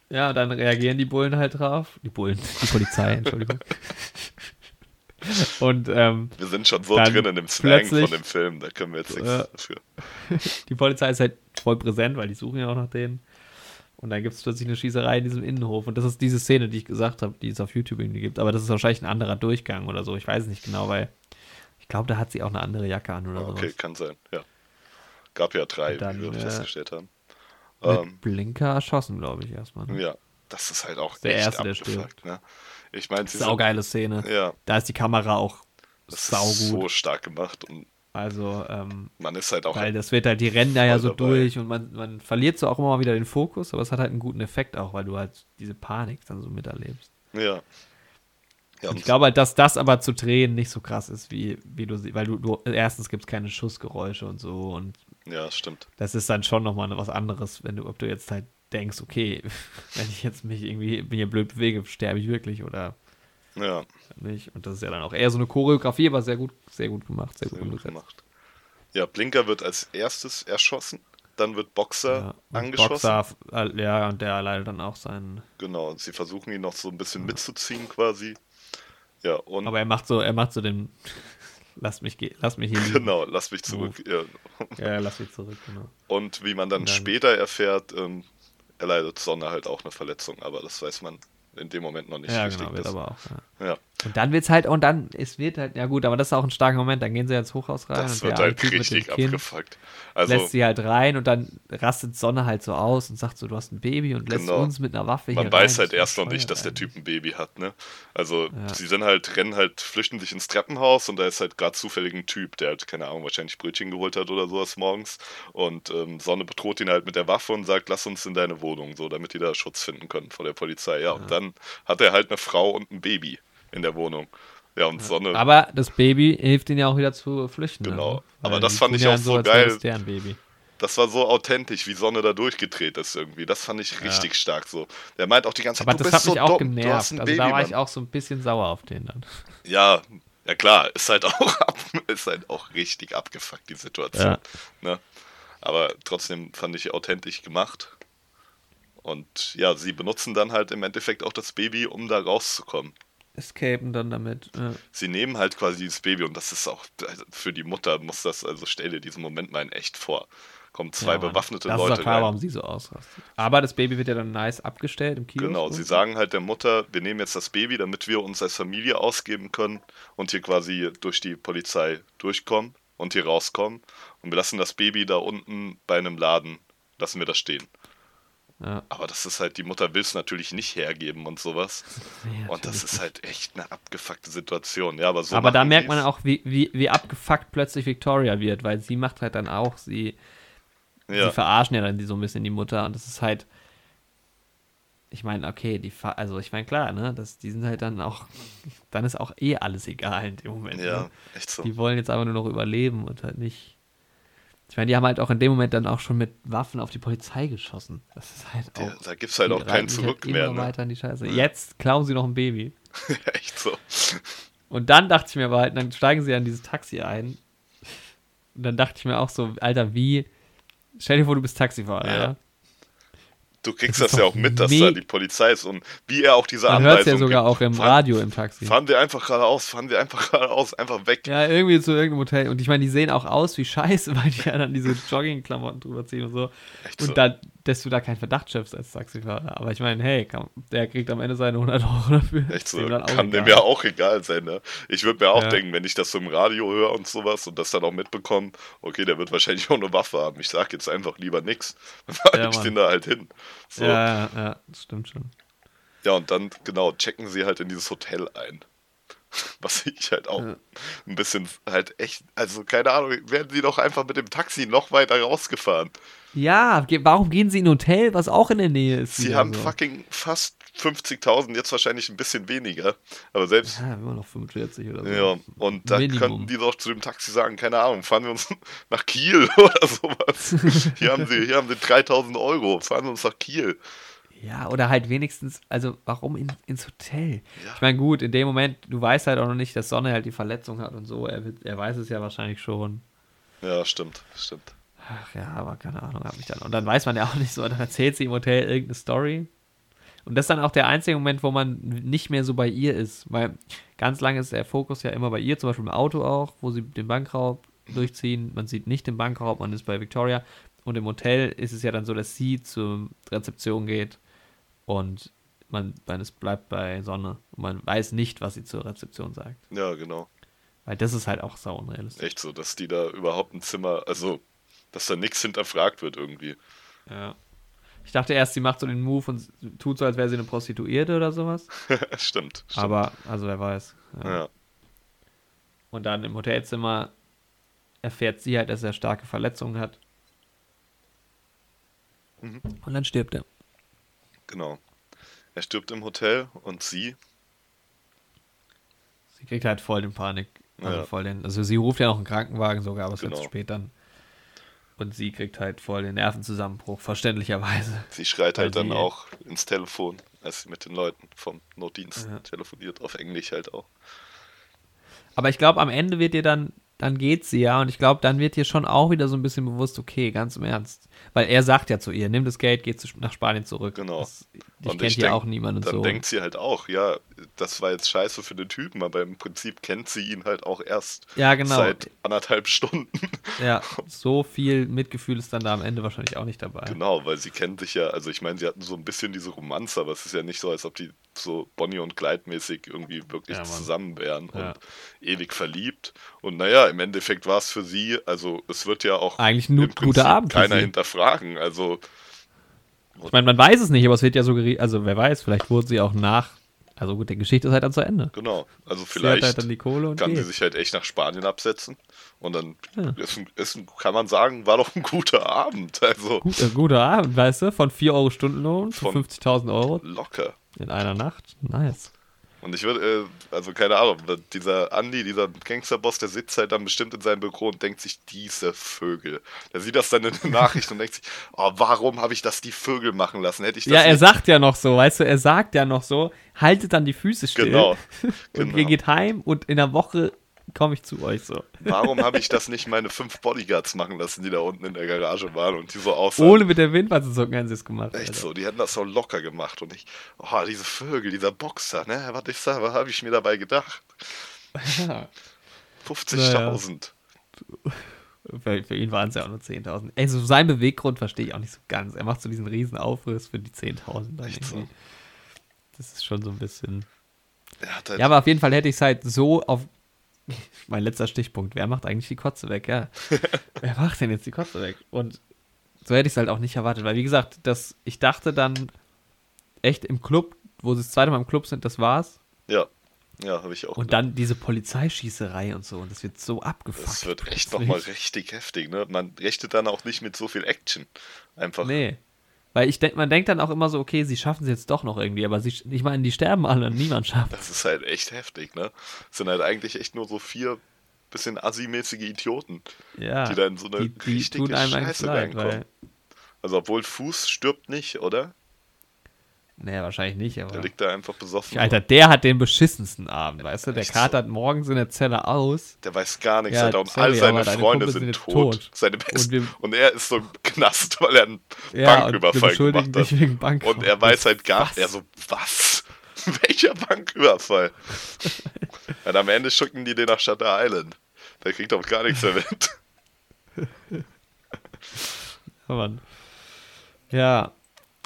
Ja, dann reagieren die Bullen halt drauf. Die Bullen, die Polizei, Entschuldigung. Und ähm, wir sind schon so drin in dem Slang von dem Film, da können wir jetzt nichts äh, dafür. Die Polizei ist halt voll präsent, weil die suchen ja auch nach denen. Und dann gibt es plötzlich eine Schießerei in diesem Innenhof. Und das ist diese Szene, die ich gesagt habe, die es auf YouTube irgendwie gibt. Aber das ist wahrscheinlich ein anderer Durchgang oder so. Ich weiß es nicht genau, weil ich glaube, da hat sie auch eine andere Jacke an oder so. Okay, sowas. kann sein, ja. Gab ja drei, dann, wie wir äh, festgestellt haben. Mit ähm, Blinker erschossen, glaube ich, erstmal. Ne? Ja, das ist halt auch der erste, der stirbt. Ne? Ich meine, saugeile Szene. Ja. Da ist die Kamera auch das saugut. Ist so stark gemacht und also, ähm, man ist halt auch. Weil das wird halt, die rennen da ja so dabei. durch und man, man verliert so auch immer mal wieder den Fokus, aber es hat halt einen guten Effekt auch, weil du halt diese Panik dann so miterlebst. Ja. ja ich glaube halt, dass das aber zu drehen nicht so krass ist, wie, wie du weil du, du erstens gibt es keine Schussgeräusche und so und ja, stimmt. Das ist dann schon nochmal was anderes, wenn du, ob du jetzt halt denkst, okay, wenn ich jetzt mich irgendwie hier blöd bewege, sterbe ich wirklich oder ja. nicht. Und das ist ja dann auch eher so eine Choreografie, aber sehr gut, sehr gut gemacht, sehr, sehr gut, gut gemacht. Ja, Blinker wird als erstes erschossen, dann wird Boxer ja, angeschossen. Boxer, ja, und der leidet dann auch seinen. Genau, und sie versuchen ihn noch so ein bisschen ja. mitzuziehen quasi. Ja, und. Aber er macht so, er macht so den. lass mich gehen, lass mich hier. Genau, lass mich zurück. Ja. ja, lass mich zurück, genau. Und wie man dann, dann später erfährt, ähm, erleidet Sonne halt auch eine Verletzung, aber das weiß man in dem Moment noch nicht ja, richtig genau, wird aber auch. Ja. ja. Und dann wird es halt, und dann, es wird halt, ja gut, aber das ist auch ein starker Moment, dann gehen sie ins Hochhaus rein das und wird halt richtig abgefuckt. Also, lässt sie halt rein und dann rastet Sonne halt so aus und sagt so, du hast ein Baby und lässt genau. uns mit einer Waffe Man hier weiß rein, halt erst noch nicht, dass der Typ ein Baby hat, ne? Also ja. sie sind halt, rennen halt, flüchten sich ins Treppenhaus und da ist halt gerade zufällig ein Typ, der halt, keine Ahnung, wahrscheinlich Brötchen geholt hat oder sowas morgens und ähm, Sonne bedroht ihn halt mit der Waffe und sagt, lass uns in deine Wohnung, so, damit die da Schutz finden können vor der Polizei. Ja, ja. und dann hat er halt eine Frau und ein Baby in der Wohnung. Ja, und Sonne. Aber das Baby hilft ihnen ja auch wieder zu flüchten. Genau. Ne? Aber das fand ich auch so, so geil. Das war so authentisch, wie Sonne da durchgedreht ist irgendwie. Das fand ich richtig ja. stark so. Der meint auch die ganze Zeit, Aber du das bist hat mich so auch dumm, genervt. Also Baby, da war ich auch so ein bisschen sauer auf den dann. Ja, ja klar, ist halt auch, ist halt auch richtig abgefuckt, die Situation. Ja. Ne? Aber trotzdem fand ich authentisch gemacht. Und ja, sie benutzen dann halt im Endeffekt auch das Baby, um da rauszukommen. Escapen dann damit. Ja. Sie nehmen halt quasi das Baby und das ist auch also für die Mutter muss das, also stell dir diesen Moment mal in echt vor. Kommen zwei ja, bewaffnete das Leute. Das ist klar, rein. warum sie so ausrastet. Aber das Baby wird ja dann nice abgestellt im Kino. Genau, sie sagen halt der Mutter, wir nehmen jetzt das Baby, damit wir uns als Familie ausgeben können und hier quasi durch die Polizei durchkommen und hier rauskommen. Und wir lassen das Baby da unten bei einem Laden, lassen wir das stehen. Ja. Aber das ist halt, die Mutter will es natürlich nicht hergeben und sowas. Nee, und das ist halt echt eine abgefuckte Situation. Ja, aber so aber da merkt man auch, wie, wie, wie abgefuckt plötzlich Victoria wird, weil sie macht halt dann auch, sie, ja. sie verarschen ja dann so ein bisschen die Mutter und das ist halt. Ich meine, okay, die also ich meine, klar, ne, das, die sind halt dann auch, dann ist auch eh alles egal in dem Moment. Ja, ne? echt so. Die wollen jetzt einfach nur noch überleben und halt nicht ich meine, die haben halt auch in dem Moment dann auch schon mit Waffen auf die Polizei geschossen. Das ist halt auch. Ja, da gibt es halt auch kein Zurück halt mehr. Ne? weiter in die Scheiße. Jetzt klauen sie noch ein Baby. Echt so. Und dann dachte ich mir aber halt, dann steigen sie an dieses Taxi ein. Und dann dachte ich mir auch so, Alter, wie. Stell dir vor, du bist Taxifahrer, ja. Du kriegst das, das ja auch mit, dass da die Polizei ist und wie er auch diese Man hört es ja sogar gibt. auch im fahren, Radio im Taxi. Fahren wir einfach geradeaus, fahren wir einfach geradeaus, einfach weg. Ja, irgendwie zu irgendeinem Hotel. Und ich meine, die sehen auch aus wie Scheiße, weil die ja dann diese Jogging-Klamotten drüber ziehen und so. Echt und so? dann, dass du da keinen Verdacht schöpfst als Taxifahrer. Aber ich meine, hey, komm, der kriegt am Ende seine 100 Euro dafür. Echt so, kann dem ja auch egal sein, ne? Ich würde mir auch ja. denken, wenn ich das so im Radio höre und sowas und das dann auch mitbekomme, okay, der wird wahrscheinlich auch eine Waffe haben. Ich sag jetzt einfach lieber nix. Dann ja, ich den da halt hin. So. Ja, ja, das stimmt schon. Ja, und dann, genau, checken sie halt in dieses Hotel ein. Was ich halt auch ja. ein bisschen halt echt, also keine Ahnung, werden sie doch einfach mit dem Taxi noch weiter rausgefahren. Ja, warum gehen sie in ein Hotel, was auch in der Nähe ist? Sie haben so? fucking fast 50.000, jetzt wahrscheinlich ein bisschen weniger, aber selbst. Ja, immer noch 45 oder so. Ja, und da könnten die doch zu dem Taxi sagen, keine Ahnung, fahren wir uns nach Kiel oder sowas. hier, haben sie, hier haben sie 3.000 Euro, fahren wir uns nach Kiel. Ja, oder halt wenigstens, also warum in, ins Hotel? Ja. Ich meine, gut, in dem Moment, du weißt halt auch noch nicht, dass Sonne halt die Verletzung hat und so. Er, er weiß es ja wahrscheinlich schon. Ja, stimmt, stimmt. Ach ja, aber keine Ahnung, hab ich dann. Und dann weiß man ja auch nicht so, dann erzählt sie im Hotel irgendeine Story. Und das ist dann auch der einzige Moment, wo man nicht mehr so bei ihr ist. Weil ganz lange ist der Fokus ja immer bei ihr, zum Beispiel im Auto auch, wo sie den Bankraub durchziehen. Man sieht nicht den Bankraub, man ist bei Victoria. Und im Hotel ist es ja dann so, dass sie zur Rezeption geht und man, man es bleibt bei Sonne. Und man weiß nicht, was sie zur Rezeption sagt. Ja, genau. Weil das ist halt auch sau unrealistisch. Echt so, dass die da überhaupt ein Zimmer, also, dass da nichts hinterfragt wird irgendwie. Ja. Ich dachte erst, sie macht so den Move und tut so, als wäre sie eine Prostituierte oder sowas. stimmt, stimmt, Aber, also wer weiß. Ja. ja. Und dann im Hotelzimmer erfährt sie halt, dass er starke Verletzungen hat. Mhm. Und dann stirbt er. Genau. Er stirbt im Hotel und sie. Sie kriegt halt voll den Panik. Also, ja. voll den, also sie ruft ja noch einen Krankenwagen sogar, aber es genau. wird zu spät dann. Und sie kriegt halt voll den Nervenzusammenbruch, verständlicherweise. Sie schreit halt dann auch ins Telefon, als sie mit den Leuten vom Notdienst ja. telefoniert, auf Englisch halt auch. Aber ich glaube, am Ende wird ihr dann dann geht sie ja. Und ich glaube, dann wird ihr schon auch wieder so ein bisschen bewusst, okay, ganz im Ernst. Weil er sagt ja zu ihr, nimm das Geld, geh nach Spanien zurück. Genau. Das, ich und kennt ja auch niemand und dann so. Denkt sie halt auch, ja, das war jetzt scheiße für den Typen, aber im Prinzip kennt sie ihn halt auch erst ja, genau. seit anderthalb Stunden. Ja, so viel Mitgefühl ist dann da am Ende wahrscheinlich auch nicht dabei. Genau, weil sie kennen sich ja, also ich meine, sie hatten so ein bisschen diese Romanze, aber es ist ja nicht so, als ob die so Bonnie und Clyde mäßig irgendwie wirklich ja, zusammen wären ja. und ewig verliebt. Und naja, im Endeffekt war es für sie, also es wird ja auch eigentlich nur guter Abend keiner hinterfragen. Also ich meine, man weiß es nicht, aber es wird ja suggeriert, also wer weiß, vielleicht wurde sie auch nach also gut, die Geschichte ist halt dann zu Ende. Genau. Also vielleicht halt kann geht. sie sich halt echt nach Spanien absetzen. Und dann ja. ist, ist, kann man sagen, war doch ein guter Abend. Also Gut, ein guter Abend, weißt du? Von 4 Euro Stundenlohn zu 50.000 Euro. Locker. In einer Nacht. Nice. Und ich würde, äh, also keine Ahnung, dieser Andy, dieser Gangsterboss, der sitzt halt dann bestimmt in seinem Büro und denkt sich, diese Vögel. Der sieht das dann in der Nachricht und denkt sich, oh, warum habe ich das die Vögel machen lassen? Hätte ich das Ja, er sagt ja noch so, weißt du, er sagt ja noch so, haltet dann die Füße still. Genau. und genau. ihr geht heim und in der Woche komme ich zu euch so. Warum habe ich das nicht meine fünf Bodyguards machen lassen, die da unten in der Garage waren und die so aussahen? Ohne mit der Wimpern zu zucken haben sie es gemacht. Echt Alter. so, die hätten das so locker gemacht und ich, oh, diese Vögel, dieser Boxer, ne, was ist da, was habe ich mir dabei gedacht? Ja. 50.000. Für, für, ihn waren es ja auch nur 10.000. Ey, so sein Beweggrund verstehe ich auch nicht so ganz. Er macht so diesen riesen Aufriss für die 10.000. So. Das ist schon so ein bisschen. Halt ja, aber auf jeden Fall hätte ich es halt so auf mein letzter Stichpunkt. Wer macht eigentlich die Kotze weg? Ja. Wer macht denn jetzt die Kotze weg? Und so hätte ich es halt auch nicht erwartet, weil wie gesagt, das, ich dachte dann echt im Club, wo sie das zweite Mal im Club sind, das war's. Ja. Ja, habe ich auch. Und gedacht. dann diese Polizeischießerei und so, und das wird so abgefuckt. Das wird echt nochmal richtig heftig, ne? Man rechnet dann auch nicht mit so viel Action. Einfach. Nee. Weil ich denk, man denkt dann auch immer so, okay, sie schaffen es jetzt doch noch irgendwie, aber sie, ich meine, die sterben alle und niemand schafft Das ist halt echt heftig, ne? Das sind halt eigentlich echt nur so vier bisschen assi-mäßige Idioten, ja, die dann so eine die, die richtige Scheiße leid, reinkommen. Also obwohl Fuß stirbt nicht, oder? Naja, wahrscheinlich nicht, aber. Der liegt da einfach besoffen. Alter, der hat den beschissensten Abend, weißt du? Der katert so. morgens in der Zelle aus. Der weiß gar nichts, ja, Alter. Und sorry, all seine Freunde sind, sind tot. tot. Seine besten. Und, und, er ist so im Knast, weil er einen ja, Banküberfall gemacht hat. Und er weiß halt gar nicht. Er so, was? Welcher Banküberfall? und am Ende schicken die den nach Shutter Island. Der kriegt auch gar nichts mehr mit. Mann. Ja,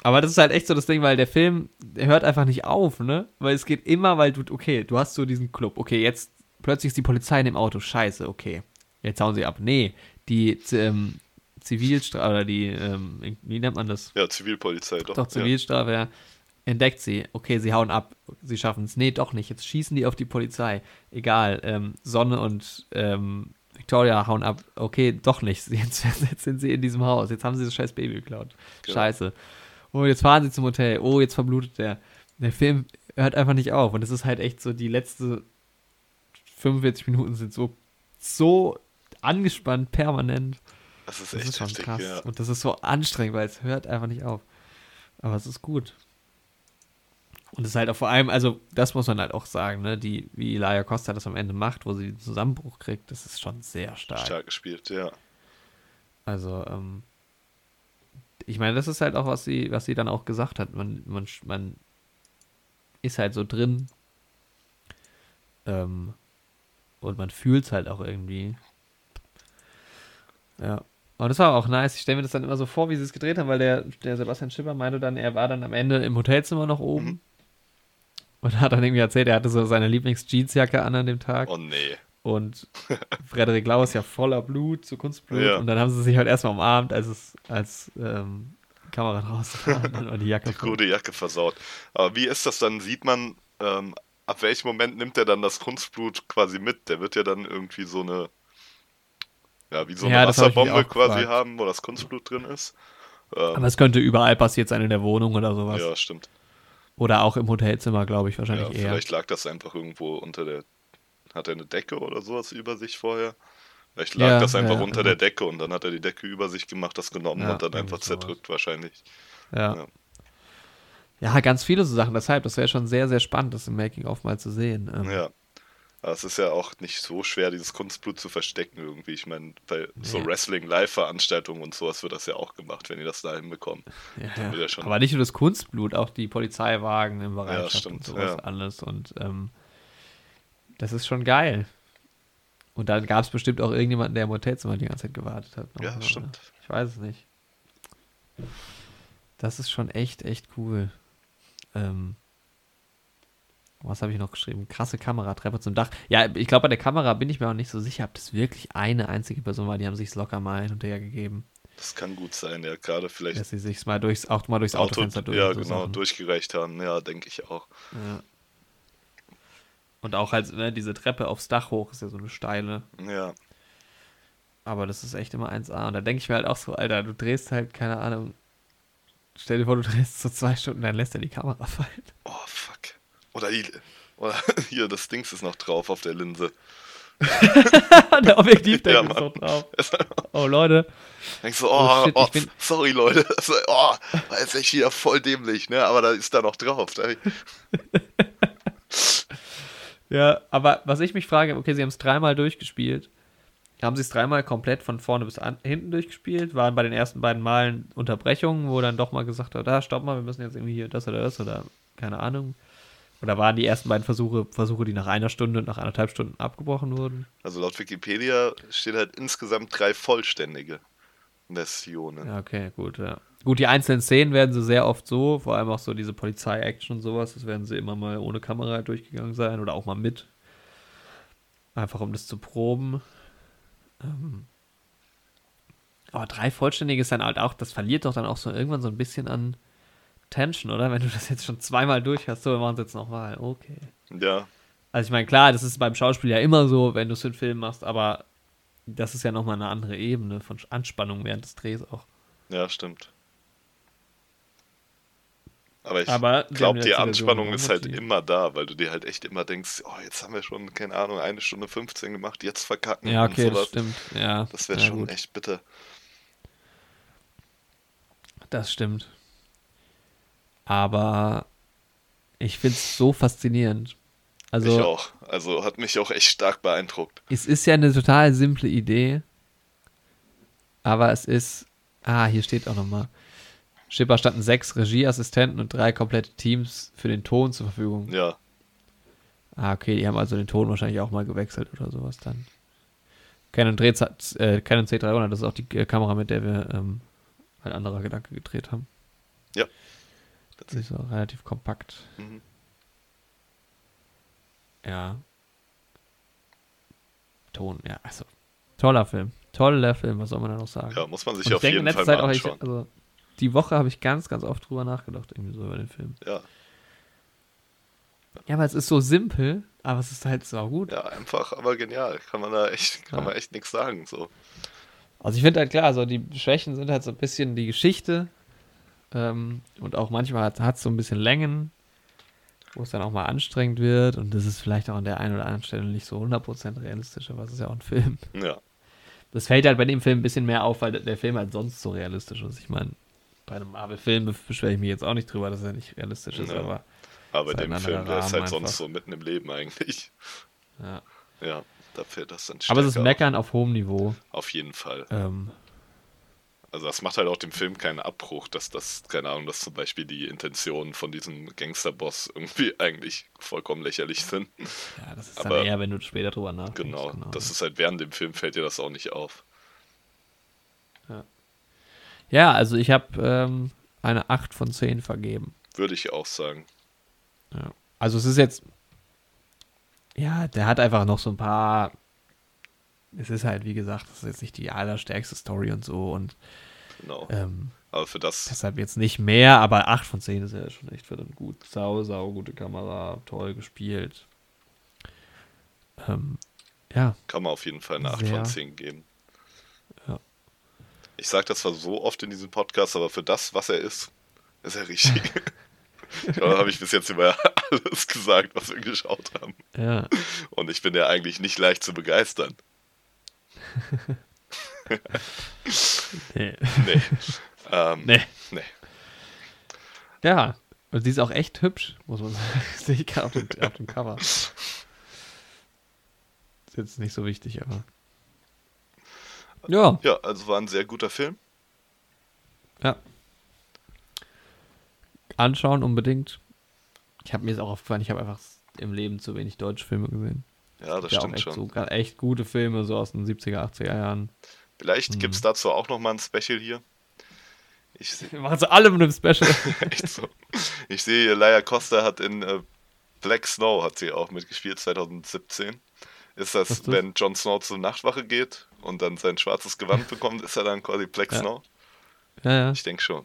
aber das ist halt echt so das Ding, weil der Film, der hört einfach nicht auf, ne? Weil es geht immer, weil du, okay, du hast so diesen Club, okay, jetzt plötzlich ist die Polizei in dem Auto, scheiße, okay. Jetzt hauen sie ab. Nee, die ähm, Zivilstrafe, oder die, ähm, wie nennt man das? Ja, Zivilpolizei, doch. Doch, Zivilstrafe, ja. Entdeckt sie, okay, sie hauen ab, sie schaffen es. Nee, doch nicht, jetzt schießen die auf die Polizei. Egal, ähm, Sonne und ähm, Victoria hauen ab, okay, doch nicht. Jetzt, jetzt, sind sie in diesem Haus, jetzt haben sie das scheiß Baby geklaut. Genau. Scheiße oh, jetzt fahren sie zum Hotel, oh, jetzt verblutet der. Der Film hört einfach nicht auf. Und es ist halt echt so, die letzten 45 Minuten sind so, so angespannt, permanent. Das ist echt das ist schon heftig, krass. Ja. Und das ist so anstrengend, weil es hört einfach nicht auf. Aber es ist gut. Und es ist halt auch vor allem, also das muss man halt auch sagen, ne, die, wie Laia Costa das am Ende macht, wo sie den Zusammenbruch kriegt, das ist schon sehr stark. Stark gespielt, ja. Also, ähm, ich meine, das ist halt auch, was sie, was sie dann auch gesagt hat. Man, man, man ist halt so drin. Ähm, und man fühlt es halt auch irgendwie. Ja. Und das war auch nice. Ich stelle mir das dann immer so vor, wie sie es gedreht haben, weil der, der Sebastian Schipper meinte dann, er war dann am Ende im Hotelzimmer noch oben. Mhm. Und hat dann irgendwie erzählt, er hatte so seine Lieblings-Jeansjacke an an dem Tag. Oh nee. Und Frederik Lau ist ja voller Blut, zu Kunstblut. Ja. Und dann haben sie sich halt erstmal umarmt, als es als ähm, Kamera draußen war. Und dann war die Jacke. Die gute Jacke versaut. Aber wie ist das dann? Sieht man, ähm, ab welchem Moment nimmt er dann das Kunstblut quasi mit? Der wird ja dann irgendwie so eine, ja, wie so eine ja, Wasserbombe quasi gefragt. haben, wo das Kunstblut drin ist. Ähm, Aber es könnte überall passiert sein in der Wohnung oder sowas. Ja, stimmt. Oder auch im Hotelzimmer, glaube ich, wahrscheinlich ja, eher. Vielleicht lag das einfach irgendwo unter der. Hat er eine Decke oder sowas über sich vorher? Vielleicht lag ja, das einfach ja, unter der Decke und dann hat er die Decke über sich gemacht, das genommen und dann einfach zerdrückt sowas. wahrscheinlich. Ja. ja. ganz viele so Sachen. Deshalb, das wäre schon sehr, sehr spannend, das im Making-of mal zu sehen. Ähm. Ja. Aber es ist ja auch nicht so schwer, dieses Kunstblut zu verstecken irgendwie. Ich meine, bei so Wrestling-Live-Veranstaltungen und sowas wird das ja auch gemacht, wenn die das da hinbekommen. Ja, ja. Aber nicht nur das Kunstblut, auch die Polizeiwagen im Bereich ja, stimmt, und sowas ja. alles. Und ähm, das ist schon geil. Und dann gab es bestimmt auch irgendjemanden, der im Hotelzimmer die ganze Zeit gewartet hat. Ja, oder? stimmt. Ich weiß es nicht. Das ist schon echt, echt cool. Ähm, was habe ich noch geschrieben? Krasse Kameratreppe zum Dach. Ja, ich glaube, bei der Kamera bin ich mir auch nicht so sicher, ob das wirklich eine einzige Person war. Die haben sich locker mal hin und her gegeben. Das kann gut sein, ja, gerade vielleicht. Dass sie sich mal durchs, auch mal durchs Auto, Autofenster durch. Ja, so genau, Sachen. durchgereicht haben. Ja, denke ich auch. Ja. Und auch halt, ne, diese Treppe aufs Dach hoch ist ja so eine steile. Ja. Aber das ist echt immer 1A. Und da denke ich mir halt auch so, Alter, du drehst halt, keine Ahnung. Stell dir vor, du drehst so zwei Stunden, dann lässt er die Kamera fallen. Oh, fuck. Oder, die, oder hier, das Dings ist noch drauf auf der Linse. der Objektivdeckel ja, ist noch drauf. Oh, Leute. Denkst du, oh, oh, shit, oh sorry, Leute. Also, oh, das ist echt wieder voll dämlich, ne? Aber da ist da noch drauf. Ja, aber was ich mich frage, okay, sie haben es dreimal durchgespielt. Haben sie es dreimal komplett von vorne bis an, hinten durchgespielt? Waren bei den ersten beiden Malen Unterbrechungen, wo dann doch mal gesagt hat, da, stopp mal, wir müssen jetzt irgendwie hier das oder das oder keine Ahnung. Oder waren die ersten beiden Versuche Versuche, die nach einer Stunde und nach anderthalb Stunden abgebrochen wurden? Also laut Wikipedia steht halt insgesamt drei vollständige Versionen. Ja, okay, gut, ja. Gut, die einzelnen Szenen werden sie sehr oft so, vor allem auch so diese Polizei-Action und sowas, das werden sie immer mal ohne Kamera durchgegangen sein oder auch mal mit. Einfach um das zu proben. Ähm, aber drei vollständige ist dann halt auch, das verliert doch dann auch so irgendwann so ein bisschen an Tension, oder? Wenn du das jetzt schon zweimal durch hast, so, wir machen es jetzt nochmal. Okay. Ja. Also ich meine, klar, das ist beim Schauspiel ja immer so, wenn du es für einen Film machst, aber das ist ja nochmal eine andere Ebene von Anspannung während des Drehs auch. Ja, stimmt. Aber ich glaube, die Anspannung ist halt immer da, weil du dir halt echt immer denkst, oh, jetzt haben wir schon, keine Ahnung, eine Stunde 15 gemacht, jetzt verkacken. Ja, okay, das stimmt. Ja, das wäre ja, schon gut. echt bitter. Das stimmt. Aber ich finde es so faszinierend. Also, ich auch. Also hat mich auch echt stark beeindruckt. Es ist ja eine total simple Idee. Aber es ist. Ah, hier steht auch nochmal. Schipper standen sechs Regieassistenten und drei komplette Teams für den Ton zur Verfügung. Ja. Ah, okay, die haben also den Ton wahrscheinlich auch mal gewechselt oder sowas dann. Canon, Dreh, äh, Canon C300, das ist auch die äh, Kamera, mit der wir ähm, ein anderer Gedanke gedreht haben. Ja. Das ist auch relativ kompakt. Mhm. Ja. Ton, ja, also toller Film. Toller Film, was soll man da noch sagen? Ja, muss man sich auf denke, jeden Fall mal anschauen. Ich, also, die Woche habe ich ganz, ganz oft drüber nachgedacht, irgendwie so über den Film. Ja. Ja, aber es ist so simpel, aber es ist halt so gut. Ja, einfach, aber genial. Kann man da echt, kann ja. man echt nichts sagen. So. Also ich finde halt klar, so die Schwächen sind halt so ein bisschen die Geschichte, ähm, und auch manchmal hat es so ein bisschen Längen, wo es dann auch mal anstrengend wird. Und das ist vielleicht auch an der einen oder anderen Stelle nicht so 100% realistisch, aber es ist ja auch ein Film. Ja. Das fällt halt bei dem Film ein bisschen mehr auf, weil der Film halt sonst so realistisch ist. Ich meine, bei einem Marvel-Film beschwere ich mich jetzt auch nicht drüber, dass er nicht realistisch ist, ja. aber Aber dem Film, der ist halt einfach. sonst so mitten im Leben eigentlich. Ja. Ja, da fällt das dann Aber es ist Meckern auf, auf hohem Niveau. Auf jeden Fall. Ähm, also das macht halt auch dem Film keinen Abbruch, dass das, keine Ahnung, dass zum Beispiel die Intentionen von diesem Gangsterboss irgendwie eigentlich vollkommen lächerlich sind. Ja, das ist Aber, dann eher, wenn du später drüber nachdenkst. Genau, genau, das ist halt während dem Film fällt dir das auch nicht auf. Ja, also ich habe ähm, eine 8 von 10 vergeben. Würde ich auch sagen. Ja. Also es ist jetzt, ja, der hat einfach noch so ein paar es ist halt, wie gesagt, das ist jetzt nicht die allerstärkste Story und so und genau. Ähm, aber für das. Deshalb jetzt nicht mehr, aber 8 von 10 ist ja schon echt verdammt gut. Sau, sau, gute Kamera, toll gespielt. Ähm, ja. Kann man auf jeden Fall eine 8 sehr, von 10 geben. Ich sage das zwar so oft in diesem Podcast, aber für das, was er ist, ist er richtig. ich glaube, habe ich bis jetzt über alles gesagt, was wir geschaut haben. Ja. Und ich bin ja eigentlich nicht leicht zu begeistern. nee. Nee. Ähm, nee. Nee. Ja, und sie ist auch echt hübsch, muss man sagen. Sehe ich gerade auf dem Cover. Ist jetzt nicht so wichtig, aber. Ja. Ja, also war ein sehr guter Film. Ja. Anschauen unbedingt. Ich habe mir jetzt auch aufgefallen, ich habe einfach im Leben zu wenig deutsche Filme gesehen. Ja, das ja stimmt echt schon. So, echt gute Filme, so aus den 70er, 80er Jahren. Vielleicht mhm. gibt es dazu auch nochmal ein Special hier. Ich Wir machen sie alle mit einem Special. echt so. Ich sehe Laia Costa hat in äh, Black Snow hat sie auch mitgespielt, 2017. Ist das, das, wenn Jon Snow zur Nachtwache geht und dann sein schwarzes Gewand bekommt, ist er dann quasi Black ja. Snow? Ja, ja. Ich denke schon.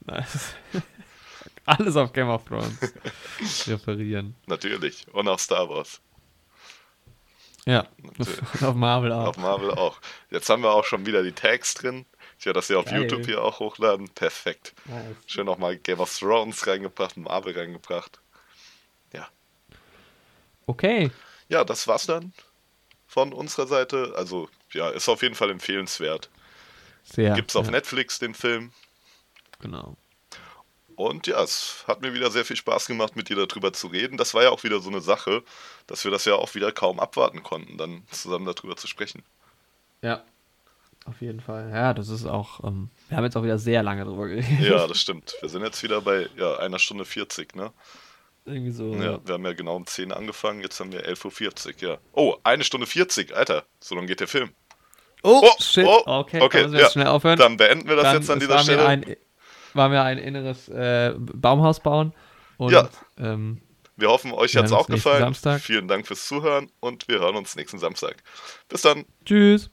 Nice. Alles auf Game of Thrones referieren. Natürlich. Und auch Star Wars. Ja, auf Marvel auch. Auf Marvel auch. Jetzt haben wir auch schon wieder die Tags drin. Ich werde das hier auf Geil. YouTube hier auch hochladen. Perfekt. Nice. Schön nochmal Game of Thrones reingebracht, Marvel reingebracht. Ja. Okay. Ja, das war's dann von unserer Seite. Also, ja, ist auf jeden Fall empfehlenswert. Sehr. Gibt's auf ja. Netflix den Film. Genau. Und ja, es hat mir wieder sehr viel Spaß gemacht, mit dir darüber zu reden. Das war ja auch wieder so eine Sache, dass wir das ja auch wieder kaum abwarten konnten, dann zusammen darüber zu sprechen. Ja, auf jeden Fall. Ja, das ist auch, ähm, wir haben jetzt auch wieder sehr lange drüber geredet. Ja, das stimmt. Wir sind jetzt wieder bei ja, einer Stunde 40, ne? Irgendwie so. Ja, wir haben ja genau um 10 angefangen, jetzt haben wir 11.40 Uhr, ja. Oh, eine Stunde 40, Alter. So lange geht der Film. Oh, oh shit. Oh, okay, okay dann müssen wir ja. schnell aufhören. Dann beenden wir das dann jetzt an dieser Stelle. Ein, war mir ein inneres äh, Baumhaus bauen. Und, ja. Ähm, wir hoffen, euch hat es auch gefallen. Samstag. Vielen Dank fürs Zuhören und wir hören uns nächsten Samstag. Bis dann. Tschüss.